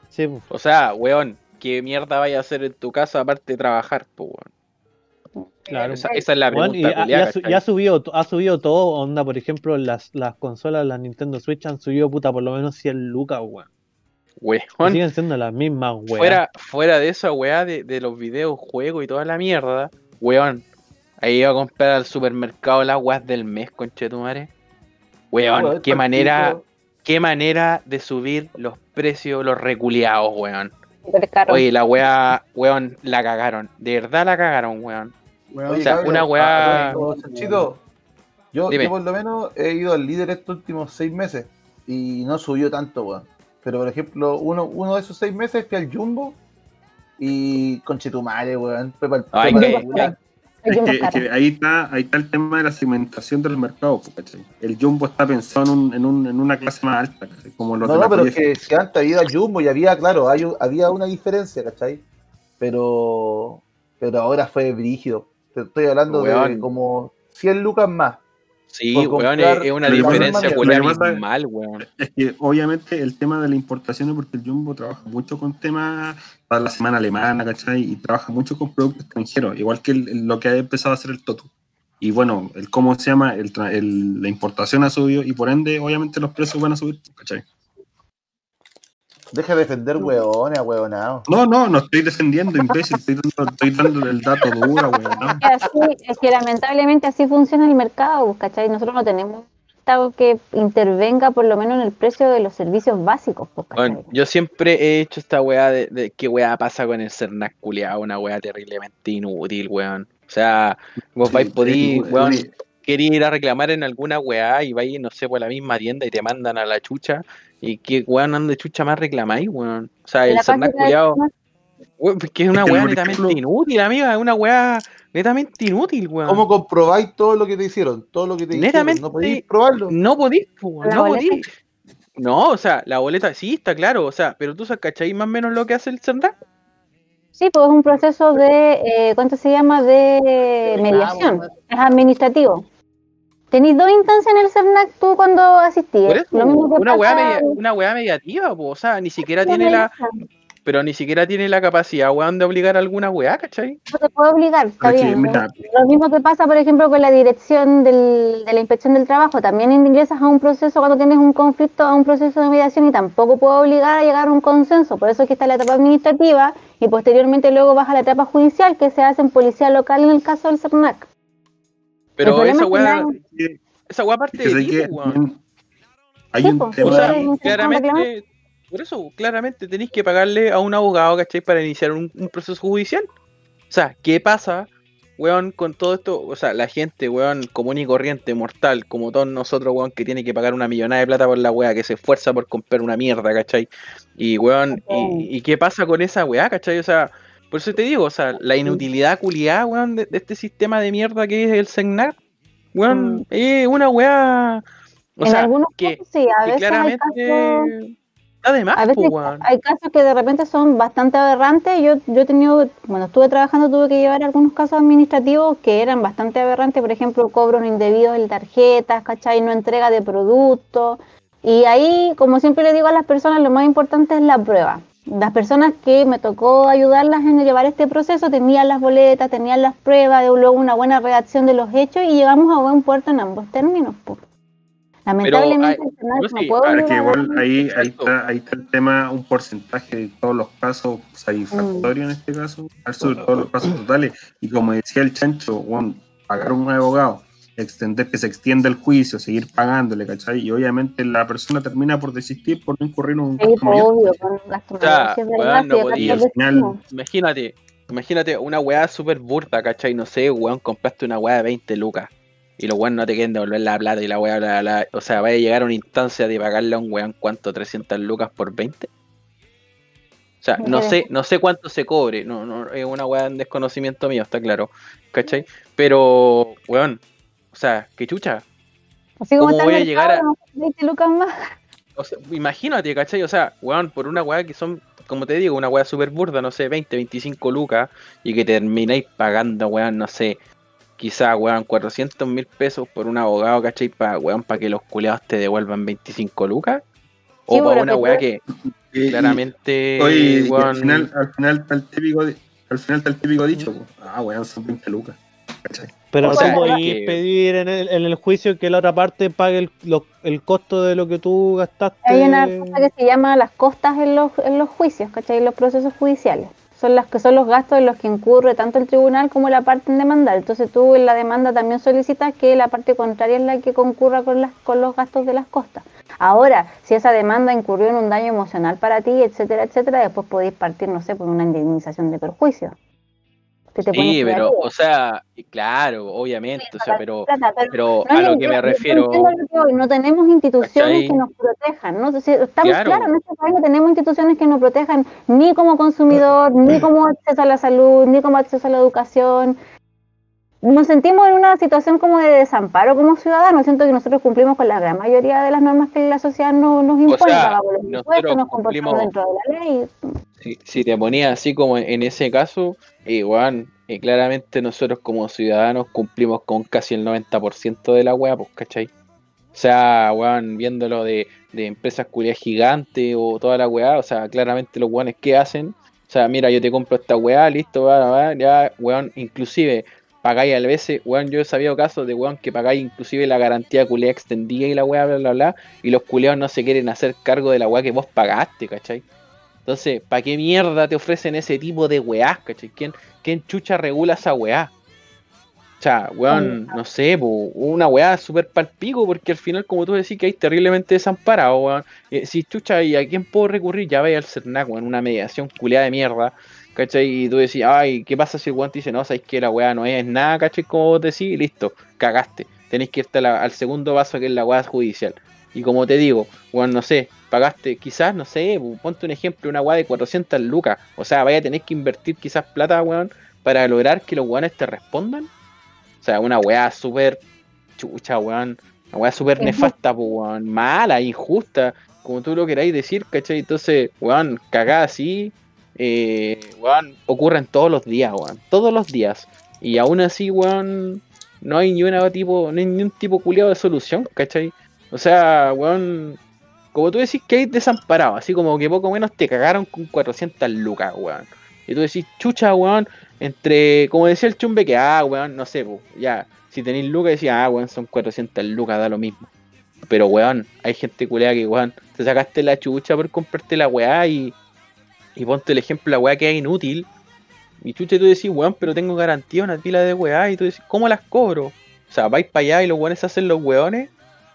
[SPEAKER 2] Sí, pues.
[SPEAKER 5] O sea, weón, ¿qué mierda vaya a hacer en tu casa aparte de trabajar, po, weón?
[SPEAKER 2] Claro.
[SPEAKER 5] Esa, esa es la
[SPEAKER 2] Bueno,
[SPEAKER 5] pregunta.
[SPEAKER 2] y ha, y
[SPEAKER 5] culiá,
[SPEAKER 2] ha su-
[SPEAKER 5] ¿cachai?
[SPEAKER 2] y ha subido, ha subido todo, onda, por ejemplo, las, las consolas, las Nintendo Switch han subido puta por lo menos 100 lucas, weón.
[SPEAKER 5] Weón,
[SPEAKER 2] siguen siendo las mismas, weón.
[SPEAKER 5] fuera, fuera de esa weá de, de los videojuegos y toda la mierda, weón, ahí iba a comprar al supermercado las weas del mes, conchetumare. Weón, qué manera, qué manera de subir los precios, los reculeados, weón. Oye, la weá, weón, la cagaron. De verdad la cagaron, weón.
[SPEAKER 3] Oye,
[SPEAKER 5] o sea,
[SPEAKER 3] cabrón,
[SPEAKER 5] una weá-
[SPEAKER 3] ah, bueno, Chanchito, yo, yo por lo menos he ido al líder estos últimos seis meses y no subió tanto, weón. Pero por ejemplo, uno, uno de esos seis meses fui al Jumbo y con Chetumare, weón. Fue para
[SPEAKER 5] Ay,
[SPEAKER 3] fue
[SPEAKER 5] que-.
[SPEAKER 1] El
[SPEAKER 6] Es que,
[SPEAKER 1] es
[SPEAKER 6] ahí, está, ahí está el tema de la segmentación del mercado, ¿cachai? El Jumbo está pensado en, un- en, un- en una clase más alta, ¿cachai? como los
[SPEAKER 3] No,
[SPEAKER 6] de
[SPEAKER 3] no, pero es que si antes había Jumbo y había, claro, hay- había una diferencia, ¿cachai? Pero, pero ahora fue brígido. Te estoy hablando de como 100 lucas más.
[SPEAKER 5] Sí, weón, es, una diferencia mal, weón.
[SPEAKER 6] Es que obviamente el tema de las importaciones, porque el Jumbo trabaja mucho con temas para la semana alemana, ¿cachai? Y trabaja mucho con productos extranjeros, igual que el- el- lo que ha empezado a hacer el Totu. Y bueno, el cómo se llama, el, el- la importación ha subido y por ende, obviamente, los precios van a subir, ¿cachai?
[SPEAKER 3] Deja de defender hueones, hueonados.
[SPEAKER 6] No, no, no estoy defendiendo, imbécil, estoy dando, estoy dando el dato duro,
[SPEAKER 1] que así- es que lamentablemente así funciona el mercado, pues, ¿cachai? Nosotros no tenemos un Estado que intervenga por lo menos en el precio de los servicios básicos, pues, ¿cachai?
[SPEAKER 5] Bueno, yo siempre he hecho esta weá de, de qué weá pasa con el Cernac culiado, una weá terriblemente inútil, weón. O sea, vos vais,
[SPEAKER 6] Sí,
[SPEAKER 5] podí,
[SPEAKER 6] sí,
[SPEAKER 5] weón, quería ir a reclamar en alguna weá y vais, no sé, por la misma tienda y te mandan a la chucha. ¿Y qué weón anda de chucha más reclamáis, weón? O sea, el
[SPEAKER 1] de-
[SPEAKER 5] culiado, que es una
[SPEAKER 6] Es que,
[SPEAKER 5] weá netamente inútil, amiga, es una weá netamente inútil, weón.
[SPEAKER 3] ¿Cómo comprobáis todo lo que te hicieron? Todo lo que te
[SPEAKER 5] Netamente-
[SPEAKER 3] hicieron. ¿No podéis probarlo?
[SPEAKER 5] No podís, po, weón,
[SPEAKER 1] ¿La
[SPEAKER 5] no podís. No, o sea, la boleta sí está claro, o sea, pero tú cachai más o menos lo que hace el Cernac.
[SPEAKER 1] Sí, pues es un proceso de, eh, ¿cuánto se llama? De mediación. Es administrativo. Tenéis dos instancias en el CERNAC tú cuando asistís.
[SPEAKER 5] Por eso,
[SPEAKER 1] Lo mismo que
[SPEAKER 5] una weá,
[SPEAKER 1] pasa-
[SPEAKER 5] media- una weá mediativa, po, o sea, ni siquiera tiene la, pero ni siquiera tiene la capacidad, weón, de obligar a alguna weá, ¿cachai?
[SPEAKER 1] No te puedo obligar, está bien.
[SPEAKER 6] mira,
[SPEAKER 1] Lo mismo que pasa, por ejemplo, con la dirección del- de la inspección del trabajo. También ingresas a un proceso cuando tienes un conflicto, a un proceso de mediación y tampoco puedo obligar a llegar a un consenso. Por eso es que está la etapa administrativa y posteriormente luego vas a la etapa judicial que se hace en policía local en el caso del CERNAC.
[SPEAKER 5] Pero esa weá, esa weá parte de ti, weón.
[SPEAKER 6] también hay un
[SPEAKER 1] pues,
[SPEAKER 6] tema.
[SPEAKER 5] O sea, claramente, por eso, claramente tenéis que pagarle a un abogado, ¿cachai? Para iniciar un, un proceso judicial. O sea, ¿qué pasa, weón, con todo esto? O sea, la gente, weón, común y corriente, mortal, como todos nosotros, weón, que tiene que pagar una millonada de plata por la weá, que se esfuerza por comprar una mierda, ¿cachai? Y, weón, y, y qué pasa con esa weá, ¿cachai? O sea, por eso te digo, o sea, la inutilidad culiada, weón, de, de este sistema de mierda que es el CENAR, weón,
[SPEAKER 1] Mm.
[SPEAKER 5] es una weá... O
[SPEAKER 1] en
[SPEAKER 5] sea,
[SPEAKER 1] algunos
[SPEAKER 5] que,
[SPEAKER 1] casos sí, a
[SPEAKER 5] que
[SPEAKER 1] veces hay
[SPEAKER 5] claramente... Además,
[SPEAKER 1] A veces hay casos que de repente son bastante aberrantes. Yo, yo he tenido, cuando estuve trabajando, tuve que llevar algunos casos administrativos que eran bastante aberrantes. Por ejemplo, cobros indebidos en tarjetas, ¿cachai? No entrega de productos. Y ahí, como siempre le digo a las personas, lo más importante es la prueba. Las personas que me tocó ayudarlas en llevar este proceso tenían las boletas, tenían las pruebas, y luego una buena redacción de los hechos y llegamos a buen puerto en ambos términos. po. Lamentablemente,
[SPEAKER 5] hay-
[SPEAKER 1] Senado
[SPEAKER 5] yo
[SPEAKER 1] no
[SPEAKER 5] sí,
[SPEAKER 1] puedo
[SPEAKER 6] es que igual ahí, ahí, está, ahí está el tema, un porcentaje de todos los casos satisfactorios en este caso, sobre todos los casos totales. Y como decía el chancho, bueno, pagar un abogado, extender que se extienda el juicio, seguir pagándole, ¿cachai? Y obviamente la persona termina por desistir por no incurrir en un
[SPEAKER 1] Sí,
[SPEAKER 6] gasto
[SPEAKER 1] obvio, con verdad,
[SPEAKER 5] no
[SPEAKER 6] Y al final-.
[SPEAKER 5] Imagínate, imagínate una weá súper burda, ¿cachai? No sé, weón, compraste una weá de 20 lucas y los weón no te quieren devolver la plata y la weá, bla, bla, bla. o sea, vaya a llegar a una instancia de pagarle a un weón cuánto, 300 lucas por 20. O sea, no sé, no sé cuánto se cobre, no, no, es una weá en desconocimiento mío, está claro, ¿cachai? Pero, weón, o sea, qué chucha,
[SPEAKER 1] Así como
[SPEAKER 5] ¿Cómo voy a llegar
[SPEAKER 1] mercado, 20 lucas más.
[SPEAKER 5] O sea, imagínate, ¿cachai? O sea, weón, por una weá que son, como te digo, una weá súper burda, no sé, 20, 25 lucas, y que termináis pagando, weón, no sé, quizá, weón, 400 mil pesos por un abogado, ¿cachai? Para, weón, para que los culeados te devuelvan 25 lucas. O
[SPEAKER 1] Sí,
[SPEAKER 5] para una weá que
[SPEAKER 6] Y- y-
[SPEAKER 5] claramente,
[SPEAKER 6] Oye,
[SPEAKER 5] weón,
[SPEAKER 6] al final, al final está el típico, al final está el típico dicho, pues, ah, weón, son 20 lucas, ¿cachai?
[SPEAKER 2] Pero
[SPEAKER 5] O
[SPEAKER 2] tú
[SPEAKER 5] sea,
[SPEAKER 2] podís
[SPEAKER 5] que-
[SPEAKER 2] pedir en el, en el juicio que la otra parte pague el, lo- el costo de lo que tú gastaste.
[SPEAKER 1] Hay una cosa que se llama las costas en los, en los juicios, ¿cachai? En los procesos judiciales. Son las que son los gastos en los que incurre tanto el tribunal como la parte en demandar. Entonces tú en la demanda también solicitas que la parte contraria es la que concurra con, las, con los gastos de las costas. Ahora, si esa demanda incurrió en un daño emocional para ti, etcétera, etcétera, después podéis partir, no sé, por una indemnización de perjuicio. Que te pones
[SPEAKER 5] sí, pero, o sea, claro, obviamente, o sea, pero,
[SPEAKER 1] Plata, pero
[SPEAKER 5] pero
[SPEAKER 1] No,
[SPEAKER 5] a lo que me refiero,
[SPEAKER 1] que no tenemos instituciones que nos protejan, ¿no? Si estamos
[SPEAKER 5] Claro.
[SPEAKER 1] claros, en este país no tenemos instituciones que nos protejan ni como consumidor, ni como acceso a la salud, ni como acceso a la educación. Nos sentimos en una situación como de desamparo como ciudadanos. Siento que nosotros cumplimos con la gran mayoría de las normas que la sociedad no- nos impone.
[SPEAKER 5] sea,
[SPEAKER 1] pagamos los impuestos, nos comportamos
[SPEAKER 5] cumplimos-
[SPEAKER 1] dentro de la ley.
[SPEAKER 5] si, si te ponía así como en ese caso, igual, eh, claramente nosotros como ciudadanos cumplimos con casi el 90% de la weá, pues, ¿cachai? O sea, weón, viéndolo de, de empresas culiadas gigantes o toda la weá, o sea, claramente los weones que hacen, o sea, mira, yo te compro esta weá, listo, va, va, ya, weón, inclusive pagáis a veces, weón, yo he sabido casos de weón que pagáis inclusive la garantía culiada extendida y la weá, bla, bla, bla, y los culiados no se quieren hacer cargo de la weá que vos pagaste, ¿cachai? Entonces, ¿para qué mierda te ofrecen ese tipo de weás, cachai? ¿Quién, quién chucha regula esa weá? O sea, weón, no sé, po, una weá súper palpico, porque al final, como tú decís, que hay terriblemente desamparado, weón. Eh, si chucha, ¿y a quién puedo recurrir? Ya vaya al CERNAC, weón, una mediación culiada de mierda, ¿cachai? Y tú decís, ay, ¿qué pasa si el weón te dice, no, sabes que la weá no es nada, ¿cachai? Como vos decís, listo, cagaste. Tenéis que irte la- al segundo paso, que es la weá judicial. Y como te digo, weón, no sé, pagaste quizás, no sé, ponte un ejemplo, una weá de 400 lucas. O sea, vaya a tener que invertir quizás plata, weón, para lograr que los weones te respondan. O sea, una weá súper chucha, weón. Una weá súper nefasta, weón. Mala, injusta, como tú lo queráis decir, ¿cachai? Entonces, weón, cagada así, eh, ocurren todos los días, weón. Todos los días. Y aún así, weón, no hay ni una tipo, no hay ni un tipo culiado de solución, ¿cachai? O sea, weón, como tú decís que hay desamparado, así como que poco menos te cagaron con 400 lucas, weón. Y tú decís, chucha, weón, entre, como decía el chumbe, que, ah, weón, no sé, po, ya, si tenéis lucas, decía, ah, weón, son 400 lucas, da lo mismo. Pero, weón, hay gente culea que, weón, te sacaste la chucha por comprarte la weá y, y ponte el ejemplo, la weá que es inútil. Y chucha, tú decís, weón, pero tengo garantía una pila de weá. Y tú decís, ¿cómo las cobro? O sea, vais para allá y los weones hacen los weones.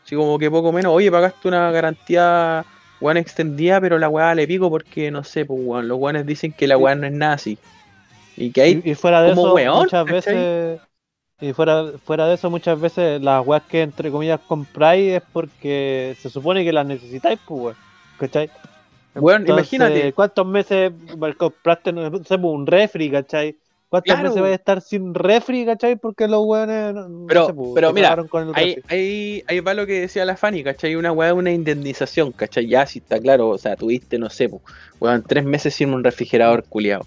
[SPEAKER 5] Así como que poco menos, oye, pagaste una garantía weón extendida, pero la weá le pico porque no sé, pues weón, los weones dicen que la weá no es nazi. Y que hay
[SPEAKER 2] Y, y fuera de
[SPEAKER 5] como
[SPEAKER 2] eso,
[SPEAKER 5] weón,
[SPEAKER 2] muchas veces. Y fuera, fuera de eso, muchas veces las weas que entre comillas compráis es porque se supone que las necesitáis, pues weón. ¿Cachai? Entonces,
[SPEAKER 5] imagínate.
[SPEAKER 2] ¿Cuántos meses compraste no sé, pues, un refri, cachai? ¿Cuántos
[SPEAKER 5] Claro.
[SPEAKER 2] meses vais a estar sin refri, cachai? Porque los weones. no-
[SPEAKER 5] Pero-
[SPEAKER 2] sé, pues,
[SPEAKER 5] pero
[SPEAKER 2] se
[SPEAKER 5] mira,
[SPEAKER 2] cagaron con el
[SPEAKER 5] Ahí, ahí, ahí va lo que decía la Fanny, ¿cachai? Una weá una indemnización, ¿cachai? Ya, si está claro, o sea, tuviste, no sé, pues, weón, tres meses sin un refrigerador culiado.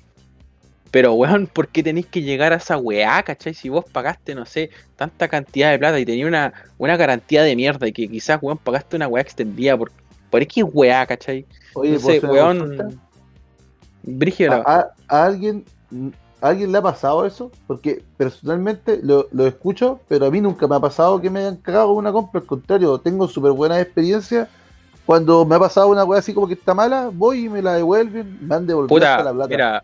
[SPEAKER 5] Pero, weón, ¿por qué tenéis que llegar a esa weá, cachai? Si vos pagaste, no sé, tanta cantidad de plata y tenías una, una garantía de mierda y que quizás, weón, pagaste una weá extendida por, por X weá, ¿cachai?
[SPEAKER 3] Oye,
[SPEAKER 5] Entonces,
[SPEAKER 3] ¿puedo hacer una
[SPEAKER 5] weón, brígido
[SPEAKER 3] ¿A, a- a alguien, ¿A alguien le ha pasado eso? Porque personalmente lo, lo escucho, pero a mí nunca me ha pasado que me hayan cagado con una compra. Al contrario, tengo súper buenas experiencias. Cuando me ha pasado una weá así como que está mala, voy y me la devuelven, me han devolvido hasta
[SPEAKER 5] Puta,
[SPEAKER 3] la plata.
[SPEAKER 5] mira,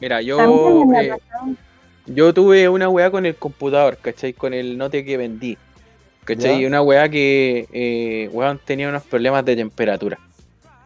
[SPEAKER 5] mira, yo, eh, yo tuve una weá con el computador, ¿cachai? Con el note que vendí. ¿Cachai?
[SPEAKER 3] Ya.
[SPEAKER 5] Una weá que, eh, weón, tenía unos problemas de temperatura.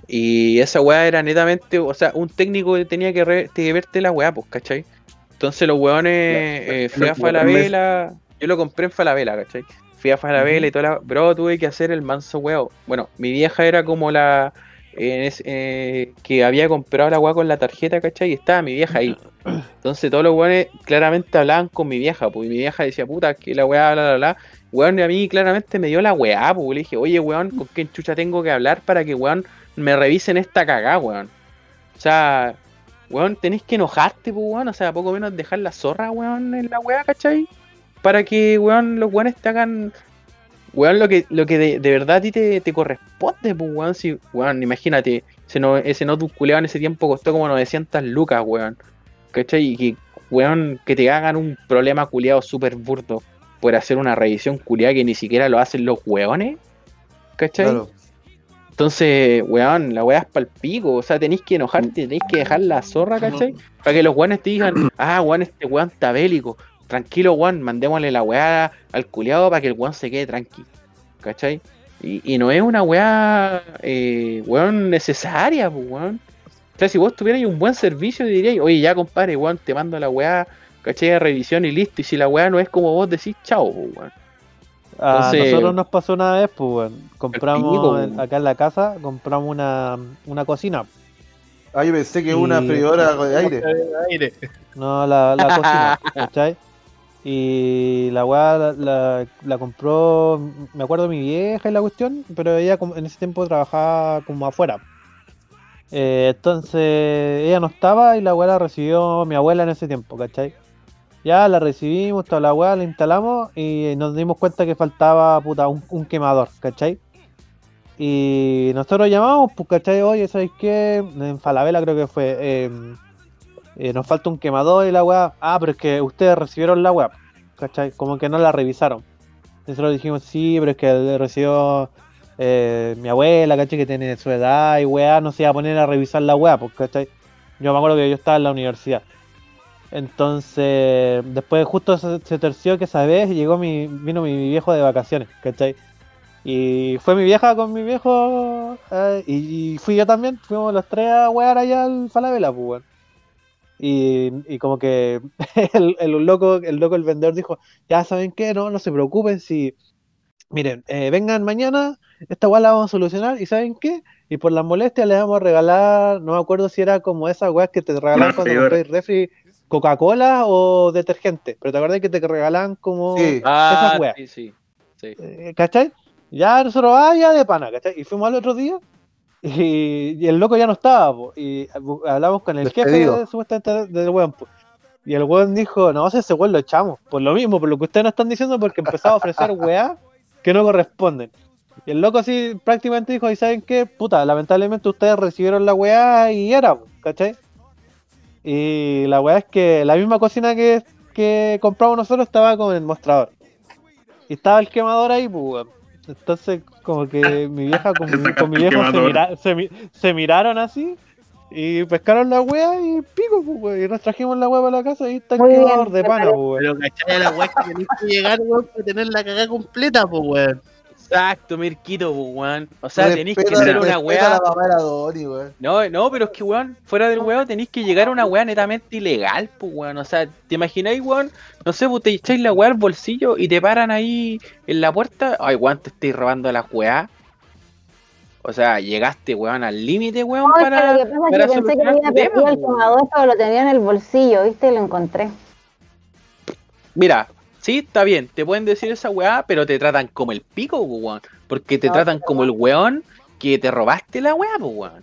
[SPEAKER 5] Y esa weá era netamente, o sea, un técnico que tenía que, re- que verte la weá, pues, ¿cachai? Entonces los weones, eh, fui a Falabella, yo lo compré en Falabella, ¿cachai? Fui a Falabella y toda la... Bro, tuve que hacer el manso weón. Bueno, mi vieja era como la... eh, eh, que había comprado la weá con la tarjeta, ¿cachai? Y estaba mi vieja ahí. Entonces todos los weones claramente hablaban con mi vieja, pues y mi vieja decía, puta, que la weá, bla, bla, bla. Weón, a mí claramente me dio la weá, pues le dije, oye, weón, ¿con quién chucha tengo que hablar para que, weón, me revisen esta cagá, weón? O sea, weón, tenéis que enojarte, pues, weón, o sea, poco menos dejar la zorra, weón, en la weá, ¿cachai? Para que, weón, los weones te hagan, weón, lo que, lo que de, de verdad a ti te, corresponde, pues, weón, si, weón, imagínate, ese, no, ese notebook culeado en ese tiempo costó como 900 lucas, weón. ¿Cachai? Y que, weón, que te hagan un problema culiado súper burdo por hacer una revisión culiada que ni siquiera lo hacen los weones. ¿Cachai?
[SPEAKER 3] Claro.
[SPEAKER 5] Entonces, weón, la weá es pa'l pico. O sea, tenéis que enojarte, tenéis que dejar la zorra, ¿cachai? Para que los weones te digan, ah, weón, este weón está bélico. Tranquilo, weón, mandémosle la weá al culiado para que el weón se quede tranqui. ¿Cachai? Y, y no es una weá, eh, weón, necesaria, pues, weón. O sea, si vos tuvierais un buen servicio, diríais, oye, ya compadre, weón, te mando la weá, ¿cachai? De revisión y listo. Y si la weá no es como vos decís, chao, pues, weón.
[SPEAKER 2] A
[SPEAKER 5] Entonces-
[SPEAKER 2] nosotros nos pasó una vez, pues, weón. compramos
[SPEAKER 5] pico,
[SPEAKER 2] en-
[SPEAKER 5] weón.
[SPEAKER 2] acá en la casa, compramos una, una cocina.
[SPEAKER 3] Ah, yo pensé que una
[SPEAKER 2] Y-
[SPEAKER 3] freidora de aire.
[SPEAKER 7] Aire.
[SPEAKER 2] No, la, la cocina, ¿cachai? Y la weá la, la, la compró, me acuerdo mi vieja y la cuestión, pero ella en ese tiempo trabajaba como afuera. Eh, entonces ella no estaba y la weá la recibió mi abuela en ese tiempo, ¿cachai? Ya la recibimos, toda la weá, la instalamos y nos dimos cuenta que faltaba puta un, quemador, ¿cachai? Y nosotros llamamos, pues, ¿cachai? Oye, ¿sabes qué? En Falabella creo que fue. eh, eh, nos falta un quemador y la weá. Ah, pero es que ustedes recibieron la weá, ¿cachai? Como que no la revisaron. Nosotros dijimos, sí, pero es que recibió eh, mi abuela, ¿cachai? Que tiene su edad y weá, no se iba a poner a revisar la weá, pues, ¿cachai? Yo me acuerdo que yo estaba en la universidad. Entonces, después justo se, se terció que esa vez llegó mi, vino mi viejo de vacaciones, ¿cachai? Y fue mi vieja con mi viejo eh, y, y fui yo también, fuimos los tres a wear allá al Falabella, pues, weón. Y, y como que el, el loco, el loco, el vendedor dijo, ya saben qué, no, no se preocupen si, miren, eh, vengan mañana, esta weá la vamos a solucionar y saben qué, y por las molestias les vamos a regalar, no me acuerdo si era como esas weas que te regalan cuando compras refri, Coca-Cola o detergente, pero te acuerdas que te regalan como
[SPEAKER 3] Sí.
[SPEAKER 5] Ah,
[SPEAKER 2] esas weas.
[SPEAKER 5] sí, sí. sí.
[SPEAKER 2] Eh, ¿Cachai? Ya nosotros, ah, ya de pana, ¿cachai? Y fuimos al otro día y, y el loco ya no estaba, po, y hablamos con el jefe
[SPEAKER 3] Despedido.
[SPEAKER 2] de- supuestamente de- del weón, po. Y el weón dijo, no, ese weón lo echamos, por lo mismo, por lo que ustedes no están diciendo, porque empezaba a ofrecer weá que no corresponden. Y el loco así prácticamente dijo, ¿y saben qué? Puta, lamentablemente ustedes recibieron la weá y era, ¿cachai? Y la weá es que la misma cocina que, que compramos nosotros estaba con el mostrador. Y estaba el quemador ahí, pues, weón. Entonces, como que mi vieja con, mi- con mi viejo se,
[SPEAKER 6] quemador.
[SPEAKER 2] mira- se, se miraron así y pescaron la wea y pico, pues, weón. Y nos trajimos la wea para la casa y está el
[SPEAKER 1] Muy bien,
[SPEAKER 2] quemador de pana, pues, weón.
[SPEAKER 7] Pero cachai a la weá que tenés que llegar, weón, para tener la cagada completa, pues, weón.
[SPEAKER 5] Exacto, Mirquito, pues, weón. O sea, tenéis que hacer una weá. No, no, pero es que, weón, fuera del weón tenéis que llegar a una weá netamente ilegal, pues, weón. O sea, ¿te imagináis, weón? No sé, pues te echáis la weá al bolsillo y te paran ahí en la puerta. Ay, weón, te estáis robando la weá. O sea, llegaste, weón, al límite, weón,
[SPEAKER 1] No,
[SPEAKER 5] para.
[SPEAKER 1] lo que pasa es que pensé que había perdido el quemador, pero lo tenía en el bolsillo, ¿viste? Y lo encontré.
[SPEAKER 5] Mira, sí, está bien, te pueden decir esa weá, pero te tratan como el pico, weón. Porque te
[SPEAKER 1] No,
[SPEAKER 5] tratan como el weón que te robaste la weá, weón.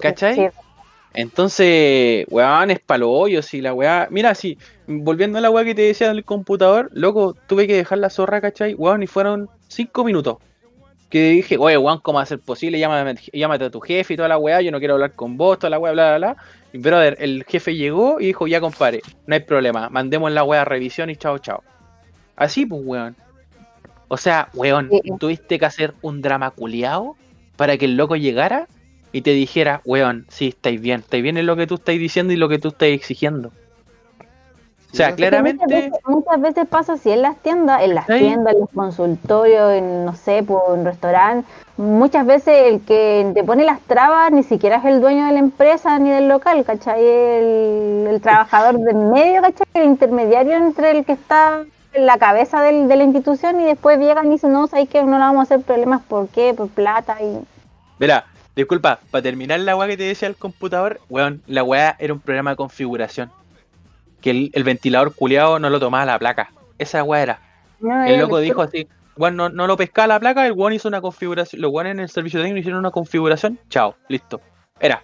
[SPEAKER 5] ¿Cachai?
[SPEAKER 1] Sí.
[SPEAKER 5] Entonces, weón, es palo hoyo, si la weá. Mira, si, volviendo a la weá que te decía del computador, loco, tuve que dejar la zorra, ¿cachai? Weón, y fueron cinco minutos. Que dije, oye, weón, ¿cómo va a ser posible? Llámame, llámate a tu jefe y toda la weá, yo no quiero hablar con vos, toda la weá, bla, bla, bla. Y brother, el jefe llegó y dijo, ya compadre, no hay problema, mandemos la weá a revisión y chao, chao. Así, pues, weón. O sea, weón,
[SPEAKER 1] Sí.
[SPEAKER 5] tuviste que hacer un drama culiao para que el loco llegara y te dijera, weón, sí, estáis bien, estáis bien en lo que tú estáis diciendo y lo que tú estás exigiendo. O sea,
[SPEAKER 3] Sí,
[SPEAKER 5] claramente,
[SPEAKER 1] Muchas veces, muchas veces pasa así en las tiendas, en las
[SPEAKER 5] Sí.
[SPEAKER 1] tiendas, en los consultorios, en no sé, por un restaurante. Muchas veces el que te pone las trabas ni siquiera es el dueño de la empresa ni del local, ¿cachai? El, el trabajador del medio, ¿cachai? El intermediario entre el que está en la cabeza del- de la institución y después llegan y dicen, no, sabes que no le vamos a hacer problemas, ¿por qué? Por plata y...
[SPEAKER 5] Verá, disculpa, para terminar la weá que te decía el computador, weón, la weá era un programa de configuración. Que el, el ventilador culiado no lo tomaba la placa. Esa weá era.
[SPEAKER 1] No,
[SPEAKER 5] El
[SPEAKER 1] era-
[SPEAKER 5] loco dijo así, weón, no, no lo pescaba la placa, el weón hizo una configuración, los weones en el servicio técnico hicieron una configuración, chao, listo. Era.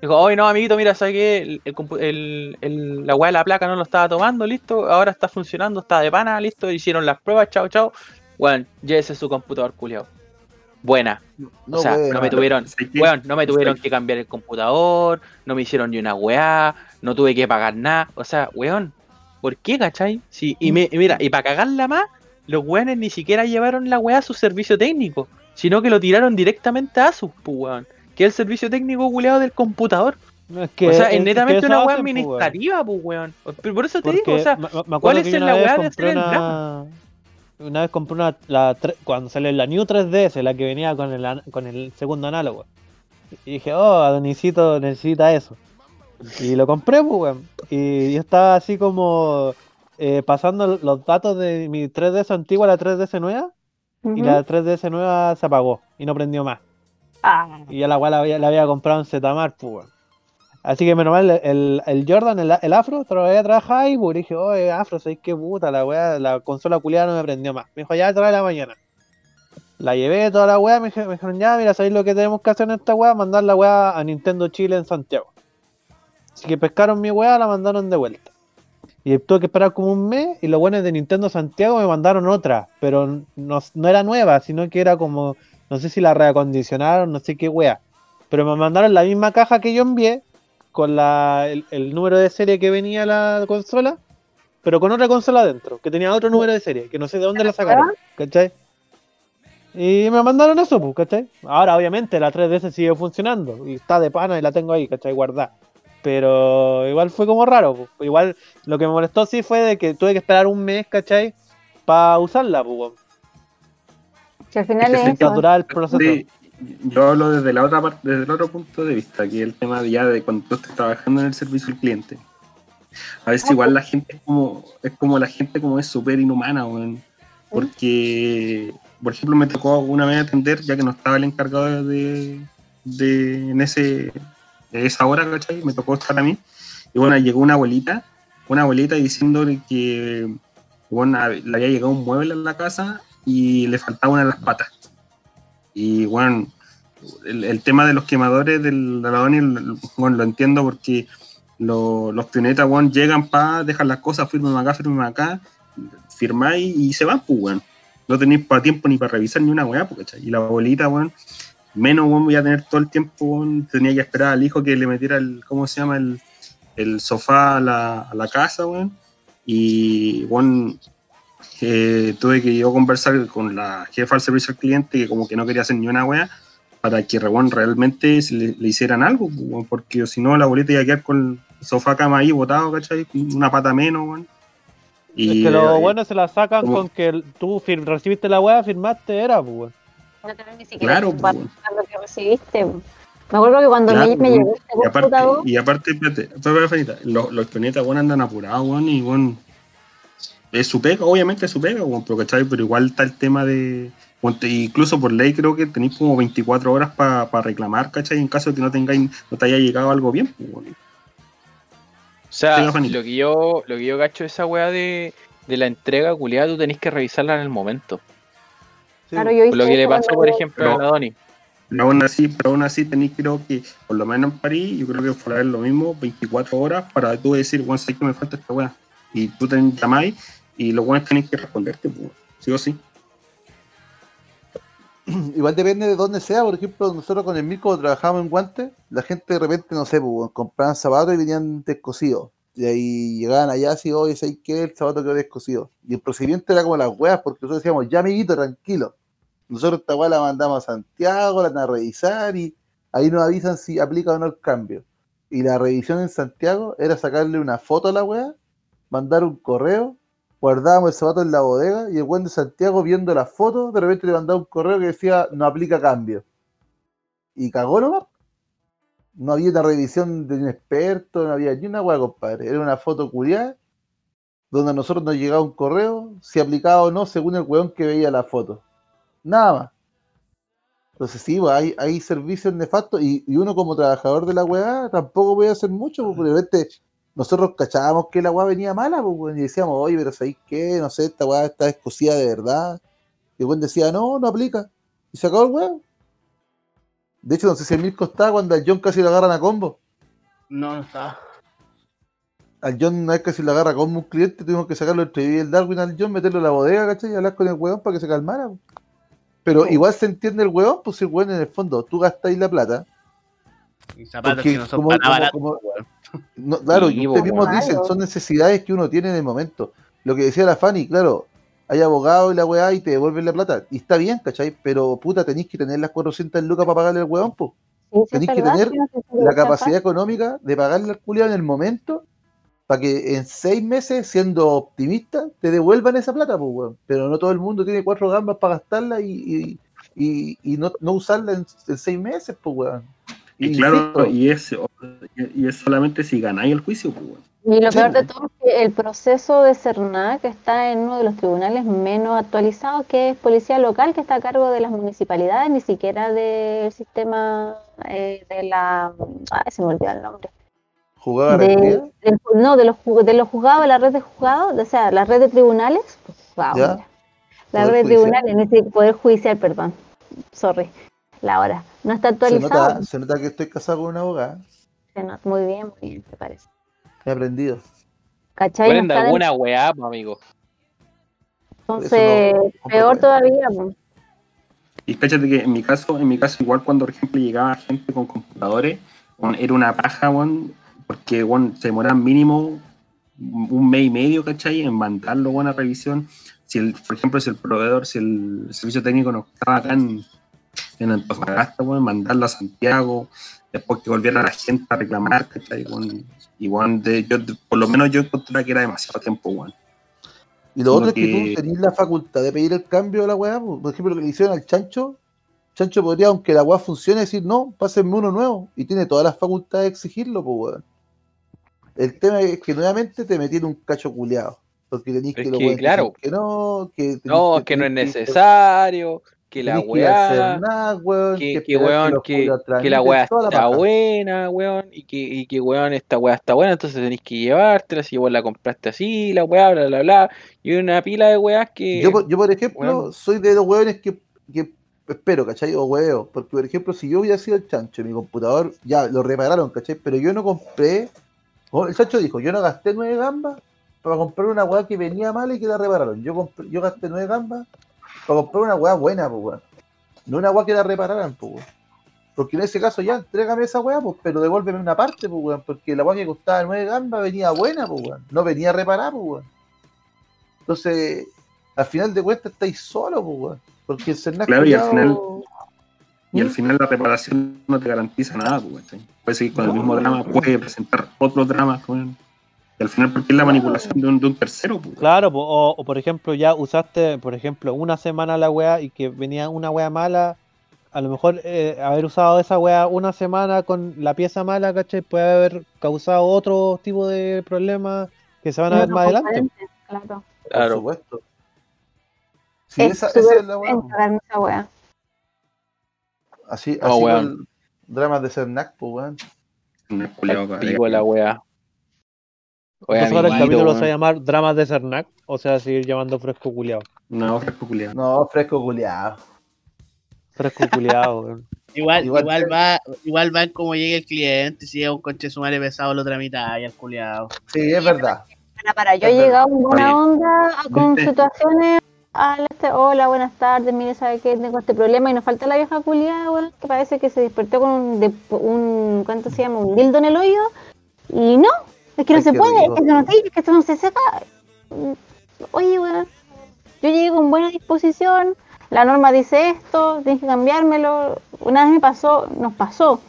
[SPEAKER 5] Dijo, oye no, amiguito, mira, ¿sabes qué? El, la weá de la placa no lo estaba tomando, listo, ahora está funcionando, está de pana, listo, hicieron las pruebas, chao, chao. Weón, llévese su computador culiado. Buena.
[SPEAKER 3] No,
[SPEAKER 5] o sea,
[SPEAKER 3] weón.
[SPEAKER 5] no me tuvieron, weón, no me tuvieron
[SPEAKER 6] ¿Sabes
[SPEAKER 5] que cambiar el computador, no me hicieron ni una weá, no tuve que pagar nada. O sea, weón, ¿por qué, cachai? Sí, y, me, y mira, y para cagarla más, los weones ni siquiera llevaron la weá a su servicio técnico, sino que lo tiraron directamente a su, pues, weón. Que es el servicio técnico culeado del computador.
[SPEAKER 2] No, es que-
[SPEAKER 5] o sea,
[SPEAKER 2] es-
[SPEAKER 5] netamente
[SPEAKER 2] que
[SPEAKER 5] una weá
[SPEAKER 2] pues,
[SPEAKER 5] administrativa, pues, weón. Pero por eso te
[SPEAKER 2] Porque
[SPEAKER 5] digo, o sea,
[SPEAKER 2] me- me acuerdo
[SPEAKER 5] ¿cuál es la weá de hacer el
[SPEAKER 2] una-
[SPEAKER 5] drama?
[SPEAKER 2] Una vez compré una, la cuando salió la New 3DS, la que venía con el, con el segundo análogo. Y dije, oh, Adonisito necesita eso. Y lo compré, pues, weón. Y yo estaba así como eh, pasando los datos de mi 3DS antigua a la 3DS nueva. Y la 3DS nueva se apagó y no prendió más.
[SPEAKER 1] Ah,
[SPEAKER 2] Y ya la weá la, había- comprado en Zetamar, pues. Así que menos mal, el, el Jordan, el, el Afro, todavía trabaja ahí, pues. dije, oye, Afro, ¿sabes qué puta? La weá, la consola culiada no me prendió más. Me dijo, ya trae la mañana. La llevé toda la weá, me, me dijeron, ya, mira, ¿sabéis lo que tenemos que hacer en esta weá? Mandar la weá a Nintendo Chile en Santiago. Así que pescaron mi weá, la mandaron de vuelta. Y tuve que esperar como un mes y los buenos de Nintendo Santiago me mandaron otra, pero no, no era nueva, sino que era como, no sé si la reacondicionaron, no sé qué wea. Pero me mandaron la misma caja que yo envié, con la, el, el número de serie que venía la consola, pero con otra consola adentro, que tenía otro número de serie, que no sé de dónde la sacaron, ¿cachai? Y me mandaron eso, pues, ¿cachai? Ahora, obviamente, la 3DS sigue funcionando y está de pana y la tengo ahí, ¿cachai? Guardada. Pero igual fue como raro, pues. Igual lo que me molestó sí fue de que tuve que esperar un mes, ¿cachai? Para usarla, pues.
[SPEAKER 1] Que al final
[SPEAKER 6] Es que
[SPEAKER 1] eso.
[SPEAKER 2] El proceso.
[SPEAKER 6] Sí, yo hablo desde la otra parte, desde el otro punto de vista, que es el tema de ya de cuando tú estás trabajando en el servicio al cliente. A veces igual la gente es como, es como la gente como es súper inhumana, weón. Porque, por ejemplo, me tocó una vez atender, ya que no estaba el encargado de, de en ese, de esa hora, ¿cachai? Me tocó estar a mí. Y bueno, llegó una abuelita, una abuelita diciéndole que bueno, le había llegado un mueble en la casa y le faltaba una de las patas. Y bueno, el, el tema de los quemadores del de la Doni, bueno, lo entiendo porque lo- los pionetas, bueno, llegan para dejar las cosas, firmen acá, firmen acá, firmáis y se van, pues, weón. No tenéis para tiempo ni para revisar ni una weá, pues. Y la abuelita, weón, menos, weón, voy a tener todo el tiempo, weón, tenía que esperar al hijo que le metiera el, ¿cómo se llama? El, el sofá a la, a la casa, weón. Y, bueno, eh, tuve que yo conversar con la jefa del servicio al cliente que como que no quería hacer ni una wea para que weón, realmente le, le hicieran algo, porque si no la abuelita iba a quedar con el sofá cama ahí botado, ¿cachai? Con Una pata menos, weón.
[SPEAKER 2] es que lo
[SPEAKER 6] eh,
[SPEAKER 2] bueno se la sacan
[SPEAKER 6] como-
[SPEAKER 2] con que tú fir- recibiste la weá, firmaste, era, pues. weón.
[SPEAKER 1] No tenés ni siquiera
[SPEAKER 6] Claro,
[SPEAKER 1] lo que recibiste. Me acuerdo que cuando
[SPEAKER 6] Claro,
[SPEAKER 1] me, me
[SPEAKER 6] weón.
[SPEAKER 1] llegó este
[SPEAKER 6] y aparte, y aparte, espérate, espérate, espérate, los, los pionetas, weón, andan apurados, weón, y weón, es su pega, obviamente es su pega, weón, pero, ¿cachai? Pero igual está el tema de, incluso por ley creo que tenéis como 24 horas para reclamar, ¿cachai? En caso de que no tengáis, no te haya llegado algo bien, pues.
[SPEAKER 5] O sea, lo que yo, lo que yo cacho esa weá de, de la entrega culiada, tú tenés que revisarla en el momento.
[SPEAKER 1] claro, yo hice
[SPEAKER 5] Lo que le pasó, por ejemplo, a Doni.
[SPEAKER 6] Pero aún así, pero aún así tenéis creo que, por lo menos en París, yo creo que fuera lo mismo, 24 horas para tú decir, bueno, sé que me falta esta weá. Y tú te llamáis y los buenos tenéis que responderte, pues, sí o sí.
[SPEAKER 3] Igual depende de dónde sea, por ejemplo, nosotros con el Mirko trabajábamos en guantes, la gente de repente, no sé, pues, compraban zapatos y venían descosidos. Y ahí llegaban allá así, oye, ¿sabes qué? El zapato quedó descosido. Y el procedimiento era como las weas, porque nosotros decíamos, ya amiguito, tranquilo. Nosotros esta wea la mandamos a Santiago, la van a revisar y ahí nos avisan si aplica o no el cambio. Y la revisión en Santiago era sacarle una foto a la wea, mandar un correo, guardábamos el zapato en la bodega y el buen de Santiago viendo la foto, de repente le mandaba un correo que decía no aplica cambio. Y cagó nomás. No había una revisión de un experto, no había ni una hueá, compadre. Era una foto culiada donde a nosotros nos llegaba un correo si aplicaba o no según el weón que veía la foto. Nada más. Entonces sí, pues, hay, hay servicios nefastos y, y uno como trabajador de la weá tampoco puede hacer mucho, pues, porque de repente nosotros cachábamos que la weá venía mala, pues, y decíamos, oye, pero ¿sabéis qué? No sé, esta weá está descosida de verdad. Y el weón decía, no, no aplica. Y se acabó el weón. De hecho, no sé si el Mirko estaba cuando al John casi lo agarran a combo.
[SPEAKER 7] No, no está.
[SPEAKER 3] Al John una vez casi lo agarra a combo un cliente, tuvimos que sacarlo y el Darwin al John, meterlo en la bodega, ¿cachai? Y hablar con el weón para que se calmara. po. Pero igual se entiende el weón, pues si el weón en el fondo, tú gastáis la plata.
[SPEAKER 7] Y zapatos que no son
[SPEAKER 3] como-
[SPEAKER 7] para
[SPEAKER 3] como- como- No, claro, y mismos
[SPEAKER 1] claro.
[SPEAKER 3] dicen, son necesidades que uno tiene en el momento. Lo que decía la Fanny, claro, hay abogado y la weá y te devuelven la plata. Y está bien, ¿cachai? Pero puta, tenéis que tener las 400 lucas para pagarle al weón, pues.
[SPEAKER 1] Sí,
[SPEAKER 3] tenéis que tener
[SPEAKER 1] no
[SPEAKER 3] La capacidad económica de pagarle al culiao en el momento para que en seis meses, siendo optimista, te devuelvan esa plata, pues, weón. Pero no todo el mundo tiene cuatro gambas para gastarla y, y, y- y no, no usarla en, en seis meses, pues, weón.
[SPEAKER 6] Y
[SPEAKER 3] Y
[SPEAKER 6] claro,
[SPEAKER 3] insisto,
[SPEAKER 6] y es, y es solamente si ganáis el juicio, pues.
[SPEAKER 1] Y lo
[SPEAKER 3] Sí,
[SPEAKER 1] peor de todo es que el proceso de CERNAC está en uno de los tribunales menos actualizados, que es policía local, que está a cargo de las municipalidades, ni siquiera del sistema eh, de la... Ay, se me olvidó el nombre.
[SPEAKER 3] jugaba
[SPEAKER 1] De, no, de los, de los juzgados, de la red de juzgados, o sea, la red de tribunales. pues, wow. La red de tribunales, en este poder judicial, perdón. Sorry. La hora. No está
[SPEAKER 3] se
[SPEAKER 1] actualizado.
[SPEAKER 3] nota, se nota que estoy casado con una abogada.
[SPEAKER 1] Se nota muy bien, muy bien, te parece.
[SPEAKER 3] He aprendido.
[SPEAKER 1] ¿Cachai? No
[SPEAKER 5] alguna weá, pues, amigo.
[SPEAKER 1] Entonces,
[SPEAKER 3] no-
[SPEAKER 1] peor todavía. pues.
[SPEAKER 6] Y fíjate que en mi caso, en mi caso, igual cuando por ejemplo llegaba gente con computadores, era una paja, weón, porque weón, se demoraban mínimo un mes y medio, ¿cachai? En mandarlo, weón, a revisión. Si el, por ejemplo, si el proveedor, si el servicio técnico no estaba acá en, en Antofagasta, weón, mandarlo a Santiago, después que volviera la gente a reclamar, ¿cachai? Weón, y weón, de, yo, por lo menos yo encontraba que era demasiado tiempo, weón.
[SPEAKER 3] Y lo
[SPEAKER 6] Como
[SPEAKER 3] otro es que tú tenés la facultad de pedir el cambio de la weá. po. Por ejemplo, lo que le hicieron al chancho. Chancho podría, aunque la weá funcione, decir no, pásenme uno nuevo. Y tiene todas las facultades de exigirlo, pues weón. El tema es que nuevamente te metieron un cacho culeado. Porque tenés
[SPEAKER 5] Es
[SPEAKER 3] que, lo
[SPEAKER 5] que, claro.
[SPEAKER 3] que no, que
[SPEAKER 5] No, es que no es necesario, que la
[SPEAKER 3] tenés
[SPEAKER 5] weá, que, que, weón, que, que la weá
[SPEAKER 3] la
[SPEAKER 5] está buena, weón, y que, y que weón, esta weá está buena, entonces tenéis que llevártela, si vos la compraste así, la weá, bla, bla, bla, y una pila de weás que...
[SPEAKER 3] Yo, yo, por ejemplo,
[SPEAKER 5] weón.
[SPEAKER 3] soy de los hueones que, que espero, ¿cachai? O hueveo. Porque, por ejemplo, si yo hubiera sido el chancho, mi computador ya lo repararon, ¿cachai? Pero yo no compré. o El chancho dijo: Yo no gasté nueve gambas para comprar una weá que venía mal y que la repararon. Yo, compré- yo gasté nueve gambas para comprar una weá buena, pues, weón. No una weá que la repararan, pues, weón. Porque en ese caso ya, entrégame esa weá, pues, pero devuélveme una parte, pues, weón. Porque la weá que costaba nueve gambas venía buena, pues, weón. No venía reparada, pues, weón. Entonces, al final de cuentas estáis solo, pues, weón. Porque el Cernac
[SPEAKER 6] Claro, y al
[SPEAKER 3] culiao-
[SPEAKER 6] Y al final la reparación no te garantiza nada, pues, ¿cachai? Puedes seguir con el mismo drama, puede presentar otro drama, weón. Y al final, porque es la manipulación de un, de un tercero, pues.
[SPEAKER 2] Claro, po, o, o por ejemplo, ya usaste, por ejemplo, una semana la weá y que venía una weá mala. A lo mejor eh, haber usado esa weá una semana con la pieza mala, ¿cachai? Puede haber causado otro tipo de problemas que se van a ver más adelante.
[SPEAKER 1] Claro.
[SPEAKER 3] Por
[SPEAKER 5] Claro.
[SPEAKER 3] supuesto. Sí,
[SPEAKER 1] Es
[SPEAKER 3] esa, es la weá. Así,
[SPEAKER 5] Oh,
[SPEAKER 3] así con dramas de Cernac, pues, weón.
[SPEAKER 5] Pico la weá. Oye,
[SPEAKER 2] Entonces ahora el capítulo se va a
[SPEAKER 5] weón.
[SPEAKER 2] llamar Dramas de Cernac, o sea, seguir llamando fresco culiao.
[SPEAKER 6] No, fresco culiao.
[SPEAKER 3] No, fresco culiado.
[SPEAKER 2] Fresco weón.
[SPEAKER 7] Igual,
[SPEAKER 3] Igual
[SPEAKER 7] igual, va, igual va en cómo llegue el cliente, si llega un conche sumare pesado la otra mitad y el culiado.
[SPEAKER 3] Sí, es verdad.
[SPEAKER 1] Para, para, yo he
[SPEAKER 3] Es verdad.
[SPEAKER 1] llegado en buena onda con
[SPEAKER 6] ¿viste?
[SPEAKER 1] situaciones al este, hola, buenas tardes, mire, sabe qué, tengo este problema y nos falta la vieja culiada, weón, que parece que se despertó con un, de- un ¿cuánto se llama? Un dildo en el oído y no, es que no
[SPEAKER 3] Ay,
[SPEAKER 1] se puede,
[SPEAKER 3] rico.
[SPEAKER 1] es que no es que esto no se seca. Oye, weón, yo llegué con buena disposición, la norma dice esto, tienes que cambiármelo. Una vez me pasó, nos pasó,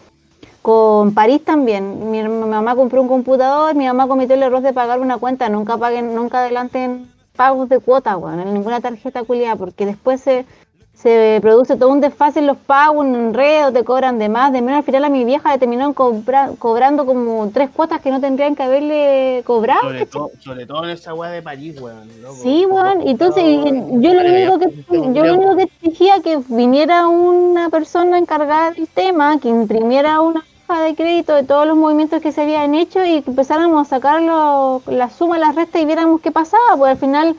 [SPEAKER 1] con París también. Mi, mi mamá compró un computador, mi mamá cometió el error de pagar una cuenta. Nunca paguen, nunca adelanten pagos de cuota, weón, en ninguna tarjeta culiada, porque después se, se produce todo un desfase en los pagos, un enredo, te cobran de más, de menos. Al final a mi vieja le terminaron cobra- cobrando como tres cuotas que no tendrían que haberle cobrado.
[SPEAKER 7] Sobre, todo, sobre todo en esa weá de París, weón. loco.
[SPEAKER 1] Sí, weón. Entonces, yo lo único que yo lo único que exigía que viniera una persona encargada del tema, que imprimiera una hoja de crédito de todos los movimientos que se habían hecho y que empezáramos a sacar lo- la suma, la resta y viéramos qué pasaba, pues al final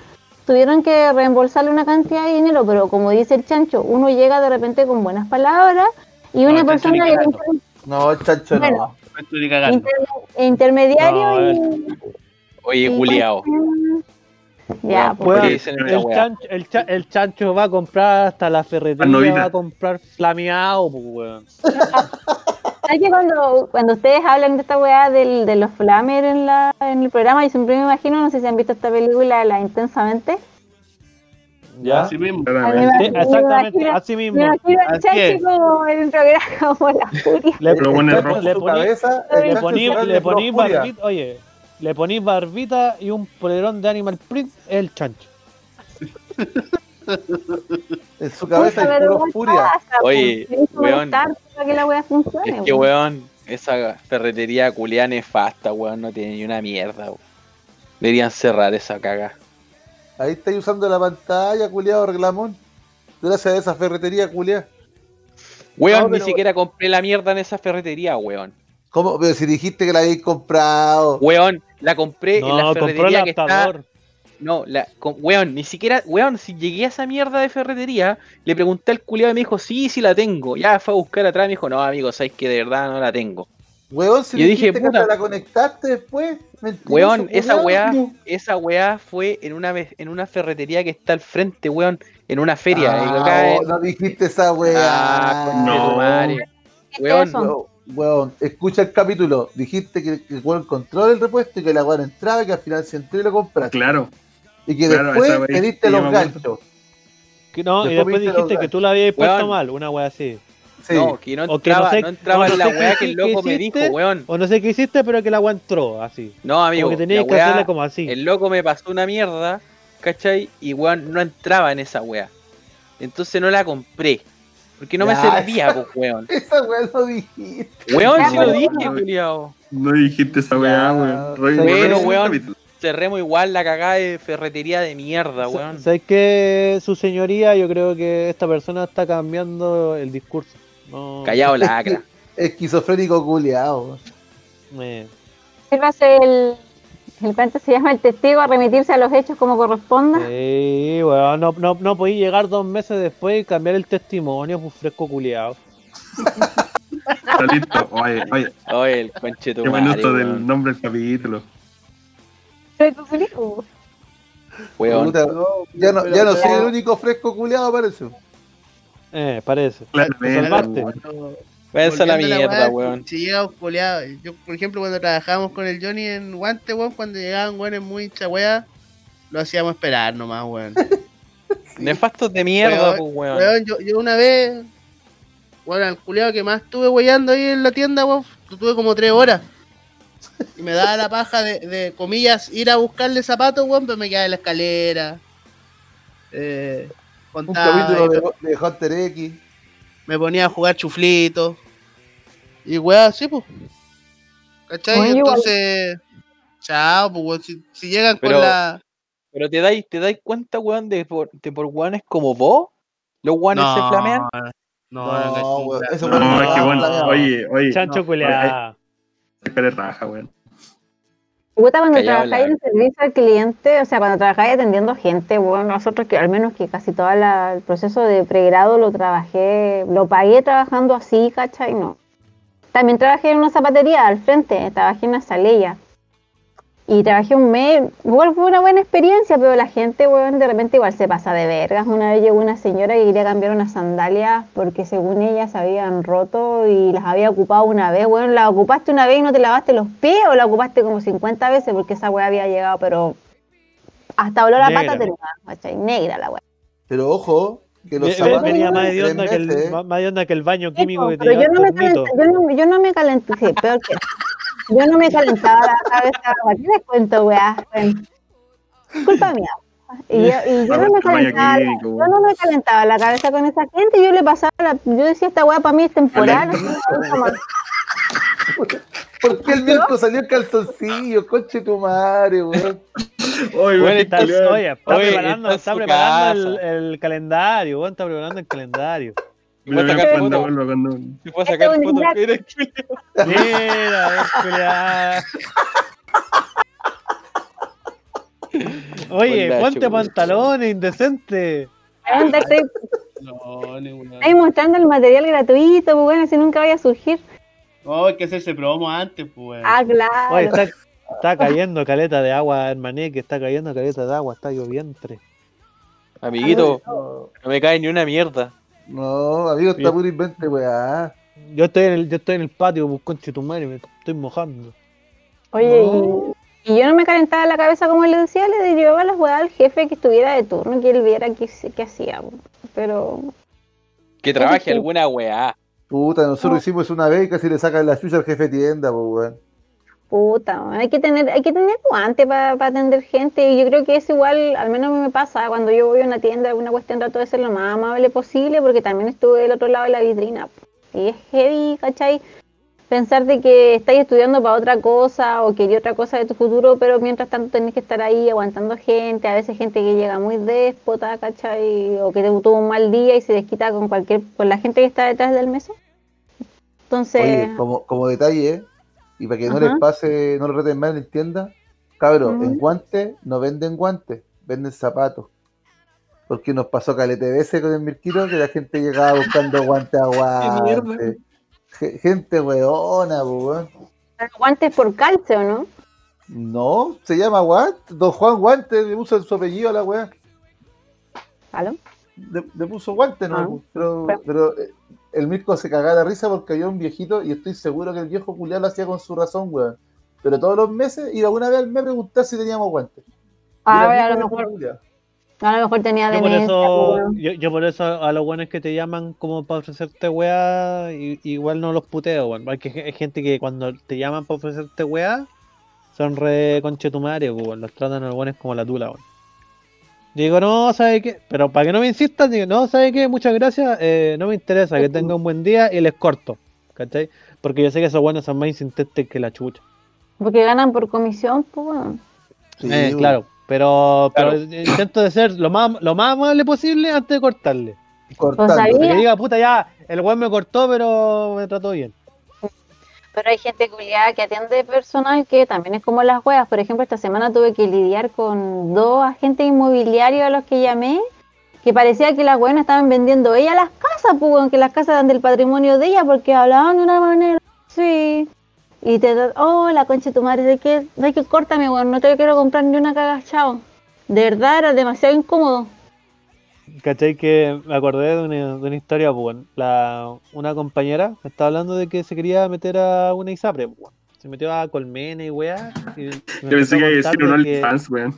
[SPEAKER 1] tuvieron que reembolsarle una cantidad de dinero, pero como dice el chancho, uno llega de repente con buenas palabras y
[SPEAKER 7] No,
[SPEAKER 1] una
[SPEAKER 7] chancho
[SPEAKER 1] persona
[SPEAKER 7] cagando.
[SPEAKER 3] No, chacho,
[SPEAKER 1] Bueno.
[SPEAKER 3] no.
[SPEAKER 1] Inter- intermediario
[SPEAKER 2] No,
[SPEAKER 1] y,
[SPEAKER 5] Oye,
[SPEAKER 1] y-
[SPEAKER 5] culiao.
[SPEAKER 1] Ya, pues.
[SPEAKER 5] ¿por qué
[SPEAKER 2] Weón,
[SPEAKER 5] dicen esa
[SPEAKER 2] el, chancho, el, cha- el chancho va a comprar hasta la ferretería, va a comprar flameado, pues, weón.
[SPEAKER 1] ¿Sabes que cuando, cuando ustedes hablan de esta weá del, de los flamers en, la, en el programa, yo siempre me imagino, no sé si han visto esta película, La Intensamente.
[SPEAKER 2] ¿Ya?
[SPEAKER 7] Así mismo.
[SPEAKER 2] Sí,
[SPEAKER 1] me
[SPEAKER 2] exactamente,
[SPEAKER 1] imagino-
[SPEAKER 2] así
[SPEAKER 1] Me
[SPEAKER 2] mismo.
[SPEAKER 1] imagino al
[SPEAKER 7] Así es.
[SPEAKER 1] como en un programa como La Furia.
[SPEAKER 2] Le,
[SPEAKER 3] El
[SPEAKER 6] es
[SPEAKER 3] chancho
[SPEAKER 6] rojo.
[SPEAKER 2] Le poní-
[SPEAKER 3] cabeza, el
[SPEAKER 2] le poní, le poní barbita, oye, le poní barbita y un polerón de Animal Print, el chancho.
[SPEAKER 3] En su cabeza hay puro
[SPEAKER 1] ¿qué
[SPEAKER 3] furia.
[SPEAKER 1] pasa,
[SPEAKER 5] Oye,
[SPEAKER 1] pues? Que
[SPEAKER 5] weón.
[SPEAKER 1] que la funcione.
[SPEAKER 5] Es que,
[SPEAKER 1] weón.
[SPEAKER 5] weón, esa ferretería culiá nefasta, weón, no tiene ni una mierda, weón. Deberían cerrar esa caga.
[SPEAKER 3] Ahí estáis usando la pantalla, culiado reclamón. Gracias a esa ferretería, culiada.
[SPEAKER 5] Weón,
[SPEAKER 3] No,
[SPEAKER 5] ni
[SPEAKER 3] pero-
[SPEAKER 5] siquiera compré la mierda en esa ferretería, weón.
[SPEAKER 3] ¿Cómo? Pero si dijiste que la habéis comprado.
[SPEAKER 5] Weón, la compré en la
[SPEAKER 2] compró el
[SPEAKER 5] ferretería que está. No, la, con- weón, ni siquiera, weón, si llegué a esa mierda de ferretería, le pregunté al culiado y me dijo, sí, sí la tengo. Ya fue a buscar atrás y me dijo, no, amigo, sabes que de verdad no la tengo.
[SPEAKER 3] Weón, si
[SPEAKER 5] Yo dije,
[SPEAKER 3] dijiste que
[SPEAKER 5] puta.
[SPEAKER 3] la conectaste después. Mentiroso,
[SPEAKER 5] Weón, esa weá, esa weá fue en una vez, en una ferretería que está al frente, weón, en una feria.
[SPEAKER 3] Ah,
[SPEAKER 5] acá
[SPEAKER 3] oh,
[SPEAKER 5] en-
[SPEAKER 3] no dijiste esa weá.
[SPEAKER 5] Ah,
[SPEAKER 6] No.
[SPEAKER 5] madre.
[SPEAKER 1] ¿Qué
[SPEAKER 5] Weón?
[SPEAKER 3] Weón, weón, escucha el capítulo. Dijiste que, que el weón encontró el repuesto y que la weá no entraba y que al final se entró y lo compraste.
[SPEAKER 6] Claro.
[SPEAKER 3] Y que
[SPEAKER 6] Claro,
[SPEAKER 3] después
[SPEAKER 6] weá
[SPEAKER 3] te diste los ganchos.
[SPEAKER 2] Que no, y
[SPEAKER 3] Después
[SPEAKER 2] dijiste que tú la habías puesto
[SPEAKER 5] Weón.
[SPEAKER 2] mal, una wea así.
[SPEAKER 3] Sí.
[SPEAKER 5] No, que no
[SPEAKER 2] O que no
[SPEAKER 5] entraba,
[SPEAKER 2] sé-
[SPEAKER 5] no entraba
[SPEAKER 2] no
[SPEAKER 5] en la weá que el loco me
[SPEAKER 2] hiciste.
[SPEAKER 5] dijo, weón.
[SPEAKER 2] O no sé qué hiciste, pero que la wea entró así.
[SPEAKER 5] No, amigo,
[SPEAKER 2] Como que tenías que
[SPEAKER 5] weá-
[SPEAKER 2] hacerle como así.
[SPEAKER 5] el loco me pasó una mierda, ¿cachai? Y weón, no entraba en esa weá. Entonces no la compré. Porque no me servía, pues, weón.
[SPEAKER 3] Esa weá lo dijiste.
[SPEAKER 5] Weón, si lo dije, culiao.
[SPEAKER 6] No dijiste esa weá, weón.
[SPEAKER 3] Bueno,
[SPEAKER 5] weón. Cerremos igual la cagada de ferretería de mierda, weón.
[SPEAKER 2] ¿Sabes qué, su señoría? Yo creo que esta persona está cambiando el discurso. No,
[SPEAKER 5] Callado lacra.
[SPEAKER 3] Esquizofrénico culiao.
[SPEAKER 2] eh,
[SPEAKER 1] Sírvase el, el cuento se llama el testigo a remitirse a los hechos como corresponda.
[SPEAKER 2] Sí, weón, no, no, no podí llegar dos meses después y cambiar el testimonio, pues fresco culiado.
[SPEAKER 6] Está listo. Oye, oye,
[SPEAKER 5] Oye, el conche tu
[SPEAKER 6] qué
[SPEAKER 5] madre,
[SPEAKER 6] del nombre del capítulo.
[SPEAKER 5] Weón.
[SPEAKER 3] Puta, ya no, ya no soy el único fresco culiado, parece.
[SPEAKER 2] Eh, parece.
[SPEAKER 6] Claramente,
[SPEAKER 2] salvaste.
[SPEAKER 6] weón.
[SPEAKER 5] Váyanse a la mierda, weón.
[SPEAKER 7] Si llega un culiao, yo por ejemplo cuando trabajábamos con el Johnny en Guante, weón, cuando llegaban weones muy hincha weá, lo hacíamos esperar nomás, weón.
[SPEAKER 5] Nefastos de mierda,
[SPEAKER 7] Weón,
[SPEAKER 5] pues, weón.
[SPEAKER 7] Weón, yo, yo una vez, bueno, el culiao que más estuve weyando ahí en la tienda, weón, lo tuve como tres horas. Y me daba la paja de, de, comillas, ir a buscarle zapatos, weón, pero me quedaba en la escalera. Eh,
[SPEAKER 3] Un capítulo de, de Hunter X.
[SPEAKER 7] me ponía a jugar chuflito. Y weá, así, pues. ¿Cachai? Entonces, chao, pues, weón, si, si llegan
[SPEAKER 5] Pero-
[SPEAKER 7] con la.
[SPEAKER 5] Pero te dais, te dais cuenta, weón, de por, de por weones como vos, los weones se flamean.
[SPEAKER 7] No,
[SPEAKER 3] No,
[SPEAKER 7] no,
[SPEAKER 3] weón,
[SPEAKER 7] no,
[SPEAKER 3] eso
[SPEAKER 7] no,
[SPEAKER 6] No,
[SPEAKER 3] fue
[SPEAKER 6] es que bueno, oye, oye.
[SPEAKER 2] Chancho
[SPEAKER 6] no, Espera raja, weón.
[SPEAKER 1] Puta, cuando trabajáis en servicio al cliente, o sea, cuando trabajáis atendiendo gente, bueno, nosotros que al menos que casi todo el proceso de pregrado lo trabajé, lo pagué trabajando así, ¿cachai? No. También trabajé en una zapatería al frente, trabajé en una salilla. Y trabajé un mes, igual fue una buena experiencia, pero la gente, weón, de repente igual se pasa de vergas. Una vez llegó una señora que quería cambiar unas sandalias porque según ella se habían roto y las había ocupado una vez, weón, la ocupaste una vez y no te lavaste los pies o la ocupaste como 50 veces porque esa weá había llegado, pero hasta olor a pata tenía, ¿cachai? Negra la weá.
[SPEAKER 3] Pero ojo, que los zapatos
[SPEAKER 2] Venía más hedionda que, el, más- que baño químico que te
[SPEAKER 1] pero yo no, me calenté, yo, no, yo no me calenté, peor que yo no me calentaba la cabeza, ¿para qué les cuento, weá? Bueno, culpa mía. Y yo, y yo, no me calentaba, la- yo no me calentaba la cabeza con esa gente, yo le pasaba, la, yo decía, esta weá para mí es temporal.
[SPEAKER 3] ¿Por qué el miércoles salió el calzoncillo? Conche tu madre, weón.
[SPEAKER 6] Oye,
[SPEAKER 5] Bueno,
[SPEAKER 2] Está,
[SPEAKER 6] culiao.
[SPEAKER 2] oye, está
[SPEAKER 5] Oye,
[SPEAKER 2] preparando,
[SPEAKER 5] está
[SPEAKER 2] preparando el, el calendario, weón, está preparando el calendario.
[SPEAKER 5] Y fue a sacar
[SPEAKER 6] cuando
[SPEAKER 5] fotos.
[SPEAKER 6] vuelva, cuando-
[SPEAKER 5] Y fue a sacar
[SPEAKER 1] Este. Jack.
[SPEAKER 5] Mira.
[SPEAKER 2] Oye, ponte pantalones, indecente.
[SPEAKER 7] No, ninguna.
[SPEAKER 1] estoy mostrando el material gratuito, pues bueno, si nunca vaya a surgir.
[SPEAKER 7] No, hay que hacerse promo antes, pues, weón.
[SPEAKER 1] Ah, claro.
[SPEAKER 2] Oye, está, está cayendo caleta de agua, hermané, que está cayendo caleta de agua, está lloviendo.
[SPEAKER 5] Amiguito,
[SPEAKER 3] No,
[SPEAKER 5] no me cae ni una mierda.
[SPEAKER 3] No, amigo, está puro invente, weá.
[SPEAKER 2] Yo estoy en el, yo estoy en el patio, pues conche tu madre, me estoy mojando.
[SPEAKER 1] Oye,
[SPEAKER 3] No.
[SPEAKER 1] y, y yo no me calentaba la cabeza como le decía, le llevaba las weas al jefe que estuviera de turno, que él viera qué, qué hacía. po. Pero
[SPEAKER 5] Que trabaje alguna weá.
[SPEAKER 3] Puta, nosotros hicimos una vez y casi le sacan la chucha al jefe de tienda, pues, weón.
[SPEAKER 1] Puta, hay que tener, hay que tener guante para atender gente. Y yo creo que es igual, al menos a mí me pasa, cuando yo voy a una tienda, alguna cuestión, trato de ser lo más amable posible, porque también estuve del otro lado de la vitrina. Y es heavy, ¿cachai? Pensar de que estáis estudiando para otra cosa o quería otra cosa de tu futuro, pero mientras tanto tenés que estar ahí aguantando gente, a veces gente que llega muy déspota, ¿cachai? O que tuvo un mal día y se desquita con cualquier, con la gente que está detrás del meso. Entonces,
[SPEAKER 3] como, como detalle, y para que no les pase, no lo reten mal en tienda, cabros,
[SPEAKER 1] Ujú.
[SPEAKER 3] en guantes no venden guantes, venden zapatos. Porque nos pasó calete veces con el Mirquito que la gente llegaba buscando guantes a guantes. Ge- Gente weona, weón.
[SPEAKER 1] Guantes por calcio, ¿no?
[SPEAKER 3] No, se llama Guante. Don Juan Guante le puso su apellido a la weá.
[SPEAKER 1] ¿Aló?
[SPEAKER 3] Le, le puso Guante, ¿no?
[SPEAKER 1] Ah.
[SPEAKER 3] Pero,
[SPEAKER 1] Pero-
[SPEAKER 3] pero eh, el Mirko se cagaba de risa porque había un viejito y estoy seguro que el viejo Julián lo hacía con su razón, weón. Pero todos los meses iba una vez al mes a preguntar si teníamos guantes. Y
[SPEAKER 1] A ver, lo mejor,
[SPEAKER 3] Julián.
[SPEAKER 1] a lo mejor tenía
[SPEAKER 2] Yo por
[SPEAKER 1] demencia.
[SPEAKER 2] eso,
[SPEAKER 1] po, weón.
[SPEAKER 2] yo, yo por eso a los buenos que te llaman como para ofrecerte weá, igual no los puteo, weón. Porque hay gente que cuando te llaman para ofrecerte weá, son re conchetumares, weón. Los tratan a los buenos como la tula, weón. Digo, no, ¿sabe qué? Pero para que no me insistas, digo, no, ¿sabe qué? Muchas gracias, eh, no me interesa, que tenga un buen día y les corto, ¿cachai? Porque yo sé que esos buenos son más insistentes que la chucha.
[SPEAKER 1] Porque ganan por comisión, pues.
[SPEAKER 3] Sí,
[SPEAKER 2] Eh, claro, pero,
[SPEAKER 5] Claro.
[SPEAKER 2] pero intento de ser lo más, lo más amable posible antes de cortarle.
[SPEAKER 3] Cortando.
[SPEAKER 1] Pues ahí-
[SPEAKER 2] Que diga, puta, ya, el weón me cortó, pero me trató bien.
[SPEAKER 1] Pero hay gente culiada que atiende personal que también es como las weas. Por ejemplo, esta semana tuve que lidiar con dos agentes inmobiliarios a los que llamé, que parecía que las weas estaban vendiendo ella las casas, pues, que las casas eran del patrimonio de ella, porque hablaban de una manera sí. Y te oh, la concha de tu madre, de que, de que córtame, weón, no te quiero comprar ni una caga, chao. De verdad era demasiado incómodo.
[SPEAKER 2] ¿Cachai? Que me acordé de una, de una historia, pues, weón. La, una compañera me estaba hablando de que se quería meter a una ISAPRE, pues, weón. Se metió a Colmena y weá. y me
[SPEAKER 6] Yo pensé
[SPEAKER 2] a
[SPEAKER 6] que a decir un OnlyFans, weón.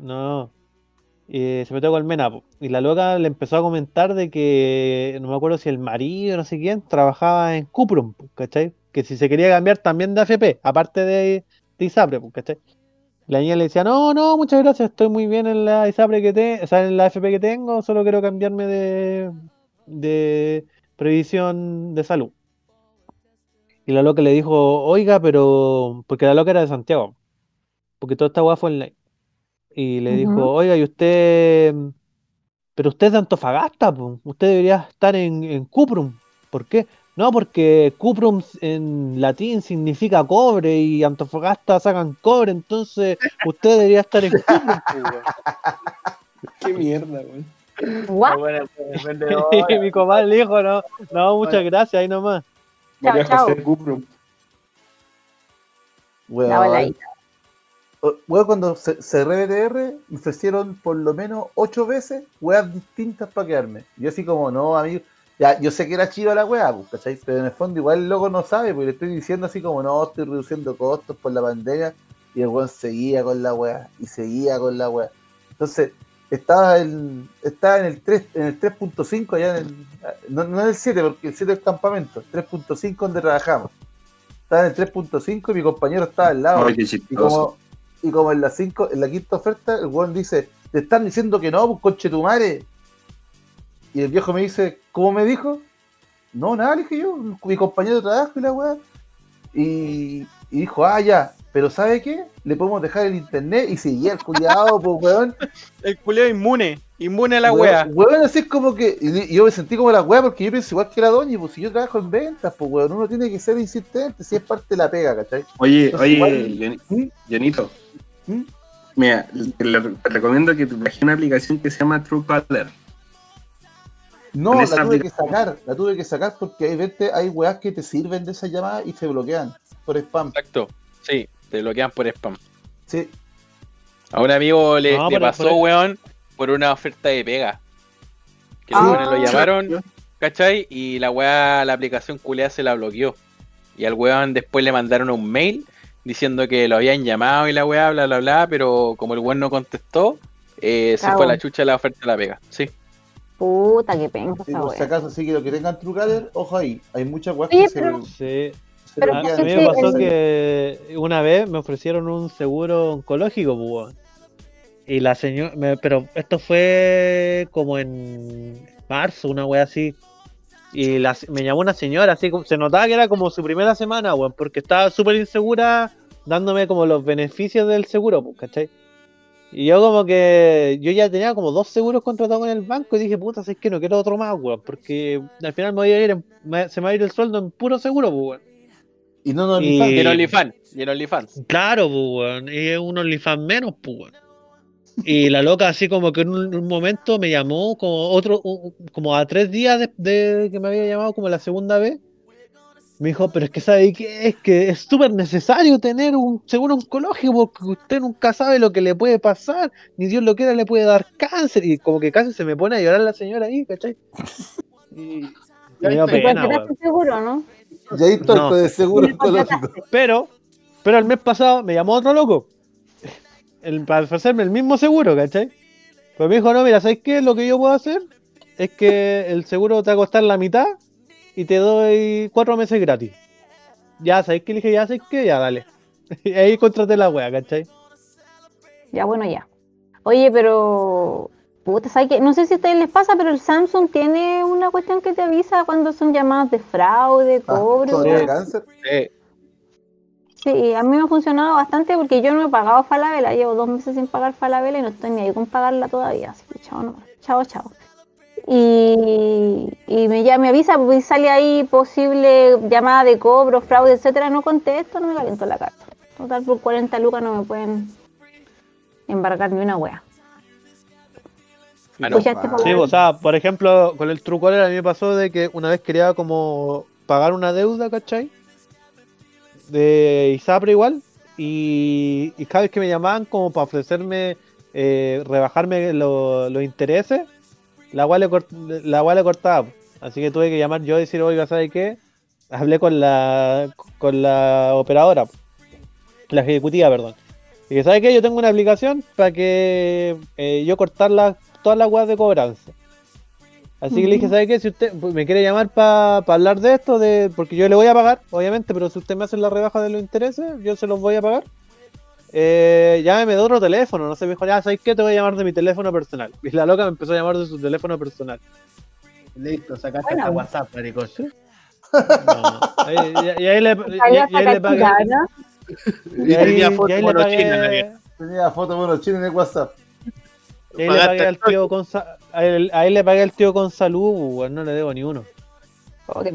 [SPEAKER 2] No. Se metió con Colmena, po. y la loca le empezó a comentar de que, no me acuerdo si el marido, no sé quién, trabajaba en Cuprum, po, ¿cachai? Que si se quería cambiar también de AFP, aparte de, de ISAPRE, po, ¿cachai? La niña le decía, no, no, muchas gracias, estoy muy bien en la ISAPRE que tengo, o sea, en la AFP que tengo, solo quiero cambiarme de, de previsión de salud. Y la loca le dijo, oiga, pero, porque la loca era de Santiago, porque toda esta weá fue online. Y le dijo, oiga, y usted, pero usted es de Antofagasta, po. Usted debería estar en, en Cuprum. ¿Por qué? No, porque Cuprum en latín significa cobre y Antofagasta sacan cobre, entonces usted debería estar en Cuprum.
[SPEAKER 6] Qué mierda.
[SPEAKER 1] What?
[SPEAKER 4] Bueno, pues,
[SPEAKER 2] mi comadre le dijo, no, no, muchas gracias, ahí nomás.
[SPEAKER 1] Chao,
[SPEAKER 6] María
[SPEAKER 1] chao.
[SPEAKER 6] José Cuprum.
[SPEAKER 3] Weón. Cuando ce- cerré BTR, me ofrecieron por lo menos ocho veces weas distintas para quedarme. Yo así como, no, amigo. Ya, yo sé que era chiva la wea, pues, ¿cachai? Pero en el fondo igual el loco no sabe, porque le estoy diciendo así como, no, estoy reduciendo costos por la pandemia. Y el weón seguía con la wea, y seguía con la wea. Entonces, estaba en, estaba en el 3, en el 3.5 allá en el, no, no en el 7, porque el 7 es el campamento, 3.5 donde trabajamos. Estaba en el 3.5 y mi compañero estaba al lado.
[SPEAKER 6] Ay,
[SPEAKER 3] Y como, y como en la cinco, en la quinta oferta, el weón dice, te están diciendo que no, pues conche tu madre. Y el viejo me dice, ¿cómo me dijo? No, nada, le dije yo, mi compañero de trabajo y la weá. Y, y dijo, ah, ya, pero ¿sabe qué? Le podemos dejar el internet y seguía el culiado, pues weón.
[SPEAKER 5] El culeo inmune, inmune a la wea.
[SPEAKER 3] Weón, así es como que. Y yo me sentí como la weá porque yo pienso igual que la doña, pues si yo trabajo en ventas, pues weón, uno tiene que ser insistente, si es parte de la pega, ¿cachai?
[SPEAKER 6] Oye,
[SPEAKER 3] Entonces,
[SPEAKER 6] oye,
[SPEAKER 3] igual-
[SPEAKER 6] Jon-
[SPEAKER 3] ¿Mm?
[SPEAKER 6] Jonito.
[SPEAKER 3] ¿Mm?
[SPEAKER 6] Mira, te recomiendo que te bajes una aplicación que se llama Truecaller.
[SPEAKER 3] No, la tuve que sacar, la tuve que sacar porque hay veces hay weas que te sirven de esa llamada y se bloquean por spam.
[SPEAKER 5] Exacto. Sí, te bloquean por spam.
[SPEAKER 3] Sí,
[SPEAKER 5] A un amigo le,
[SPEAKER 2] No,
[SPEAKER 5] le
[SPEAKER 2] pero-
[SPEAKER 5] pasó, weón, por una oferta de pega. Que los
[SPEAKER 1] Ah.
[SPEAKER 5] weones lo llamaron, ¿cachai? Y la weá, la aplicación culeada se la bloqueó. Y al weón después le mandaron un mail diciendo que lo habían llamado y la weá, bla, bla, bla, pero como el weón no contestó, eh, se fue a la chucha la oferta de la pega. Sí.
[SPEAKER 1] Puta, que penca esa
[SPEAKER 3] por si acaso, así que lo que tengan Truecaller, ojo ahí, hay muchas weas que se,
[SPEAKER 1] pero-
[SPEAKER 2] Sí.
[SPEAKER 3] se
[SPEAKER 1] pero
[SPEAKER 2] A, mí
[SPEAKER 1] sí,
[SPEAKER 2] me pasó
[SPEAKER 1] el-
[SPEAKER 2] que una vez me ofrecieron un seguro oncológico, pues, weón. Y la señora, pero esto fue como en marzo, una wea así. Y la, me llamó una señora, así como- se notaba que era como su primera semana, weón, porque estaba súper insegura dándome como los beneficios del seguro, pues, ¿cachai? Y yo como que, yo ya tenía como dos seguros contratados en el banco y dije, puta, si es que no quiero otro más, weón, porque al final me voy a ir, en- me- se me va a ir el sueldo en puro seguro, pues, weón.
[SPEAKER 3] Y no nos
[SPEAKER 2] Y-
[SPEAKER 5] Y en OnlyFans. Y en OnlyFans.
[SPEAKER 2] Claro, pues, weón. Y es un OnlyFans menos, pues, weón. Y la loca así como que en un, un momento me llamó como otro, como a tres días de, de que me había llamado como la segunda vez. Me dijo, pero es que sabe que es que es súper necesario tener un seguro oncológico porque usted nunca sabe lo que le puede pasar, ni Dios lo quiera le puede dar cáncer. Y como que casi se me pone a llorar la señora ahí, ¿cachai? Y me dio
[SPEAKER 7] ¿Te
[SPEAKER 2] pena,
[SPEAKER 1] seguro, ¿no?
[SPEAKER 3] Y ahí está
[SPEAKER 2] No.
[SPEAKER 3] el de seguro oncológico.
[SPEAKER 2] Pero, pero el mes pasado me llamó otro loco. El, para ofrecerme el mismo seguro, ¿cachai? Pues me dijo, no, mira, ¿sabes qué? Lo que yo puedo hacer es que el seguro te va a costar la mitad y te doy cuatro meses gratis. Ya, ¿sabes qué? Le dije, ya, ¿sabes qué? Ya, dale. Y ahí contraté la wea, ¿cachai?
[SPEAKER 1] Ya, bueno, ya. Oye, pero. Puta, ¿sabes qué? No sé si a ustedes les pasa, pero el Samsung tiene una cuestión que te avisa cuando son llamadas de fraude,
[SPEAKER 3] Ah,
[SPEAKER 1] cobro.
[SPEAKER 3] ¿todo tiene cáncer?
[SPEAKER 5] Eh,
[SPEAKER 1] Sí, a mí me ha funcionado bastante porque yo no he pagado Falabella. Llevo dos meses sin pagar Falabella y no estoy ni ahí con pagarla todavía. Así que chao, nomás. chao, chao. Y, y me, ya me avisa, pues sale ahí posible llamada de cobro, fraude, etcétera. No contesto, no me caliento la carta. Total, por 40 lucas no me pueden embargar ni una wea.
[SPEAKER 5] Ah, no.
[SPEAKER 1] Pues
[SPEAKER 3] Ah.
[SPEAKER 2] Sí, o sea, por ejemplo, con el Truecaller a mí me pasó de que una vez quería como pagar una deuda, ¿cachai? De Isapre igual. Y, y cada vez que me llamaban como para ofrecerme, eh, rebajarme lo- los intereses, la agua le, cort- la agua le cortaba. Así que tuve que llamar yo y decir, oiga, ¿sabe qué? Hablé con la, con la operadora, la ejecutiva, perdón. Y que, ¿sabe qué? Yo tengo una aplicación para que eh, yo cortar las- todas las weas de cobranza. Así que le dije, ¿sabe qué? Si usted pues, me quiere llamar para hablar de esto, de porque yo le voy a pagar, obviamente, pero si usted me hace la rebaja de los intereses, yo se los voy a pagar. Eh, llámeme de otro teléfono, no sé, me dijo, ya, ¿sabes qué? Te voy a llamar de mi teléfono personal. Y la loca me empezó a llamar de su teléfono personal.
[SPEAKER 7] Listo, sacaste
[SPEAKER 1] Bueno.
[SPEAKER 7] hasta WhatsApp, maricón.
[SPEAKER 2] No. Ahí- y, y ahí le, y-
[SPEAKER 1] Ahí
[SPEAKER 2] y- ahí le pagué. Y ahí,
[SPEAKER 7] tenía foto
[SPEAKER 2] ahí le
[SPEAKER 7] mono
[SPEAKER 2] pagué-
[SPEAKER 7] china.
[SPEAKER 3] Tenía foto de unos chinos en el WhatsApp.
[SPEAKER 2] y ahí le pagué al tío con sa- a él- a él le pagué al tío con salud, weón, no le debo ni uno.
[SPEAKER 1] Oh, qué.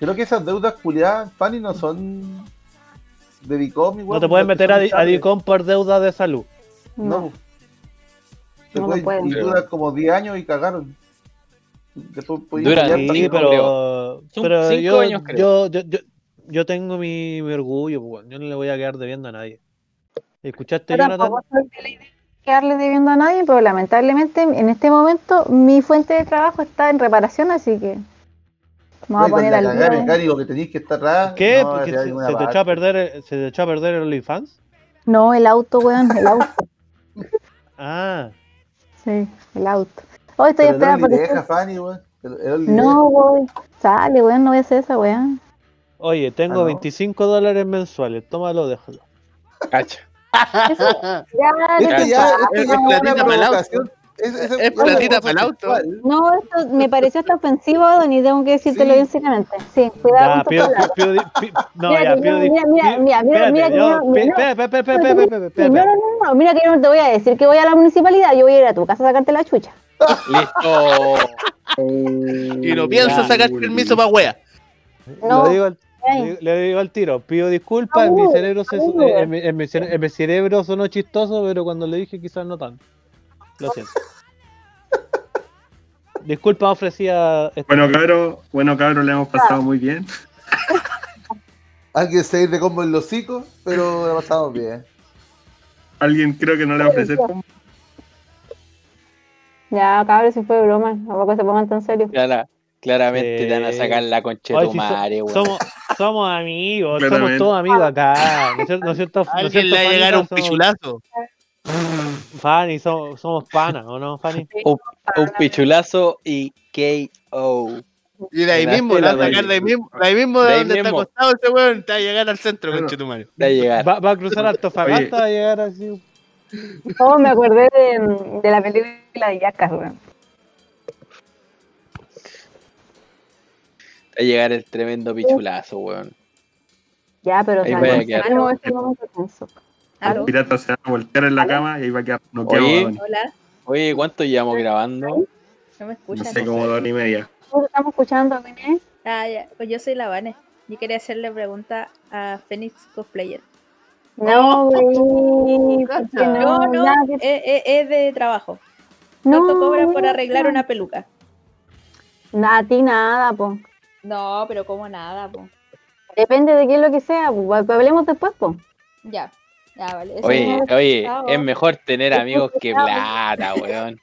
[SPEAKER 3] Creo que esas deudas culiadas, Fanny, no son de Dicom igual.
[SPEAKER 2] No te pueden
[SPEAKER 3] porque
[SPEAKER 2] meter a, a. Dicom por deuda de salud.
[SPEAKER 3] No.
[SPEAKER 1] No,
[SPEAKER 3] Te
[SPEAKER 1] No
[SPEAKER 3] pueden-
[SPEAKER 1] pueden.
[SPEAKER 3] y duran como 10 años y cagaron. Después
[SPEAKER 5] Dura
[SPEAKER 2] Sí, pero, pero
[SPEAKER 5] cinco
[SPEAKER 2] yo,
[SPEAKER 5] años, creo.
[SPEAKER 2] yo, yo, yo, yo tengo mi, mi orgullo, pues, yo no le voy a quedar debiendo a nadie. ¿Escuchaste,
[SPEAKER 1] Yo
[SPEAKER 2] Jonathan?
[SPEAKER 1] quedarle debiendo a nadie, pero lamentablemente en este momento mi fuente de trabajo está en reparación, así que me voy a poner al
[SPEAKER 3] que tenéis que estar atrás.
[SPEAKER 2] ¿Qué?
[SPEAKER 3] no,
[SPEAKER 2] Porque se, te echó a perder, se te echó a perder el OnlyFans.
[SPEAKER 1] No, el auto, weón, el auto.
[SPEAKER 2] Ah,
[SPEAKER 1] Sí, el auto. Hoy estoy
[SPEAKER 3] Pero
[SPEAKER 1] esperando porque...
[SPEAKER 3] deja, Fanny, weón. El- el Only
[SPEAKER 1] No, weón. Sale, weón, no voy a hacer esa, weón.
[SPEAKER 2] oye, tengo
[SPEAKER 3] Ah, ¿no?
[SPEAKER 2] 25 dólares mensuales, tómalo, déjalo.
[SPEAKER 5] cacha.
[SPEAKER 1] Ya, ya
[SPEAKER 3] Este
[SPEAKER 1] te
[SPEAKER 3] ya,
[SPEAKER 1] pasa.
[SPEAKER 3] este
[SPEAKER 7] es
[SPEAKER 3] ya es una provocación. Es,
[SPEAKER 7] platita para el auto.
[SPEAKER 1] No, esto me pareció hasta ofensivo, Donny, tengo que decírtelo
[SPEAKER 3] Sí.
[SPEAKER 1] bien seriamente. Sí, cuidado
[SPEAKER 2] Ya,
[SPEAKER 1] con
[SPEAKER 2] pido,
[SPEAKER 1] tus palabras.
[SPEAKER 2] pido, pido- pi- no,
[SPEAKER 1] Mira
[SPEAKER 2] ya,
[SPEAKER 1] que
[SPEAKER 2] pido
[SPEAKER 1] mira, mira, mira, mira, mira no. No, no, mira que yo no te voy a decir que voy a la municipalidad, yo voy a ir a tu casa a sacarte la chucha.
[SPEAKER 5] Listo.
[SPEAKER 7] Y no pienso sacar permiso para wea.
[SPEAKER 1] No,
[SPEAKER 2] Le digo al- le, le digo al tiro, pido disculpas, en mi cerebro se- en mi cerebro sonó chistoso, pero cuando le dije quizás no tanto. Lo siento. Disculpa ofrecía este-
[SPEAKER 6] Bueno, cabros, bueno, cabros, le hemos pasado muy bien.
[SPEAKER 3] Alguien se ir de combo en los hocicos, pero la pasamos bien.
[SPEAKER 6] Alguien creo que no le va a ofrecer combo.
[SPEAKER 1] ya, cabrón, si fue broma, tampoco se pongan tan serios.
[SPEAKER 5] Clara- claramente te van a
[SPEAKER 2] Eh,
[SPEAKER 5] sacar la concha de tu madre, weón.
[SPEAKER 2] somos, somos amigos, somos todos amigos acá. ¿No es cierto? ¿No es cierto, ¿No es
[SPEAKER 7] Alguien
[SPEAKER 2] cierto,
[SPEAKER 7] le va a llegar un
[SPEAKER 2] Somos-
[SPEAKER 7] pichulazo.
[SPEAKER 2] Fanny, somos, somos panas, ¿o no, Fanny?
[SPEAKER 5] Un pichulazo y KO.
[SPEAKER 7] Y de ahí
[SPEAKER 5] Gracias,
[SPEAKER 7] mismo, la
[SPEAKER 5] la
[SPEAKER 7] va a sacar de ahí mismo, de ahí mismo
[SPEAKER 5] De
[SPEAKER 7] de
[SPEAKER 5] ahí
[SPEAKER 7] donde está
[SPEAKER 5] mismo.
[SPEAKER 7] acostado ese weón, te va a llegar al centro,
[SPEAKER 6] Claro.
[SPEAKER 7] conche tu madre.
[SPEAKER 5] Va a llegar.
[SPEAKER 2] Va, va a cruzar Antofagasta, va a llegar así.
[SPEAKER 1] Oh, me acordé de, de la película de Yacas, weón.
[SPEAKER 5] Va a llegar el tremendo pichulazo, weón.
[SPEAKER 1] Ya, pero
[SPEAKER 5] Ahí
[SPEAKER 1] o sea, no este momento tenso.
[SPEAKER 9] ¿Aló?
[SPEAKER 6] Pirata se va a voltear en la cama y ahí va a quedar noqueado.
[SPEAKER 5] Oye.
[SPEAKER 9] Hola,
[SPEAKER 5] Oye, ¿cuánto llevamos grabando?
[SPEAKER 9] ¿no me
[SPEAKER 6] No
[SPEAKER 9] escuchan?
[SPEAKER 6] sé, como dos y media.
[SPEAKER 1] ¿Cómo estamos escuchando, Vene?
[SPEAKER 9] Ah, ya. Pues yo soy la Vane. Yo quería hacerle pregunta a Phoenix Cosplayer.
[SPEAKER 1] No, güey. ¿por qué
[SPEAKER 9] No, no, es, es- es de trabajo.
[SPEAKER 1] no,
[SPEAKER 9] ¿Cuánto cobra por arreglar una peluca?
[SPEAKER 1] Nada, a ti nada, po.
[SPEAKER 9] No, pero como nada, po.
[SPEAKER 1] Depende de qué es lo que sea, hablemos después, pues.
[SPEAKER 9] Ya. Vale. Eso
[SPEAKER 5] Oye,
[SPEAKER 9] no-
[SPEAKER 5] oye, es mejor tener amigos que plata, weón.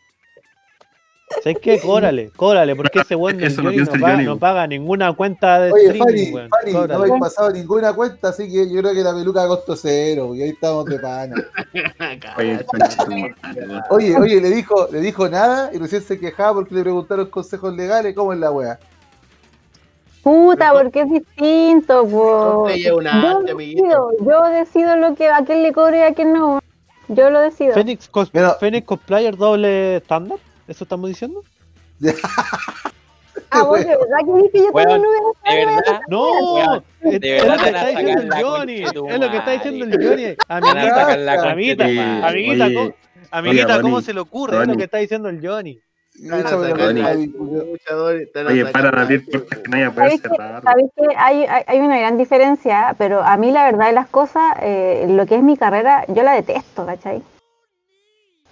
[SPEAKER 2] ¿Sabes qué? Córale, córale, porque ese weón del
[SPEAKER 6] no
[SPEAKER 2] Johnny paga, no ninguna cuenta de
[SPEAKER 3] Oye,
[SPEAKER 2] streaming,
[SPEAKER 3] Fanny,
[SPEAKER 2] weón.
[SPEAKER 3] Fanny, no habéis pasado ninguna cuenta, así que yo creo que la peluca costó cero, y ahí estamos de pana.
[SPEAKER 6] Oye,
[SPEAKER 3] oye, le dijo, le dijo nada y recién se quejaba porque le preguntaron consejos legales, ¿cómo es la wea?
[SPEAKER 1] Puta, porque es distinto, pues.
[SPEAKER 7] una
[SPEAKER 1] Yo
[SPEAKER 7] arte,
[SPEAKER 1] decido, yo decido lo que a quién le cobre y a quién no. Yo lo decido.
[SPEAKER 2] Phoenix, cos
[SPEAKER 3] Pero-
[SPEAKER 2] Phoenix Cosplayer doble estándar, ¿eso estamos diciendo?
[SPEAKER 1] Ah, vos de verdad que dije yo
[SPEAKER 5] Weón,
[SPEAKER 1] también no hubiera
[SPEAKER 5] De verdad,
[SPEAKER 2] No, es,
[SPEAKER 5] de
[SPEAKER 2] es
[SPEAKER 5] verdad
[SPEAKER 2] lo que está diciendo el Johnny, es lo que está diciendo el. Johnny. Amiguita, amiguita, amiguita,
[SPEAKER 6] Oye,
[SPEAKER 2] ¿cómo, amiguita, ¿cómo se le ocurre? Es lo que está diciendo el Johnny.
[SPEAKER 7] A
[SPEAKER 6] Oye, para abrir porque que nadie puede
[SPEAKER 1] ¿Sabes que,
[SPEAKER 6] cerrar.
[SPEAKER 1] sabes que hay, hay, hay una gran diferencia? Pero a mí la verdad de las cosas, eh, lo que es mi carrera, yo la detesto, ¿cachai?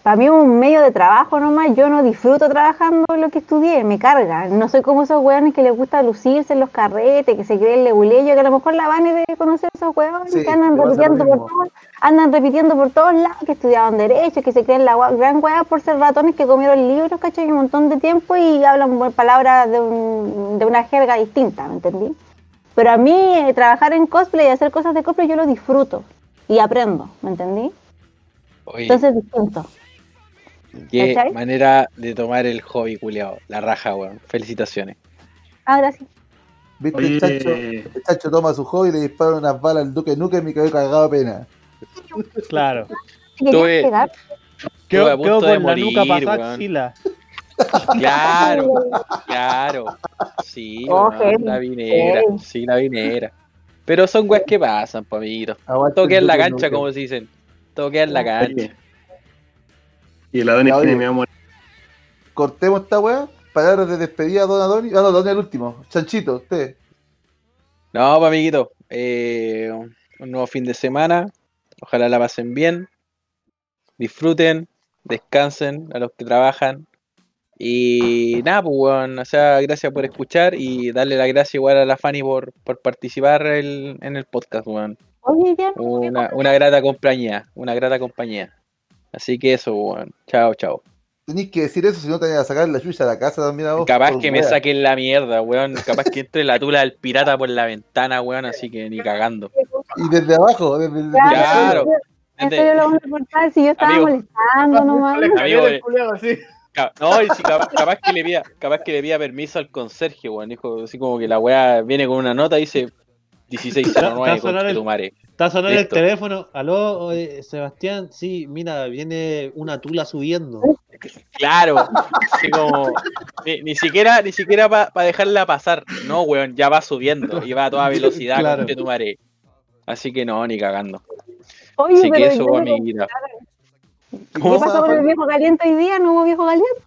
[SPEAKER 1] Para mí es un medio de trabajo nomás, yo no disfruto trabajando lo que estudié, me carga. No soy como esos hueones que les gusta lucirse en los carretes, que se creen lebuleyo, que a lo mejor la van de conocer esos hueones
[SPEAKER 3] Sí,
[SPEAKER 1] que andan repitiendo por todos, andan repitiendo por todos lados, que estudiaban derecho, que se creen la gran hueá por ser ratones que comieron libros, ¿cachai? Un montón de tiempo y hablan por palabras de, un- de una jerga distinta, ¿me entendí? Pero a mí eh, trabajar en cosplay y hacer cosas de cosplay yo lo disfruto y aprendo, ¿me entendí?
[SPEAKER 5] Oye,
[SPEAKER 1] Entonces es distinto.
[SPEAKER 5] Qué
[SPEAKER 1] ¿cachai?
[SPEAKER 5] manera de tomar el hobby, culiao. La raja, weón. Felicitaciones.
[SPEAKER 1] Ah, gracias.
[SPEAKER 3] ¿Viste el chacho? El chacho toma su hobby y le dispara unas balas al Duque Nukem y quedó cagado de pena.
[SPEAKER 2] Claro.
[SPEAKER 5] Tuve-
[SPEAKER 2] Quedó,
[SPEAKER 5] a punto
[SPEAKER 2] quedó
[SPEAKER 5] de
[SPEAKER 2] con la
[SPEAKER 5] morir,
[SPEAKER 2] nuca pasada axila.
[SPEAKER 5] Claro, claro. Sí,
[SPEAKER 1] Oh, heavy,
[SPEAKER 5] la vinera. Sí, la vinera. Pero son weas que pasan, pa' amiguitos.
[SPEAKER 3] Aguante
[SPEAKER 5] Todo
[SPEAKER 3] el
[SPEAKER 5] queda en la cancha, como se dicen. En la cancha.
[SPEAKER 6] Y el Adonis tiene miedo a morir.
[SPEAKER 3] Cortemos esta weá. Palabras de despedida a Don Adoni. Ah, no, Don el último. Chanchito, usted.
[SPEAKER 5] No, pa' amiguitos. eh, un nuevo fin de semana. Ojalá la pasen bien. Disfruten. Descansen a los que trabajan. Y nada, pues, weón. O sea, gracias por escuchar y darle la gracia igual a la Fanny por, por participar el- en el podcast, weón.
[SPEAKER 1] oye, ya,
[SPEAKER 5] Una, una grata compañía. Una grata compañía. Así que eso, weón. Chao, chao.
[SPEAKER 3] Tenéis que decir eso si no te van a sacar la chucha de la casa también a vos.
[SPEAKER 5] Capaz que me saquen la mierda, weón. Capaz que entre la tula del pirata por la ventana, weón. Así que ni cagando.
[SPEAKER 3] Y desde abajo, desde
[SPEAKER 1] ya,
[SPEAKER 5] Claro.
[SPEAKER 1] en serio lo vamos a si yo estaba
[SPEAKER 5] Amigo.
[SPEAKER 1] molestando nomás.
[SPEAKER 5] Amigo, No, y si capaz, capaz que le pida, capaz que le pida permiso al conserje, weón. Dijo así como que la weá viene con una nota y dice 1609,
[SPEAKER 2] Va a sonar
[SPEAKER 5] con
[SPEAKER 2] el-
[SPEAKER 5] tu madre.
[SPEAKER 2] Está sonando el teléfono. Aló, oye, Sebastián. Sí, mira, viene una tula subiendo.
[SPEAKER 5] Claro, así como ni, ni siquiera, ni siquiera para dejarla pasar. No, weón, ya va subiendo y va a toda velocidad
[SPEAKER 2] Claro.
[SPEAKER 5] con tu. Así que no, ni cagando.
[SPEAKER 1] Oye,
[SPEAKER 5] Así que eso, amiguita.
[SPEAKER 1] ¿qué pasó con el viejo caliente hoy día? ¿No hubo viejo caliente?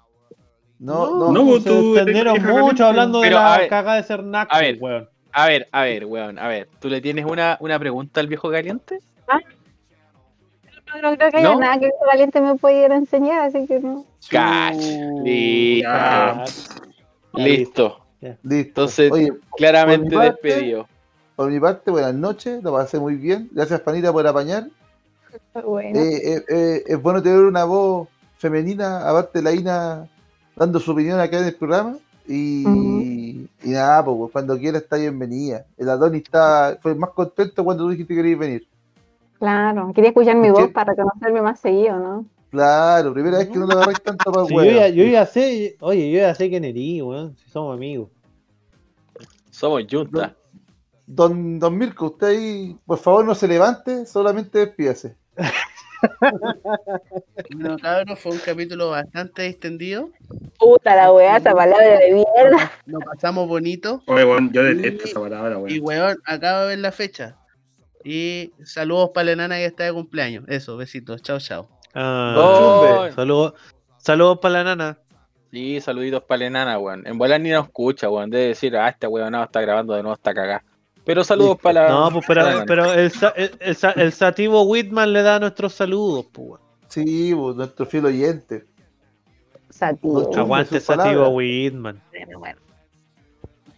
[SPEAKER 3] No, no.
[SPEAKER 6] No, tú
[SPEAKER 2] se extendieron
[SPEAKER 6] vieja
[SPEAKER 2] mucho hablando de la
[SPEAKER 5] ver,
[SPEAKER 2] caga de ser naco,
[SPEAKER 5] a ver.
[SPEAKER 2] weón.
[SPEAKER 5] A ver, a ver, weón, a ver. ¿Tú le tienes una, una pregunta al viejo caliente?
[SPEAKER 1] No, no creo que haya
[SPEAKER 5] ¿No?
[SPEAKER 1] nada que el viejo caliente me pudiera enseñar, así que no.
[SPEAKER 5] Cach. Listo.
[SPEAKER 6] Ya.
[SPEAKER 5] Listo.
[SPEAKER 3] Listo.
[SPEAKER 5] Entonces,
[SPEAKER 3] Oye,
[SPEAKER 5] claramente
[SPEAKER 3] por mi parte-
[SPEAKER 5] despedido.
[SPEAKER 3] por mi parte, buenas noches. Lo pasé muy bien. Gracias, Panita, por apañar.
[SPEAKER 1] Bueno.
[SPEAKER 3] Eh, eh, eh, es bueno tener una voz femenina, aparte de la Ina dando su opinión acá en el programa. Y,
[SPEAKER 1] Ujú.
[SPEAKER 3] Y nada, pues, pues, cuando quiera está bienvenida. El Adonis está, fue más contento cuando tú dijiste que querías venir.
[SPEAKER 1] Claro, quería escuchar mi
[SPEAKER 3] ¿Qué?
[SPEAKER 1] voz para reconocerme más seguido, ¿no?
[SPEAKER 3] Claro, primera vez que no le agarráis tanto para el
[SPEAKER 2] Sí, yo, ya, yo ya sé, oye, yo ya sé quién eres, weón. Si somos amigos.
[SPEAKER 5] Somos Junta.
[SPEAKER 3] Don, don Mirko, usted ahí, por favor, no se levante, solamente despídase.
[SPEAKER 7] Bueno, cabros, fue un capítulo bastante extendido.
[SPEAKER 1] Puta la weá, esa palabra de mierda.
[SPEAKER 7] Lo pasamos bonito.
[SPEAKER 6] Oye, weón, yo detesto esa palabra,
[SPEAKER 7] Y
[SPEAKER 6] weón.
[SPEAKER 7] weón, acabo de ver la fecha. Y saludos para la enana que está de cumpleaños. Eso, besitos. Chao, chao.
[SPEAKER 2] Ah. Saludos saludos para la nana.
[SPEAKER 5] Sí, saluditos para la enana, weón. En volar ni nos escucha, weón. Debe decir, ah, este weón no está grabando de nuevo, está cagá. Pero saludos para la.
[SPEAKER 2] No, pues pero, el, el, el el sativo Whitman le da nuestros saludos, pues.
[SPEAKER 3] Sí, pues, nuestro fiel oyente.
[SPEAKER 1] Sativo.
[SPEAKER 2] Aguante sativo Whitman.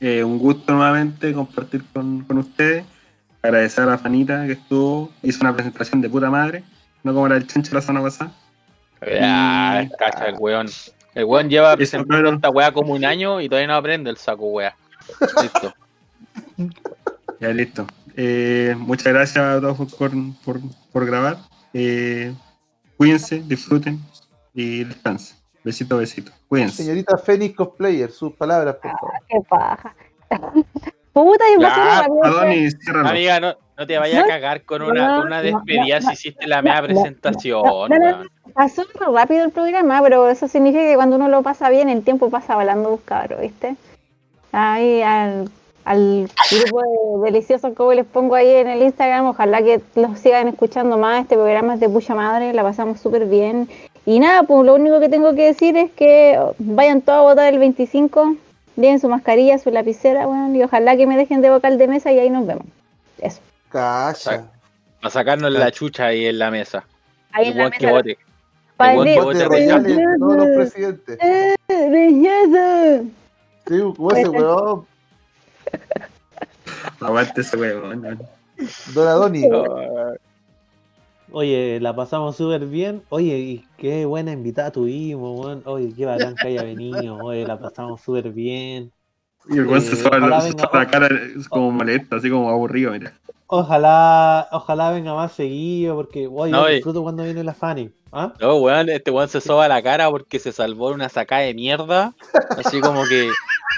[SPEAKER 6] eh, un gusto nuevamente compartir con, con ustedes. Agradecer a la Fanita que estuvo, hizo una presentación de puta madre, no como la del chancho la semana pasada.
[SPEAKER 5] Ah, cacha el weón. El weón lleva presentando esta weá como un año y todavía no aprende el saco weá. Listo.
[SPEAKER 6] Ya listo. Eh, muchas gracias a todos por, por, por grabar. Eh, cuídense, disfruten y descansen. Besito, besito. Cuídense.
[SPEAKER 3] Señorita Fénix Cosplayer, sus palabras, por favor.
[SPEAKER 1] Qué paja. Puta, yo rápido,
[SPEAKER 6] Adonis, ciérralo.
[SPEAKER 5] Amiga, no, no te vayas a cagar con una, con una
[SPEAKER 1] No,
[SPEAKER 5] despedida
[SPEAKER 1] no,
[SPEAKER 5] si hiciste la mea
[SPEAKER 1] no, no,
[SPEAKER 5] presentación.
[SPEAKER 1] no, no, no. Pasó rápido el programa, pero eso significa que cuando uno lo pasa bien, el tiempo pasa volando buscador, ¿viste? Ahí al, al grupo de deliciosos como les pongo ahí en el Instagram, ojalá que los sigan escuchando más, este programa es de pucha madre, la pasamos súper bien. Y nada, pues lo único que tengo que decir es que vayan todos a votar el 25, lleven su mascarilla, su lapicera, bueno, y ojalá que me dejen de vocal de mesa y ahí nos vemos. Eso.
[SPEAKER 3] Calla.
[SPEAKER 5] Para sacarnos la chucha ahí en la mesa.
[SPEAKER 1] Ahí
[SPEAKER 5] El
[SPEAKER 1] en la
[SPEAKER 5] weón que
[SPEAKER 1] mesa.
[SPEAKER 5] vote.
[SPEAKER 1] Pa'
[SPEAKER 5] El que
[SPEAKER 3] Vote todos los presidentes.
[SPEAKER 1] ¡Eh, belleza!
[SPEAKER 3] Sí, ese weón,
[SPEAKER 6] Aguante ese huevón.
[SPEAKER 3] Don Adonis.
[SPEAKER 2] Oye, la pasamos súper bien. Oye, y qué buena invitada tuvimos, weón. Oye, qué bacán que haya venido. Oye, la pasamos súper bien.
[SPEAKER 6] Y el weón se
[SPEAKER 2] Eh, ojalá
[SPEAKER 6] la, cara como molesto, así como aburrido, mira.
[SPEAKER 2] Ojalá, ojalá venga más seguido, porque oye,
[SPEAKER 5] No,
[SPEAKER 2] yo disfruto cuando viene la Fanny. ¿Ah?
[SPEAKER 5] No, weón, este weón se soba la cara porque se salvó de una sacada de mierda. Así como que,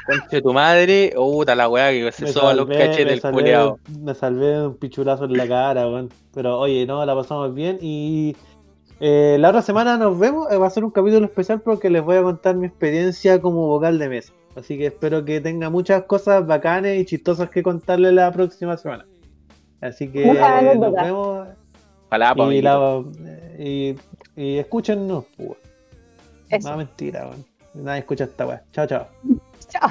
[SPEAKER 5] conche tu madre, oh, puta la weá que se
[SPEAKER 2] Me
[SPEAKER 5] soba los cachetes
[SPEAKER 2] me
[SPEAKER 5] el
[SPEAKER 2] salvé-
[SPEAKER 5] culeado.
[SPEAKER 2] Me salvé de un pichulazo en la cara, weón. Pero oye, no, la pasamos bien y eh, la otra semana nos vemos. eh, va a ser un capítulo especial porque les voy a contar mi experiencia como vocal de mesa. Así que espero que tenga muchas cosas bacanes y chistosas que contarles la próxima semana. Así que eh, nos vemos
[SPEAKER 5] Ojalá,
[SPEAKER 2] y, la, y, y escúchennos. pues. No, mentira, weón. Nadie escucha esta weá. Chao, chao.
[SPEAKER 1] Chao, chao.